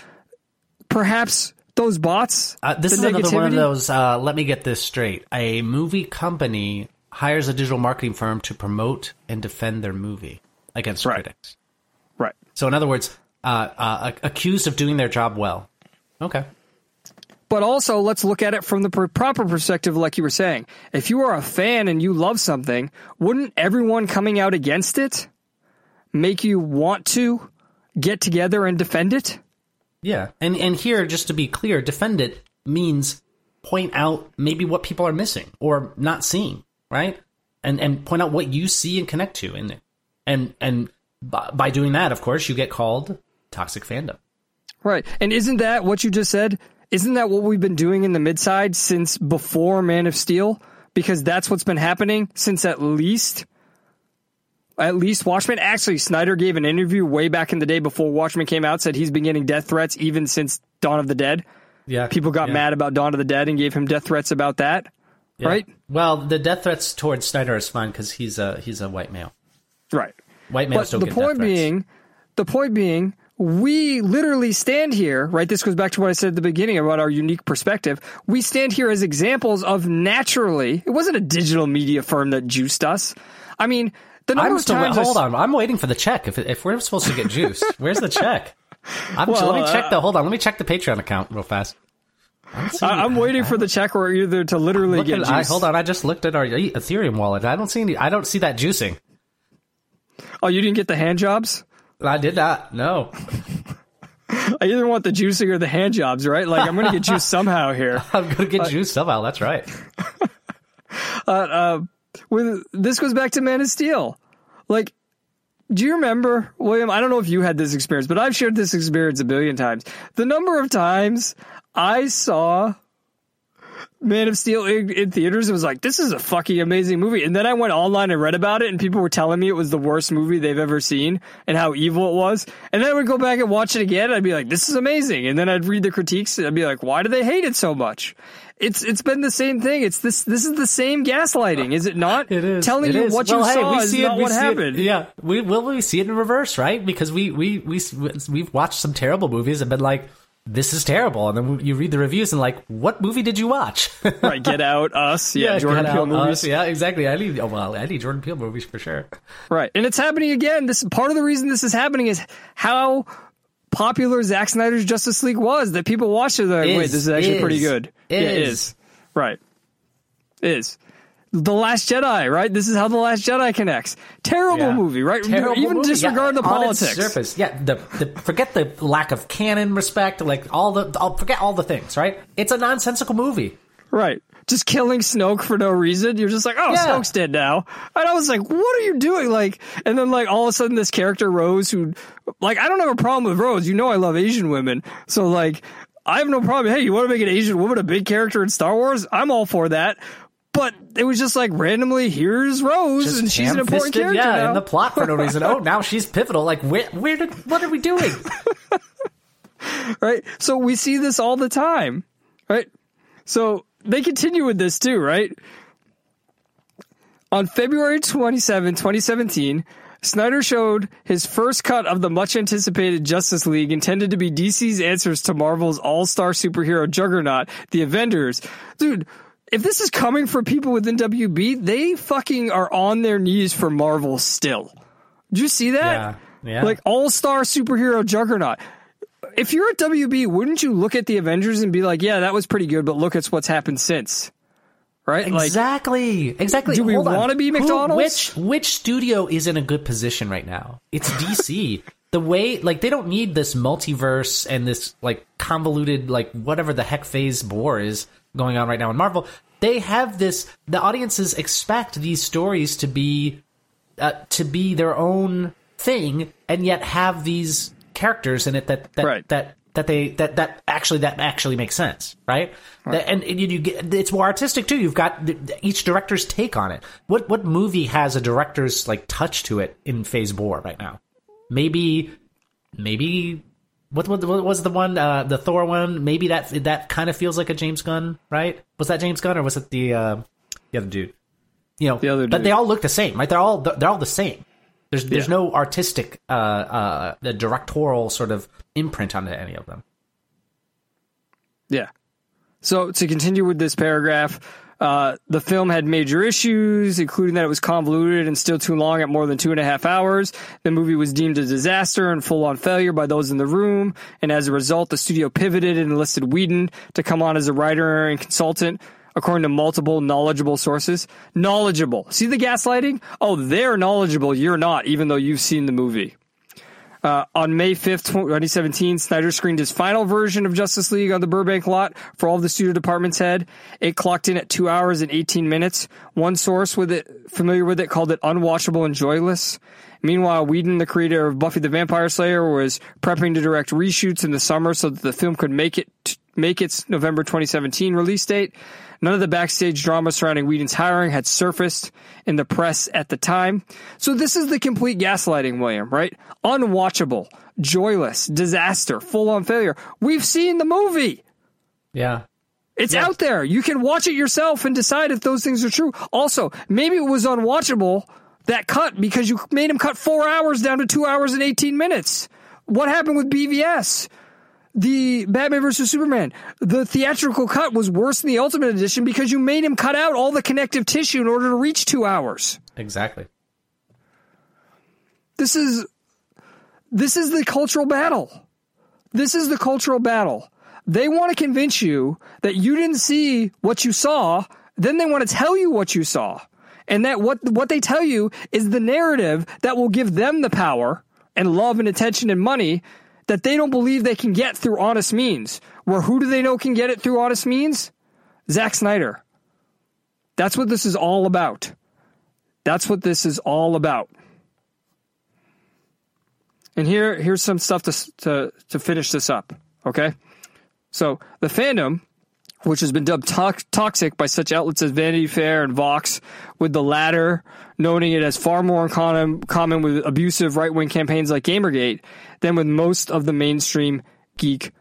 perhaps those bots. Uh, this is another one of those. Uh, let me get this straight: a movie company hires a digital marketing firm to promote and defend their movie against Right. critics. Right. So, in other words, uh, uh, accused of doing their job well. Okay. But also, let's look at it from the pr- proper perspective, like you were saying. If you are a fan and you love something, wouldn't everyone coming out against it make you want to get together and defend it? Yeah, and and here, just to be clear, defend it means point out maybe what people are missing or not seeing, right? And and point out what you see and connect to in it. And and by, by doing that, of course, you get called toxic fandom. Right. And isn't that what you just said? Isn't that what we've been doing in the midside since before Man of Steel? Because that's what's been happening since at least at least Watchmen. Actually, Snyder gave an interview way back in the day before Watchmen came out, said he's been getting death threats even since Dawn of the Dead. Yeah, People got mad about Dawn of the Dead and gave him death threats about that. Right? Well, the death threats towards Snyder is fine because he's a he's a white male. Right. White But males don't the point death threats. being, the point being, we literally stand here, right? This goes back to what I said at the beginning about our unique perspective. We stand here as examples of naturally, it wasn't a digital media firm that juiced us. I mean, the number I'm of times I hold on. I'm waiting for the check. If if we're supposed to get juiced, where's the check? I'm, Well, let me check uh, the. Hold on. Let me check the Patreon account real fast. I'm, I'm waiting for the check or either to literally Look get I, juiced. hold on. I just looked at our Ethereum wallet. I don't see any. I don't see that juicing. Oh, you didn't get the hand jobs? I did not. No. I either want the juicing or the hand jobs, right? Like I'm going to get juiced somehow here. I'm gonna get juice somehow. That's right. Uh, uh, with this goes back to Man of Steel. Like, do you remember, William? I don't know if you had this experience, but I've shared this experience a billion times. The number of times I saw Man of Steel in, in theaters, it was like, this is a fucking amazing movie. And then I went online and read about it, and people were telling me it was the worst movie they've ever seen and how evil it was. And then I would go back and watch it again, and I'd be like, this is amazing. And then I'd read the critiques, and I'd be like, why do they hate it so much? It's it's been the same thing. It's this this is the same gaslighting, is it not? It is. Telling It you is. what Well, you hey, saw we is see it, not we what see it- happened. yeah, we will we see it in reverse, right? Because we we we we've watched some terrible movies and been like, this is terrible, and then you read the reviews and like, what movie did you watch? right, Get Out, Us, yeah, Jordan Peele movies. Us, yeah, exactly. I need oh well, I need Jordan Peele movies for sure. Right. And it's happening again. This part of the reason this is happening is how popular Zack Snyder's Justice League was that people watched it. Like, Is, wait, this is actually is, pretty good. yeah, it is. is. Right. Is. The Last Jedi, right? This is how The Last Jedi connects. Terrible Yeah. movie, right? Terrible Even movie. disregard Yeah, the on its politics. surface, yeah. The, the forget the lack of canon respect, like all the, I'll forget all the things, right? It's a nonsensical movie. Right. just killing Snoke for no reason. You're just like, oh, Yeah. Snoke's dead now. And I was like, what are you doing? Like, and then like all of a sudden this character Rose, who, like, I don't have a problem with Rose. You know, I love Asian women, so like, I have no problem. Hey, you want to make an Asian woman a big character in Star Wars? I'm all for that. But it was just like randomly, here's Rose, Just and she's an important character yeah, now. in the plot for no reason. Oh, now she's pivotal. Like, where, where did, what are we doing? right? So we see this all the time, right? So they continue with this too, right? On February 27, 2017, Snyder showed his first cut of the much anticipated Justice League intended to be DC's answers to Marvel's all-star superhero juggernaut, the Avengers. Dude, if this is coming from people within WB, they fucking are on their knees for Marvel still. Did you see that? Yeah, yeah. Like all-star superhero juggernaut if you're at WB, wouldn't you look at the Avengers and be like, "Yeah, that was pretty good," but look at what's happened since, right? Like, Exactly. Exactly. Do we wanna be Who- McDonald's? which which studio is in a good position right now? It's DC. the way like they don't need this multiverse and this like convoluted like whatever the heck Phase Four is going on right now in Marvel. They have this the audiences expect these stories to be uh, to be their own thing and yet have these characters in it that that Right. that that they that that actually that actually makes sense, right? That- and, and you, you get it's more artistic too. You've got each director's take on it. What what movie has a director's like touch to it in Phase Four right now? Maybe maybe what what, what was the one uh, the Thor one? Maybe that that kind of feels like a James Gunn, right? Was that James Gunn or was it the uh, the other dude? You know, The other but dude. they all look the same, right? They're all they're all the same. There's there's no artistic uh uh the directorial sort of imprint onto any of them. Yeah. So to continue with this paragraph, uh, the film had major issues, including that it was convoluted and still too long at more than two and a half hours. The movie was deemed a disaster and full on failure by those in the room. And as a result, the studio pivoted and enlisted Whedon to come on as a writer and consultant. According to multiple knowledgeable sources, knowledgeable. See the gaslighting? Oh, they're knowledgeable. You're not, even though you've seen the movie. Uh, on May 5th, 2017, Snyder screened his final version of Justice League on the Burbank lot for all the studio departments had. It clocked in at two hours and 18 minutes. One source with it, familiar with it, called it unwatchable and joyless. Meanwhile, Whedon, the creator of Buffy the Vampire Slayer, was prepping to direct reshoots in the summer so that the film could make it make its November 2017 release date. None of the backstage drama surrounding Whedon's hiring had surfaced in the press at the time. So this is the complete gaslighting, William, right? Unwatchable, joyless, disaster, full on failure. We've seen the movie. Yeah. It's Yeah. out there. You can watch it yourself and decide if those things are true. Also, maybe it was unwatchable, that cut, because you made him cut four hours down to two hours and 18 minutes. What happened with BVS? The Batman versus Superman. The theatrical cut was worse than the Ultimate Edition because you made him cut out all the connective tissue in order to reach two hours. Exactly. This is this is the cultural battle. This is the cultural battle. They want to convince you that you didn't see what you saw, then they want to tell you what you saw. And that what what they tell you is the narrative that will give them the power and love and attention and money that they don't believe they can get through honest means. Where who do they know can get it through honest means? Zack Snyder. That's what this is all about. That's what this is all about. And here, here's some stuff to to to finish this up. Okay, so the fandom, which has been dubbed to- toxic by such outlets as Vanity Fair and Vox, with the latter noting it as far more common, common with abusive right wing campaigns like GamerGate than with most of the mainstream geek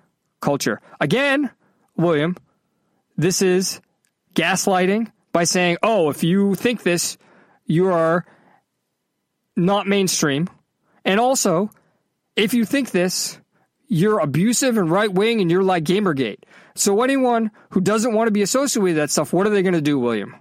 culture. Again, William, this is gaslighting by saying, "Oh, if you think this, you are not mainstream." And also, if you think this, you're abusive and right wing and you're like Gamergate. So anyone who doesn't want to be associated with that stuff, what are they going to do, William?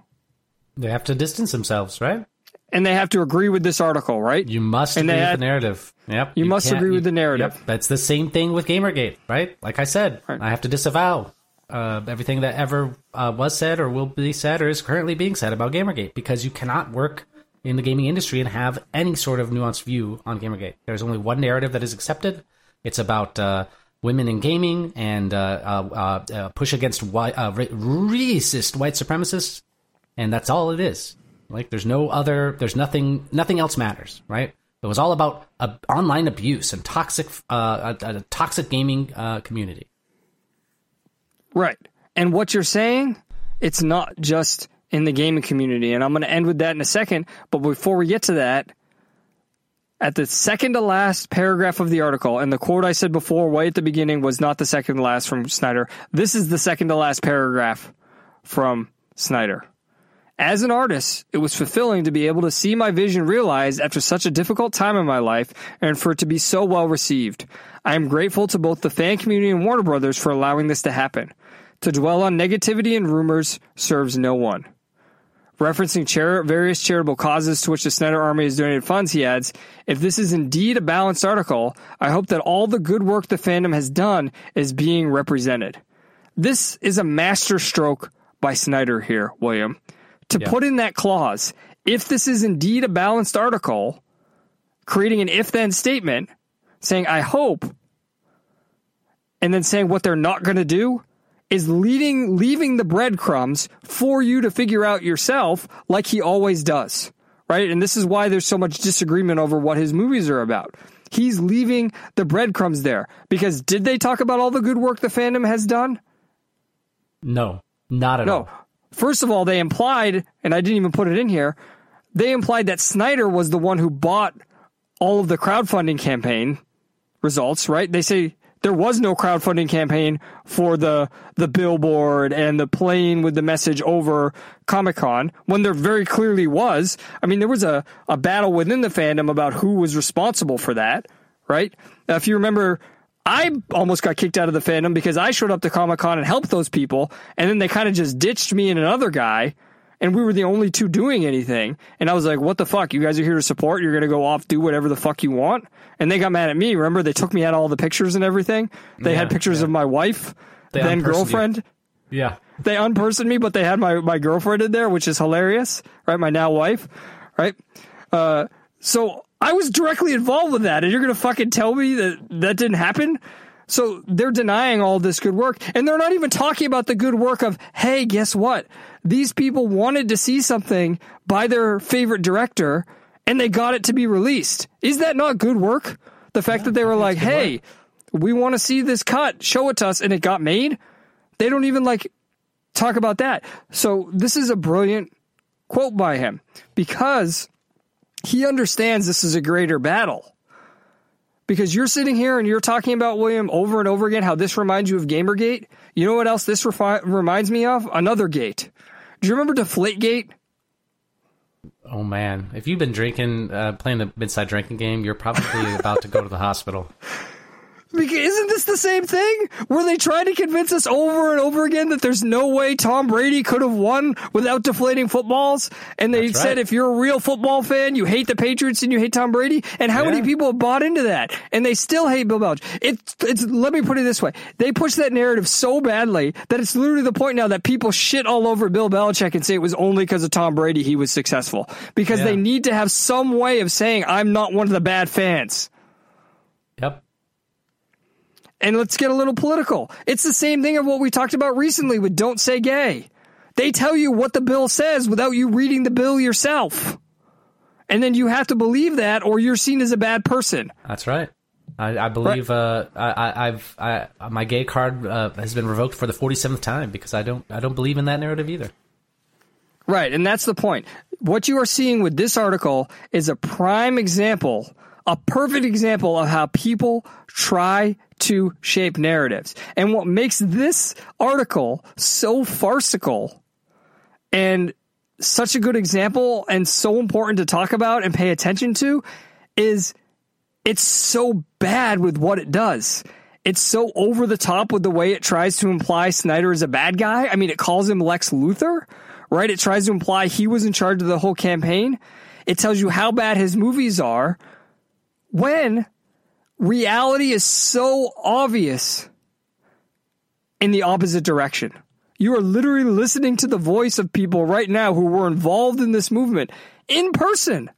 They have to distance themselves, right? And they have to agree with this article, right? You must And agree with had- the narrative. Yep. You must can't- agree with you- the narrative. Yep. That's the same thing with Gamergate, right? Like I said, Right. I have to disavow uh, everything that ever uh, was said or will be said or is currently being said about Gamergate because you cannot work in the gaming industry and have any sort of nuanced view on Gamergate. There's only one narrative that is accepted. It's about uh, women in gaming and uh, uh, uh, push against white, uh, racist white supremacists, and that's all it is. Like there's no other, there's nothing, nothing else matters, right? It was all about uh, online abuse and toxic, uh, a, a toxic gaming uh, community. Right. And what you're saying, it's not just in the gaming community. And I'm going to end with that in a second. But before we get to that, at the second to last paragraph of the article, and the quote I said before, way at the beginning, was not the second to last from Snyder. This is the second to last paragraph from Snyder. As an artist, it was fulfilling to be able to see my vision realized after such a difficult time in my life and for it to be so well received. I am grateful to both the fan community and Warner Brothers for allowing this to happen. To dwell on negativity and rumors serves no one. Referencing char- various charitable causes to which the Snyder Army has donated funds, he adds, If this is indeed a balanced article, I hope that all the good work the fandom has done is being represented. This is a masterstroke by Snyder here, William. To Yeah. put in that clause, if this is indeed a balanced article, creating an if then statement, saying, I hope, and then saying what they're not going to do is leading leaving the breadcrumbs for you to figure out yourself like he always does right? And this is why there's so much disagreement over what his movies are about. He's leaving the breadcrumbs there. Because did they talk about all the good work the fandom has done? No, not at no. all. First of all they implied and i didn't even put it in here they implied that snyder was the one who bought all of the crowdfunding campaign results, right? They say there was no crowdfunding campaign for the the billboard and the plane with the message over Comic Con when there very clearly was. I mean, there was a, a battle within the fandom about who was responsible for that, right? Uh, if you remember, I almost got kicked out of the fandom because I showed up to Comic Con and helped those people, and then they kind of just ditched me and another guy. And we were the only two doing anything. And I was like, what the fuck? You guys are here to support. You're going to go off, do whatever the fuck you want. And they got mad at me. Remember, they took me out all the pictures and everything. They had pictures yeah. of my wife, They then unpersoned you. girlfriend. Yeah. They unpersoned me, but they had my, my girlfriend in there, which is hilarious, right? My now wife, right? Uh, so I was directly involved with that. And you're going to fucking tell me that that didn't happen? So they're denying all this good work. And they're not even talking about the good work of, hey, guess what? These people wanted to see something by their favorite director and they got it to be released. Is that not good work? The fact that they were like, hey, we want to see this cut, show it to us, and it got made. They don't even like talk about that. So this is a brilliant quote by him because he understands this is a greater battle. Because you're sitting here and you're talking about William over and over again how this reminds you of Gamergate. You know what else this refi- reminds me of? Another gate. Do you remember Deflategate? Oh man, if you've been drinking, uh, playing the midside drinking game, you're probably about to go to the hospital. Because isn't this the same thing? Were they trying to convince us over and over again that there's no way Tom Brady could have won without deflating footballs? And they That's said right. if you're a real football fan, you hate the Patriots and you hate Tom Brady. And how many people have bought into that? And they still hate Bill Belichick. It's, it's, let me put it this way. They push that narrative so badly that it's literally the point now that people shit all over Bill Belichick and say it was only because of Tom Brady he was successful. Because Yeah. they need to have some way of saying, I'm not one of the bad fans. And let's get a little political. It's the same thing of what we talked about recently with Don't Say Gay. They tell you what the bill says without you reading the bill yourself. And then you have to believe that or you're seen as a bad person. That's right. I, I believe uh, I, I've I, my gay card uh, has been revoked for the 47th time because I don't I don't believe in that narrative either. Right. And that's the point. What you are seeing with this article is a prime example, a perfect example of how people try to shape narratives. And what makes this article so farcical and such a good example and so important to talk about and pay attention to is it's so bad with what it does. It's so over the top with the way it tries to imply Snyder is a bad guy. I mean, it calls him Lex Luthor, right? It tries to imply he was in charge of the whole campaign. It tells you how bad his movies are when reality is so obvious in the opposite direction. You are literally listening to the voice of people right now who were involved in this movement in person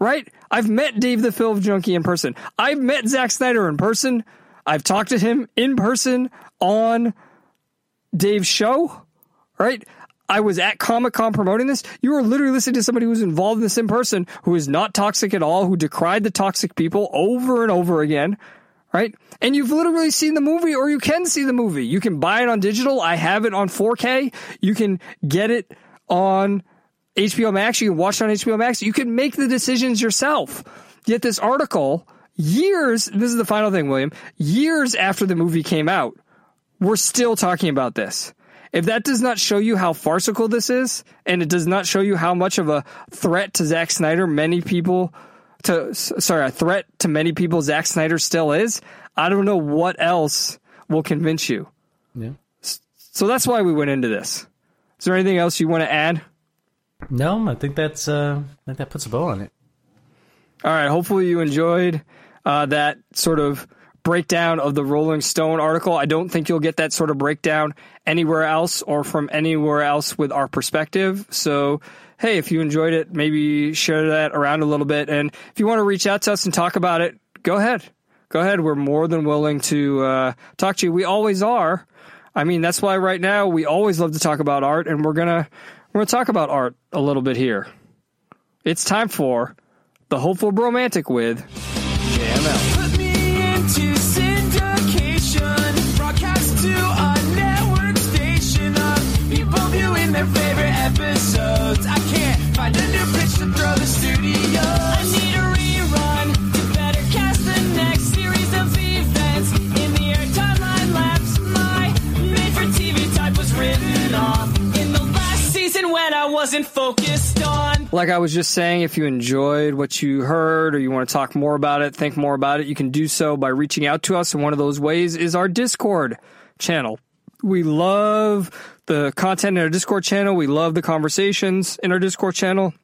right? I've met Dave the Film Junkie in person. I've met Zack Snyder in person. I've talked to him in person on Dave's show, right? I was at Comic Con promoting this. You were literally listening to somebody who's involved in this in person, who is not toxic at all, who decried the toxic people over and over again, right? And you've literally seen the movie or you can see the movie. You can buy it on digital. I have it on 4K. You can get it on HBO Max. You can watch it on HBO Max. You can make the decisions yourself. Yet this article, years, this is the final thing, William, years after the movie came out, we're still talking about this. If that does not show you how farcical this is, and it does not show you how much of a threat to Zack Snyder many people to sorry, a threat to many people Zack Snyder still is, I don't know what else will convince you. Yeah. So that's why we went into this. Is there anything else you want to add? No, I think that's uh, I think that puts a bow on it. All right. Hopefully you enjoyed uh, that sort of breakdown of the Rolling Stone article. I don't think you'll get that sort of breakdown anywhere else or from anywhere else with our perspective. So, hey, if you enjoyed it, maybe share that around a little bit. And if you want to reach out to us and talk about it, go ahead. Go ahead. We're more than willing to uh, talk to you. We always are. I mean, that's why right now we always love to talk about art, and we're gonna we're gonna talk about art a little bit here. It's time for the hopeful romantic with their favorite episodes. I can't find a new pitch to throw the studio. I need a rerun to better cast the next series of events. In the air timeline lapse, my made for TV type was written off in the last season when I wasn't focused on. Like I was just saying, if you enjoyed what you heard or you want to talk more about it, think more about it, you can do so by reaching out to us. And one of those ways is our Discord channel. We love the content in our Discord channel. We love the conversations in our Discord channel.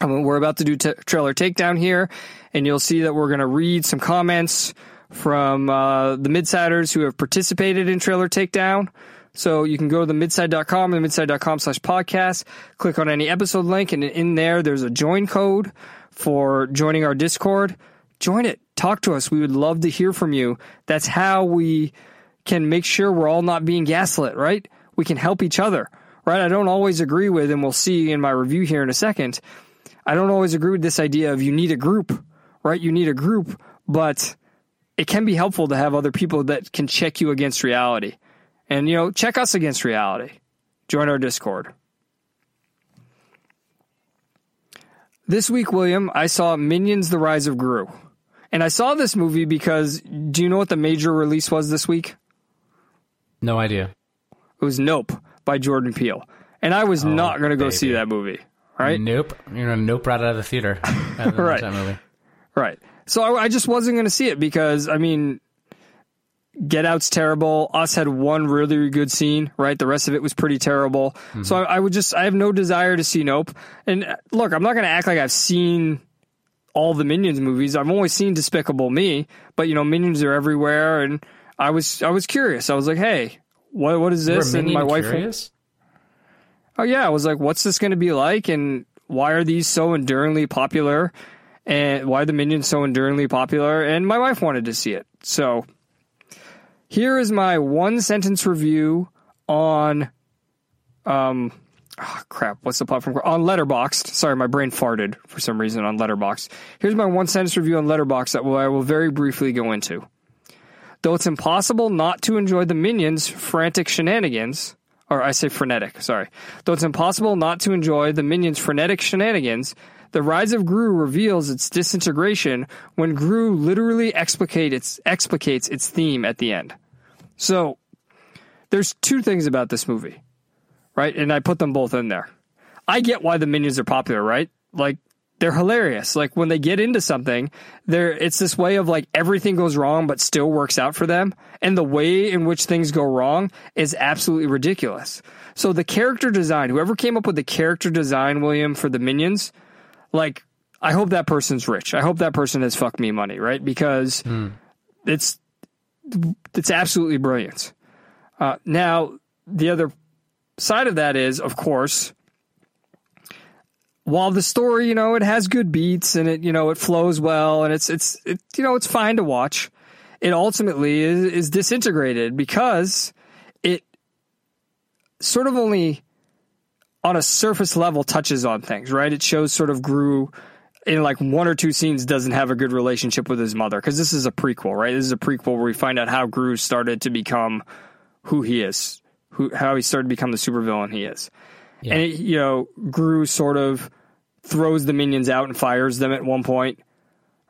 I mean, we're about to do t- trailer takedown here, and you'll see that we're going to read some comments from uh, the midsiders who have participated in trailer takedown. So you can go to the midside.com the midside.com slash podcast, click on any episode link, and in there there's a join code for joining our Discord. Join it. Talk to us. We would love to hear from you. That's how we can make sure we're all not being gaslit, right? We can help each other, right? I don't always agree with, and we'll see in my review here in a second. I don't always agree with this idea of you need a group, right? You need a group, but it can be helpful to have other people that can check you against reality. And, you know, check us against reality. Join our Discord. This week, William, I saw Minions The Rise of Gru. And I saw this movie because do you know what the major release was this week? No idea. It was Nope by Jordan Peele. And I was not going to go see that movie, right? Nope. You're gonna nope right out of the theater. Right. That movie. Right. So I, I just wasn't going to see it because, I mean, Get Out's terrible. Us had one really good scene, right? The rest of it was pretty terrible. So I, I would just, I have no desire to see Nope. And uh, look, I'm not going to act like I've seen all the Minions movies. I've only seen Despicable Me, but you know, Minions are everywhere. And I was, I was curious. I was like, hey, what, what is this? And my wife, curious? oh yeah, I was like, what's this going to be like? And why are these so enduringly popular? And why are the Minions so enduringly popular? And my wife wanted to see it. So here is my one sentence review on, um, ah, crap, what's the platform? On Letterboxd. Sorry, my brain farted for some reason on Letterboxd. Here's my one sentence review on Letterboxd that I will very briefly go into. Though it's impossible not to enjoy the Minions' frantic shenanigans, or I say frenetic, sorry. Though it's impossible not to enjoy the Minions' frenetic shenanigans, the Rise of Gru reveals its disintegration when Gru literally its, explicates its theme at the end. So, there's two things about this movie, right? And I put them both in there. I get why the Minions are popular, right? Like, they're hilarious. Like when they get into something, there it's this way of like everything goes wrong but still works out for them. And the way in which things go wrong is absolutely ridiculous. So the character design, whoever came up with the character design, William, for the minions, like I hope that person's rich. I hope that person has fucked me money, right? Because it's it's absolutely brilliant. Uh, now the other side of that is, of course, while the story, you know, it has good beats and it, you know, it flows well and it's, it's, it, you know, it's fine to watch. it ultimately is, is disintegrated because it sort of only on a surface level touches on things, right? It shows sort of Gru in like one or two scenes doesn't have a good relationship with his mother because this is a prequel, right? This is a prequel where we find out how Gru started to become who he is, who how he started to become the supervillain he is. And it, you know, Gru sort of throws the minions out and fires them at one point,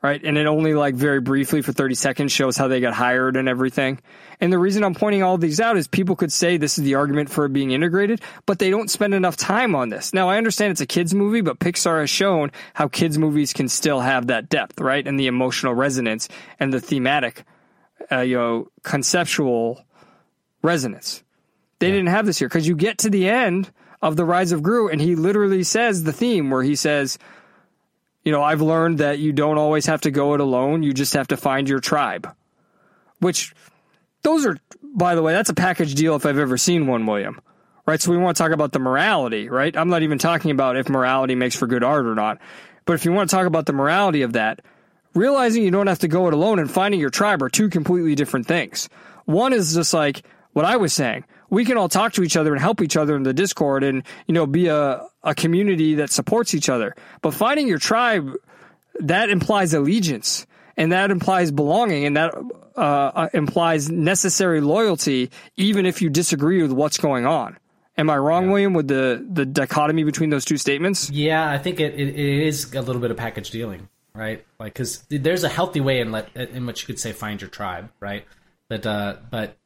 right? And it only like very briefly for 30 seconds shows how they got hired and everything. And the reason I'm pointing all these out is people could say this is the argument for it being integrated, but they don't spend enough time on this. Now, I understand it's a kids movie, but Pixar has shown how kids movies can still have that depth, right? And the emotional resonance and the thematic, uh, you know, conceptual resonance. They didn't have this here because you get to the end of the Rise of Gru, and he literally says the theme where he says, "You know, I've learned that you don't always have to go it alone. You just have to find your tribe." Which, those are, by the way, that's a package deal if I've ever seen one, William. Right? So we want to talk about the morality, right? I'm not even talking about if morality makes for good art or not. But if you want to talk about the morality of that, realizing you don't have to go it alone and finding your tribe are two completely different things. One is just like what I was saying. We can all talk to each other and help each other in the Discord and, you know, be a, a community that supports each other. But finding your tribe, that implies allegiance and that implies belonging and that uh, uh, implies necessary loyalty, even if you disagree with what's going on. Am I wrong, William, with the, the dichotomy between those two statements? Yeah, I think it, it, it is a little bit of package dealing, right? Like, because there's a healthy way in let in which you could say find your tribe, right? But uh, but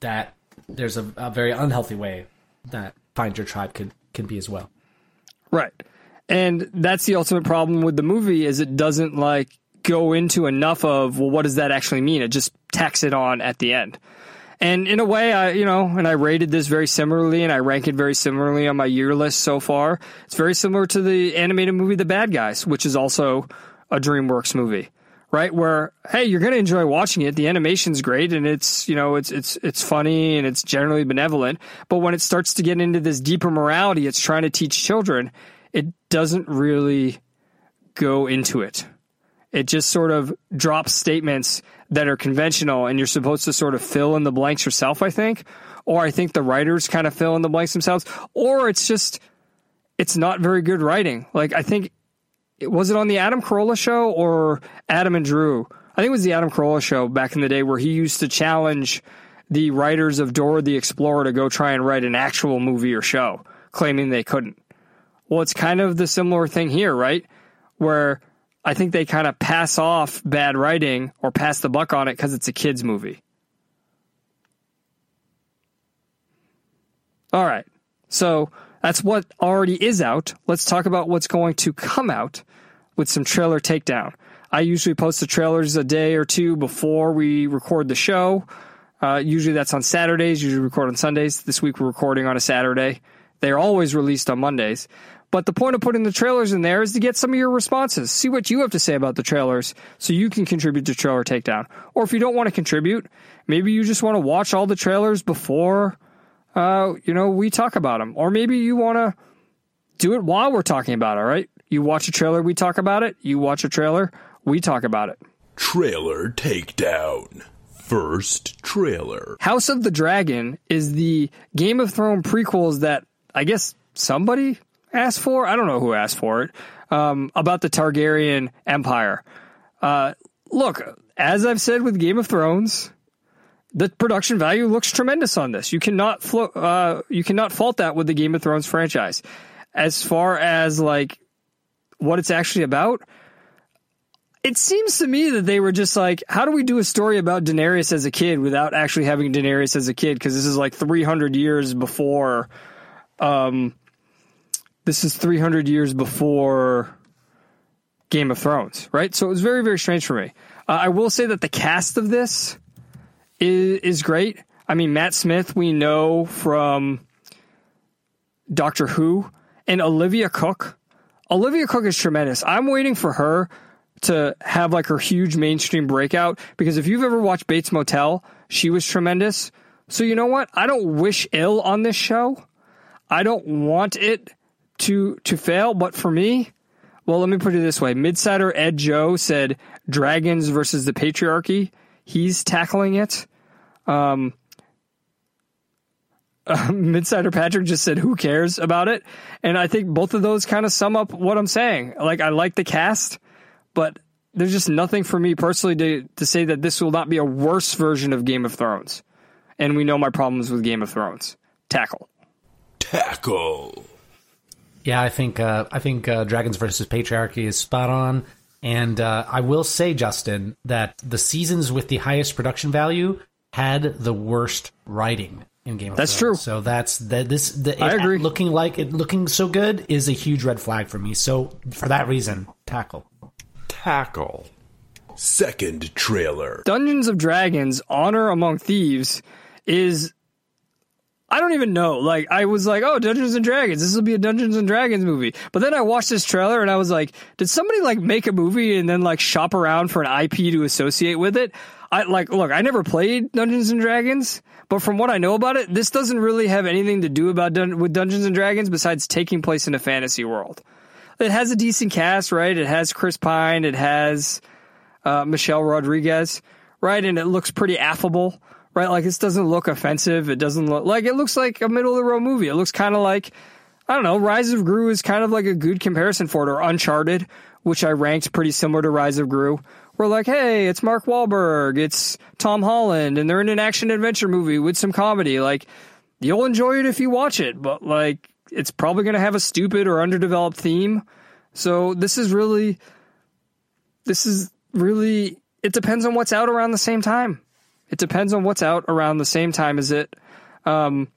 that there's a, a very unhealthy way that find your tribe can can be as well. Right. And that's the ultimate problem with the movie is it doesn't like go into enough of well what does that actually mean? It just tacks it on at the end. And in a way I you know, and I rated this very similarly and I rank it very similarly on my year list so far. It's very similar to the animated movie The Bad Guys, which is also a DreamWorks movie. Right where hey you're gonna enjoy watching it. The animation's great and it's you know it's it's it's funny and it's generally benevolent. But when it starts to get into this deeper morality it's trying to teach children it doesn't really go into it. It just sort of drops statements that are conventional and you're supposed to sort of fill in the blanks yourself i think. Or i think the writers kind of fill in the blanks themselves. Or it's just it's not very good writing. Like i think was it on the adam carolla show or adam and drew i think it was the adam carolla show back in the day where he used to challenge the writers of dora the explorer to go try and write an actual movie or show claiming they couldn't well it's kind of the similar thing here right where I think they kind of pass off bad writing or pass the buck on it because it's a kids movie. All right. So that's what already is out. Let's talk about what's going to come out with some trailer takedown. I usually post the trailers a day or two before we record the show. Uh, usually that's on Saturdays, usually record on Sundays. This week we're recording on a Saturday. They're always released on Mondays. But the point of putting the trailers in there is to get some of your responses. See what you have to say about the trailers so you can contribute to Trailer Takedown. Or if you don't want to contribute, maybe you just want to watch all the trailers before, uh, you know, we talk about them. Or maybe you want to do it while we're talking about it, right? You watch a trailer, we talk about it. You watch a trailer, we talk about it. Trailer Takedown. First trailer. House of the Dragon is the Game of Thrones prequels that I guess somebody asked for. I don't know who asked for it. Um, about the Targaryen Empire. Uh, look, as I've said with Game of Thrones, the production value looks tremendous on this. You cannot flo- uh, you cannot fault that with the Game of Thrones franchise. As far as like what it's actually about, it seems to me that they were just like, how do we do a story about Daenerys as a kid without actually having Daenerys as a kid? Because this is like 300 years before. Um, this is 300 years before Game of Thrones, right? So it was very, very strange for me. Uh, I will say that the cast of this is, is great. I mean, Matt Smith, we know from Doctor Who, and Olivia Cooke. Olivia Cooke is tremendous. I'm waiting for her to have like her huge mainstream breakout because if you've ever watched Bates Motel, she was tremendous. So you know what? I don't wish ill on this show. I don't want it to to fail, but for me, well, let me put it this way: Midsider Ed Joe said dragons versus the patriarchy. he's tackling it. Um, Midsider Patrick just said, "Who cares about it?" And I think both of those kind of sum up what I'm saying. Like I like the cast, but there's just nothing for me personally to to say that this will not be a worse version of Game of Thrones. And we know my problems with Game of Thrones. Tackle. Tackle. Yeah, I think uh, I think uh, Dragons versus Patriarchy is spot on, and uh, I will say, Justin, that the seasons with the highest production value had the worst writing in Game of That's Thrones. true. So that's that. This the, I it agree. Looking like it, looking so good is a huge red flag for me. So for that reason, tackle. Tackle. Second trailer. Dungeons of Dragons Honor Among Thieves is I don't even know. Like I was like, "Oh, Dungeons and Dragons. This will be a Dungeons and Dragons movie." But then I watched this trailer and I was like, "Did somebody like make a movie and then like shop around for an IP to associate with it?" I like look, I never played Dungeons and Dragons, but from what I know about it, this doesn't really have anything to do about dun- with Dungeons and Dragons besides taking place in a fantasy world. It has a decent cast, right? It has Chris Pine, it has uh, Michelle Rodriguez, right? And it looks pretty affable, right? Like this doesn't look offensive. It doesn't look like it looks like a middle of the road movie. It looks kind of like I don't know. Rise of Gru is kind of like a good comparison for it, or Uncharted, which I ranked pretty similar to Rise of Gru. We're like, hey, it's Mark Wahlberg, it's Tom Holland, and they're in an action adventure movie with some comedy. Like, you'll enjoy it if you watch it, but like, it's probably going to have a stupid or underdeveloped theme. So this is really this is really it depends on what's out around the same time. It depends on what's out around the same time as it. Um,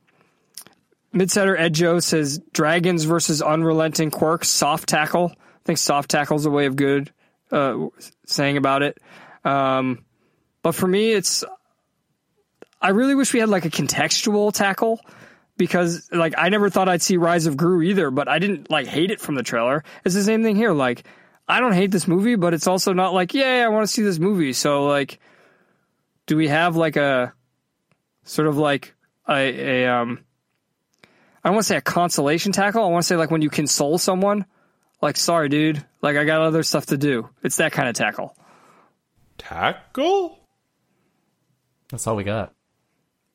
Midsider Ed Joe says dragons versus unrelenting quirks, soft tackle. I think soft tackle is a way of good uh, saying about it. Um, but for me, it's I really wish we had like a contextual tackle because like I never thought I'd see Rise of Gru either, but I didn't like hate it from the trailer. It's the same thing here. Like I don't hate this movie, but it's also not like, yay, I want to see this movie. So like do we have like a sort of like a, a um I don't want to say a consolation tackle. I want to say like when you console someone, like sorry dude, like I got other stuff to do. It's that kind of tackle. Tackle? That's all we got.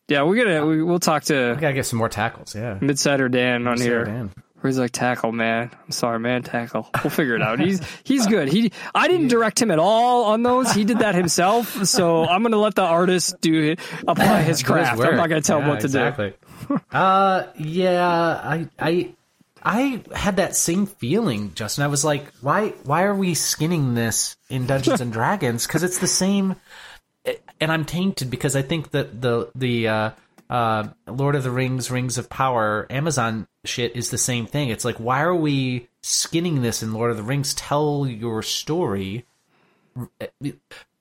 Yeah, we're gonna we, we'll talk to We gotta get some more tackles. Yeah. Midsider Dan on here. Dan. Where he's like tackle man. I'm sorry, man, tackle. We'll figure it out. He's he's good. He I didn't direct him at all on those. He did that himself. So I'm gonna let the artist do apply his craft. I'm not gonna tell him what to do. exactly. uh, yeah, I, I, I had that same feeling, Justin. I was like, why, why are we skinning this in Dungeons and Dragons? Because it's the same, and I'm tainted because I think that the the uh, uh, Lord of the Rings, Rings of Power, Amazon shit is the same thing. It's like, why are we skinning this in Lord of the Rings? Tell your story.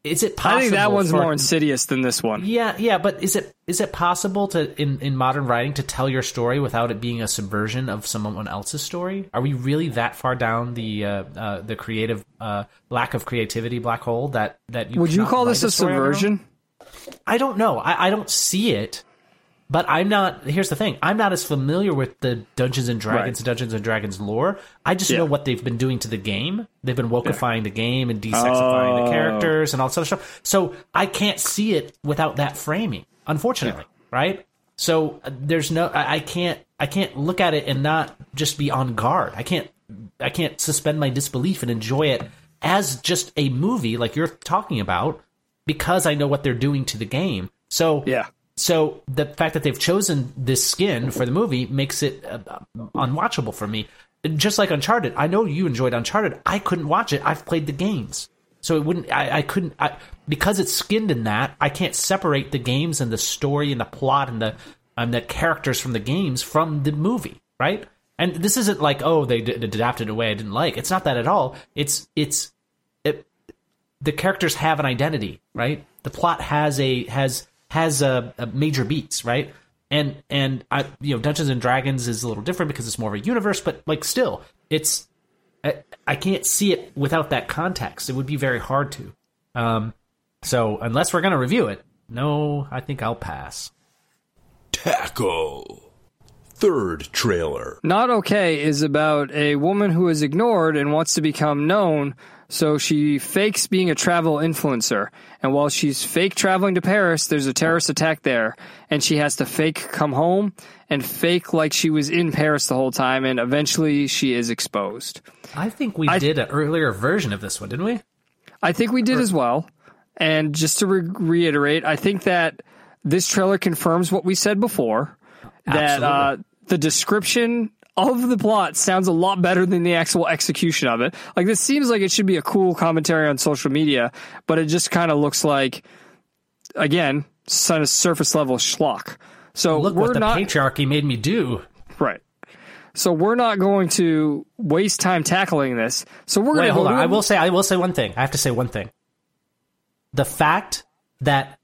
Is it possible? I think that one's for- more insidious than this one. yeah, yeah, but is it is it possible to in, in modern writing to tell your story without it being a subversion of someone else's story? Are we really that far down the uh, uh, the creative uh, lack of creativity black hole that that you Would you call this a story on your own? subversion? I don't know. I, I don't see it, but I'm not. Here's the thing: I'm not as familiar with the Dungeons and Dragons, Right. Dungeons and Dragons lore. I just Yeah. know what they've been doing to the game. They've been wokifying the game and desexifying Oh. the characters and all this other stuff. So I can't see it without that framing. Unfortunately, right? So uh, there's no. I, I can't. I can't look at it and not just be on guard. I can't. I can't suspend my disbelief and enjoy it as just a movie like you're talking about because I know what they're doing to the game. So Yeah. So the fact that they've chosen this skin for the movie makes it uh, unwatchable for me. Just like Uncharted, I know you enjoyed Uncharted. I couldn't watch it. I've played the games, so it wouldn't. I, I couldn't I, because it's skinned in that. I can't separate the games and the story and the plot and the and the characters from the games from the movie, right? And this isn't like oh they d- adapted it away I didn't like. It's not that at all. It's it's it, the characters have an identity, right? The plot has a has has a, a major beats, right? And and I you know Dungeons and Dragons is a little different because it's more of a universe, but like still, it's I, I can't see it without that context. It would be very hard to. Um, so unless we're gonna review it, no, I think I'll pass. Tackle. Third trailer. Not Okay is about a woman who is ignored and wants to become known So she fakes being a travel influencer. And while she's fake traveling to Paris, there's a terrorist attack there. And she has to fake come home and fake like she was in Paris the whole time. And eventually she is exposed. I think we I- did an earlier version of this one, didn't we? I think we did as well. And just to re- reiterate, I think that this trailer confirms what we said before that uh, the description of the plot sounds a lot better than the actual execution of it. Like, this seems like it should be a cool commentary on social media, but it just kind of looks like, again, sort of surface level schlock. So Look we're what the not patriarchy made me do. right. So we're not going to waste time tackling this. So we're going to hold on. I will say, I will say one thing. I have to say one thing. The fact that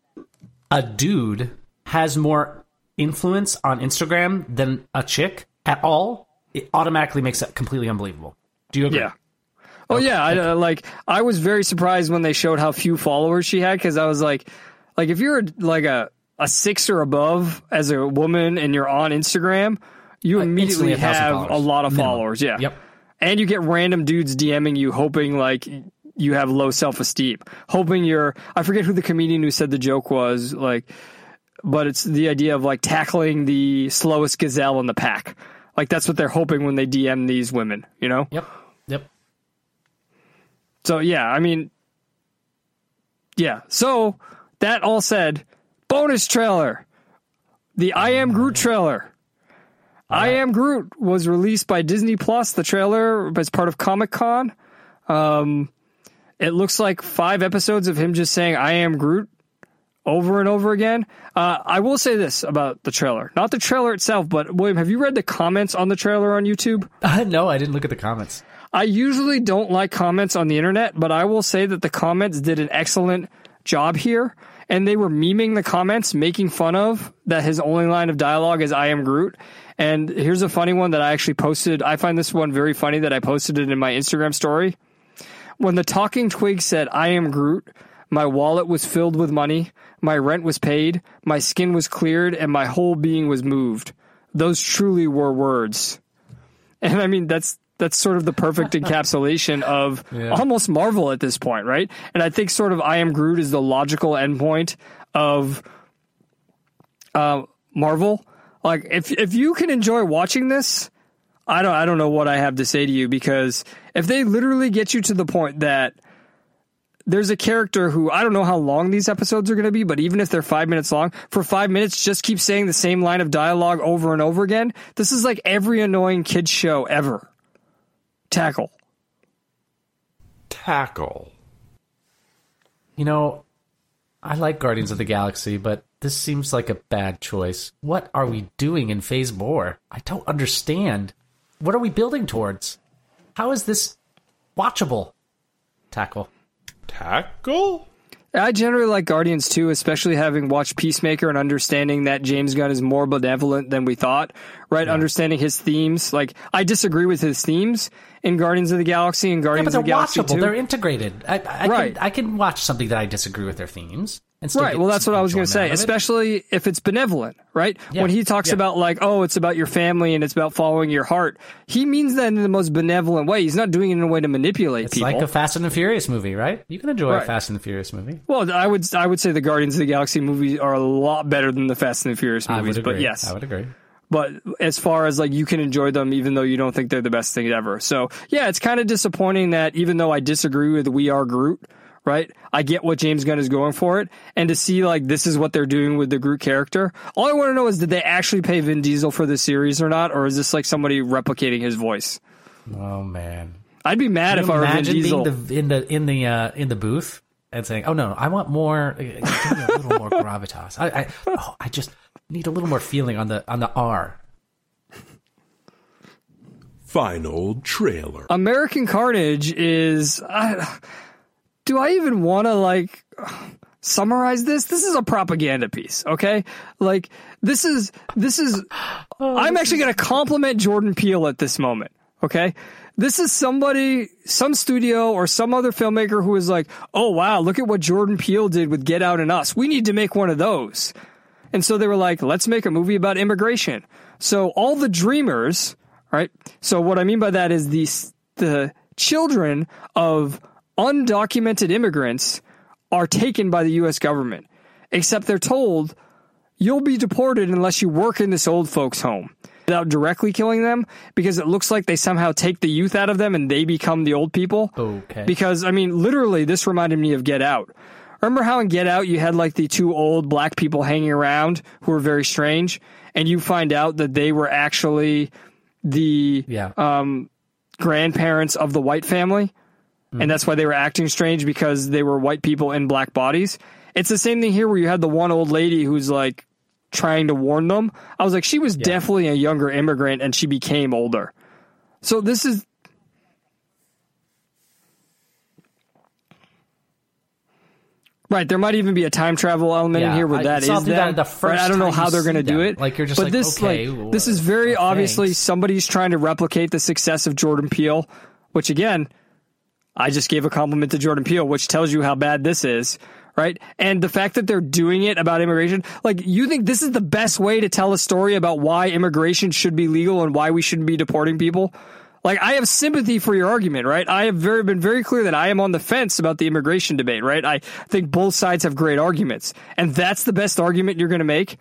a dude has more influence on Instagram than a chick at all, it automatically makes it completely unbelievable. Do you agree? Yeah. Oh yeah, I, uh, like I was very surprised when they showed how few followers she had because I was like, like if you're like a a six or above as a woman and you're on Instagram, you immediately a have followers. a lot of Minimum. followers. Yeah. Yep. And you get random dudes DMing you, hoping like you have low self esteem, hoping you're. I forget who the comedian who said the joke was like, but it's the idea of like tackling the slowest gazelle in the pack. Like that's what they're hoping when they DM these women. You know. Yep. Yep. So yeah, I mean, yeah. So that all said, bonus trailer, the I Am Groot trailer. I Am Groot was released by Disney Plus. The trailer as part of Comic Con. Um, it looks like five episodes of him just saying "I am Groot" over and over again. Uh, I will say this about the trailer, not the trailer itself, but William, have you read the comments on the trailer on YouTube? Uh, no, I didn't look at the comments. I usually don't like comments on the internet, but I will say that the comments did an excellent job here. And they were memeing the comments, making fun of that his only line of dialogue is I am Groot. And here's a funny one that I actually posted. I find this one very funny that I posted it in my Instagram story. When the talking twig said, I am Groot, my wallet was filled with money, my rent was paid, my skin was cleared, and my whole being was moved. Those truly were words. And I mean, that's that's sort of the perfect encapsulation of almost Marvel at this point, right? And I think sort of I am Groot is the logical endpoint of uh, Marvel. Like if if you can enjoy watching this, I don't I don't know what I have to say to you because if they literally get you to the point that there's a character who I don't know how long these episodes are going to be, but even if they're five minutes long, for five minutes, just keep saying the same line of dialogue over and over again. This is like every annoying kids show ever. Tackle. Tackle. You know, I like Guardians of the Galaxy, but this seems like a bad choice. What are we doing in Phase 4? I don't understand. What are we building towards? How is this watchable? Tackle. Tackle? I generally like Guardians too, especially having watched Peacemaker and understanding that James Gunn is more benevolent than we thought, right? Understanding his themes. Like, I disagree with his themes in Guardians of the Galaxy and Yeah, Guardians but of the they're Galaxy watchable. 2. They're integrated. I, I, Right. can, I can watch something that I disagree with their themes. And still Right. get Well, that's what I was going to say, out of it. especially if it's benevolent, right? Yeah, When he talks yeah. about like, oh, it's about your family and it's about following your heart, he means that in the most benevolent way. He's not doing it in a way to manipulate It's people. like a Fast and the Furious movie, right? You can enjoy Right. a Fast and the Furious movie. well, I would I would say the Guardians of the Galaxy movies are a lot better than the Fast and the Furious I movies, would agree. but yes, I would agree. but as far as like you can enjoy them even though you don't think they're the best thing ever. So yeah, it's kind of disappointing that even though I disagree with We Are Groot, right? I get what James Gunn is going for it, and to see like this is what they're doing with the Groot character. All I want to know is did they actually pay Vin Diesel for the series or not, or is this like somebody replicating his voice? Oh man. I'd be mad Can if I were Vin imagine Diesel. being the, in the in the uh, in the booth and saying, "Oh no, I want more, uh, give me a little more gravitas. I I, oh, I just need a little more feeling on the on the R." Final trailer. American Carnage is. I, do I even want to like summarize this? This is a propaganda piece, okay? Like this is this is. Oh, I'm actually going to compliment Jordan Peele at this moment, okay? This is somebody, some studio or some other filmmaker who is like, oh wow, look at what Jordan Peele did with Get Out and Us. We need to make one of those. And so they were like, let's make a movie about immigration. So all the dreamers, right? So what I mean by that is the the children of undocumented immigrants are taken by the U.S. government, except they're told you'll be deported unless you work in this old folks' home without directly killing them because it looks like they somehow take the youth out of them and they become the old people. Okay. Because, I mean, literally, this reminded me of Get Out. Remember how in Get Out you had like the two old black people hanging around who were very strange, and you find out that they were actually the Yeah. um, grandparents of the white family, and that's why they were acting strange because they were white people in black bodies. It's the same thing here where you had the one old lady who's like trying to warn them. I was like, she was definitely a younger immigrant and she became older. So this is. Right, there might even be a time travel element in here where I that that that. the Right, first I don't know how they're going to do it. Like, you're just but like, this, okay, like, well, this is very well, obviously thanks. somebody's trying to replicate the success of Jordan Peele, which again, I just gave a compliment to Jordan Peele, which tells you how bad this is, right? And the fact that they're doing it about immigration, like you think this is the best way to tell a story about why immigration should be legal and why we shouldn't be deporting people? Like I have sympathy for your argument, right? I have very been very clear that I am on the fence about the immigration debate, right? I think both sides have great arguments. And that's the best argument you're going to make.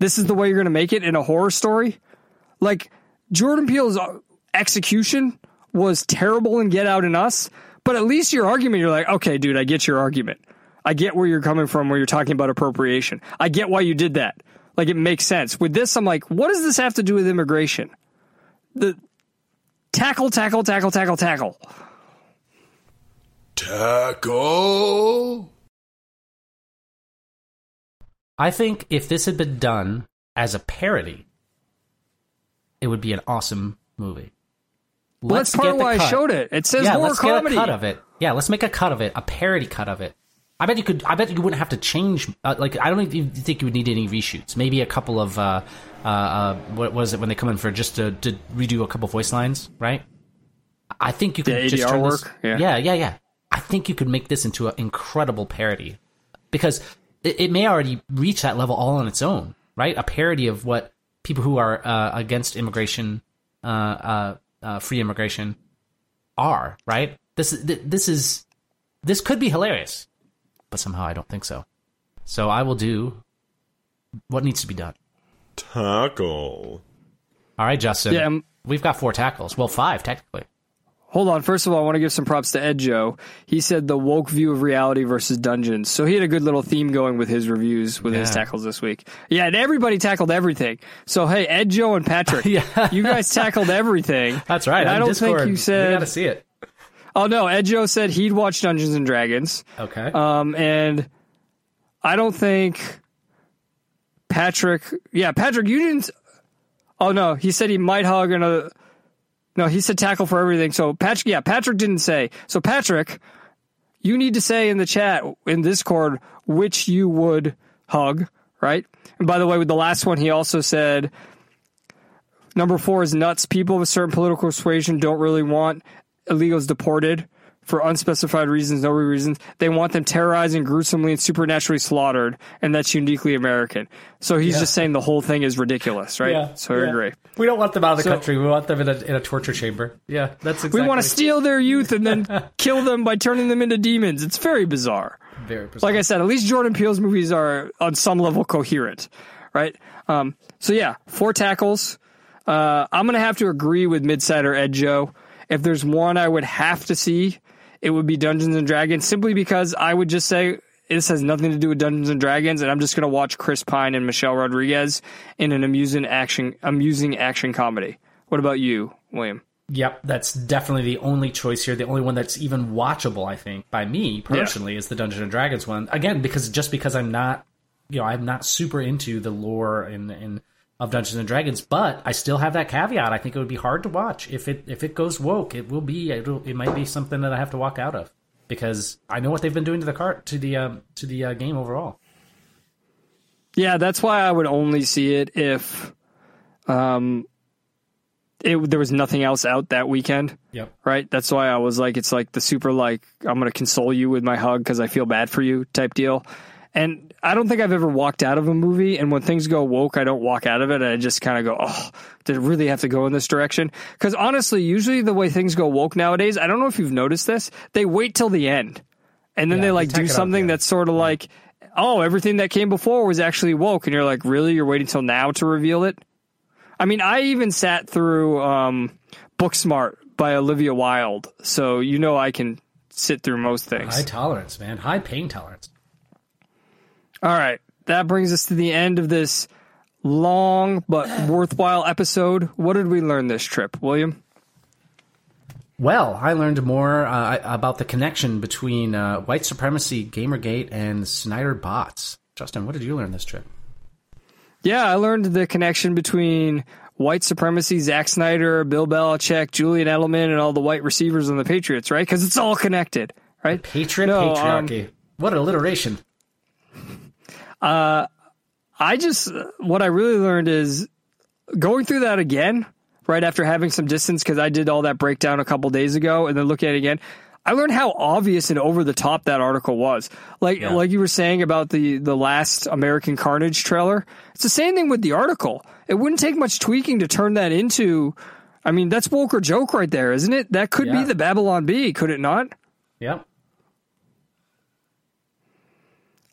This is the way you're going to make it in a horror story? Like Jordan Peele's execution was terrible in Get Out and Us, but at least your argument, you're like, okay, dude, I get your argument. I get where you're coming from, where you're talking about appropriation. I get why you did that. Like it makes sense. With this, I'm like, what does this have to do with immigration? The tackle, tackle, tackle, tackle, tackle. Tackle. I think if this had been done as a parody, it would be an awesome movie. Well, that's part get of the why I cut. showed it. It says yeah, horror let's comedy. get a cut of it. Yeah, let's make a cut of it, a parody cut of it. I bet you could. I bet you wouldn't have to change. Uh, like, I don't even think you would need any reshoots. Maybe a couple of uh, uh, uh, what was it when they come in for just to, to redo a couple voice lines, right? I think you could The just ADR turn this- work? Yeah. yeah, yeah, yeah. I think you could make this into an incredible parody because it, it may already reach that level all on its own, right? A parody of what people who are uh, against immigration, uh, uh, uh, free immigration, are, right? This is th- this is this could be hilarious, but somehow I don't think so. So I will do what needs to be done. Tackle. All right, Justin. Yeah, um, we've got four tackles. Well, five technically. Hold on. First of all, I want to give some props to Ed Joe. He said the woke view of reality versus dungeons. So he had a good little theme going with his reviews with his tackles this week. Yeah, and everybody tackled everything. So hey, Ed Joe and Patrick, Yeah. you guys tackled everything. That's right. I don't Discord. think you said. we got to see it. Oh no, Ed Joe said he'd watch Dungeons and Dragons. Okay. Um, and I don't think Patrick. Yeah, Patrick, you didn't. Oh no, he said he might hug another. No, he said tackle for everything. So Patrick, yeah, Patrick didn't say. So Patrick, you need to say in the chat in Discord which you would hug, right? And by the way, with the last one, he also said number four is nuts. People of a certain political persuasion don't really want illegals deported for unspecified reasons, no reasons. They want them terrorized and gruesomely and supernaturally slaughtered, and that's uniquely American. So he's just saying the whole thing is ridiculous, right? Yeah. so I yeah. agree. We don't want them out of the So- country. We want them in a in a torture chamber. Yeah, that's exactly. We want to steal their youth and then kill them by turning them into demons. It's very bizarre. Very precise. Like I said, at least Jordan Peele's movies are on some level coherent, right? Um, so yeah, four tackles. Uh, I'm gonna have to agree with Midsider Ed Joe. If there's one I would have to see, it would be Dungeons and Dragons, simply because I would just say this has nothing to do with Dungeons and Dragons, and I'm just gonna watch Chris Pine and Michelle Rodriguez in an amusing action amusing action comedy. What about you, William? Yep, that's definitely the only choice here. The only one that's even watchable, I think, by me personally, is the Dungeons and Dragons one. Again, because just because I'm not, you know, I'm not super into the lore and and of Dungeons and Dragons, but I still have that caveat. I think it would be hard to watch if it if it goes woke. It will be. It'll, it might be something that I have to walk out of because I know what they've been doing to the cart to the um, to the uh, game overall. Yeah, that's why I would only see it if um it there was nothing else out that weekend, Yep. right? That's why I was like it's like the super like I'm going to console you with my hug cuz I feel bad for you type deal. And I don't think I've ever walked out of a movie. And when things go woke, I don't walk out of it. I just kind of go, oh, did it really have to go in this direction? Because honestly, usually the way things go woke nowadays, I don't know if you've noticed this, they wait till the end. And then Yeah, they like do something that's sort of like, oh, everything that came before was actually woke. And you're like, really? You're waiting till now to reveal it? I mean, I even sat through um, Booksmart by Olivia Wilde. So you know I can sit through most things. High tolerance, man. High pain tolerance. All right. That brings us to the end of this long but worthwhile episode. What did we learn this trip, William? Well, I learned more uh, about the connection between uh, white supremacy, Gamergate, and Snyder bots. Justin, what did you learn this trip? Yeah, I learned the connection between white supremacy, Zack Snyder, Bill Belichick, Julian Edelman, and all the white receivers on the Patriots, right? Because it's all connected, right? Patriot No, um, patriarchy. what alliteration. Uh, I just what I really learned is going through that again right after having some distance because I did all that breakdown a couple days ago and then looking at it again. I learned how obvious and over the top that article was. Like Yeah. like you were saying about the the last American Carnage trailer. It's the same thing with the article. It wouldn't take much tweaking to turn that into I mean, that's woke or joke right there, isn't it? That could be the Babylon Bee, could it not? Yep.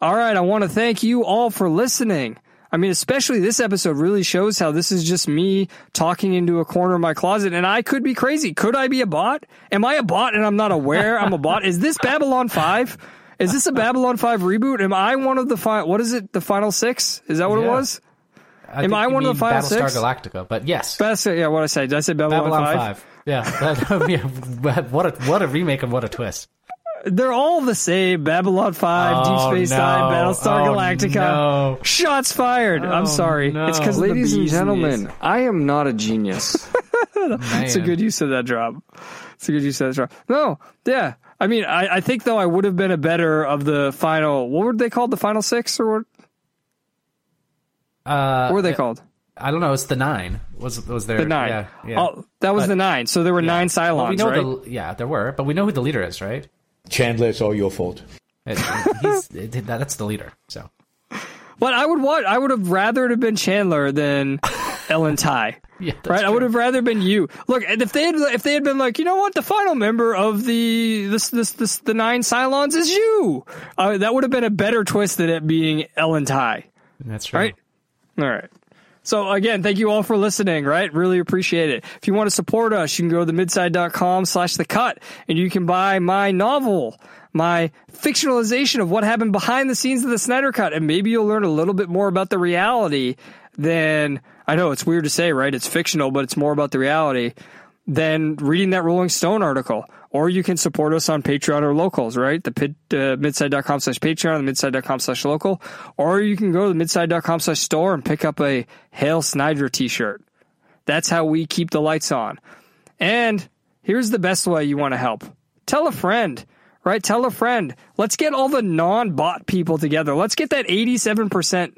All right, I want to thank you all for listening. I mean, especially this episode really shows how this is just me talking into a corner of my closet, and I could be crazy. Could I be a bot? Am I a bot and I'm not aware I'm a bot? Is this Babylon 5? Is this a Babylon 5 reboot? Am I one of the fi- what is it? The final six? Is that what it was? I Am I one of the final Battlestar six? Galactica, but yes, Best, yeah, what I say? Did I say Babylon, Babylon 5? Five. Yeah, that would be a, what a what a remake and what a twist. They're all the same. Babylon 5, Oh, Deep Space no. Nine, Battlestar Oh, Galactica. no. Shots fired. I'm Oh, sorry. no. It's because Ladies and gentlemen, I am not a genius. It's a good use of that drop. It's a good use of that drop. No, yeah. I mean, I, I think though I would have been a better of the final. What were they called? The final six, or what, Uh, what were they called? I don't know. It's the nine. Was was there The nine. Yeah, yeah. Oh, that was But- the nine. So there were nine Cylons, Well, we know right? the yeah there were, but we know who the leader is, right? Chandler, it's all your fault. It, he's, it, that's the leader. So But I would want. I would have rather it have been Chandler than Ellen Tigh. yeah, that's right, I would have rather been you. Look, if they had, if they had been like, you know what, the final member of the this this this the nine Cylons is you, uh, that would have been a better twist than it being Ellen Tigh. That's true. Right? All right. So again, thank you all for listening, right? Really appreciate it. If you want to support us, you can go to themidside.com slash the cut and you can buy my novel, my fictionalization of what happened behind the scenes of the Snyder Cut. And maybe you'll learn a little bit more about the reality than I know it's weird to say, right? It's fictional, but it's more about the reality than reading that Rolling Stone article. Or you can support us on Patreon or locals, right? The uh, midside.com slash Patreon, the midside.com slash local. Or you can go to the midside.com slash store and pick up a Hail Snyder t-shirt. That's how we keep the lights on. And here's the best way you want to help. Tell a friend, right? Tell a friend. Let's get all the non-bot people together. Let's get that 87%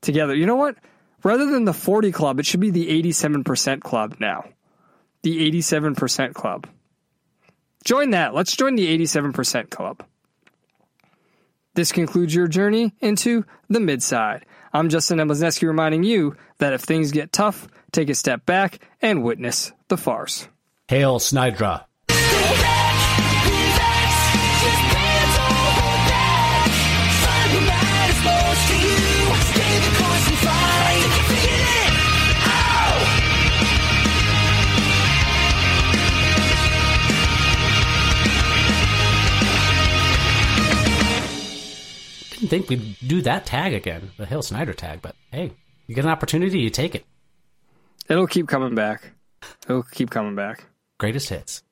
together. You know what? Rather than the 40 club, it should be the 87% club now. The 87% club. Join that. Let's join the 87% club. This concludes your journey into the midside. I'm Justin Emblesneski reminding you that if things get tough, take a step back and witness the farce. Hail Snydra. Didn't think we'd do that tag again, the Hill Snyder tag, but hey, you get an opportunity, you take it. It'll keep coming back. It'll keep coming back. Greatest hits.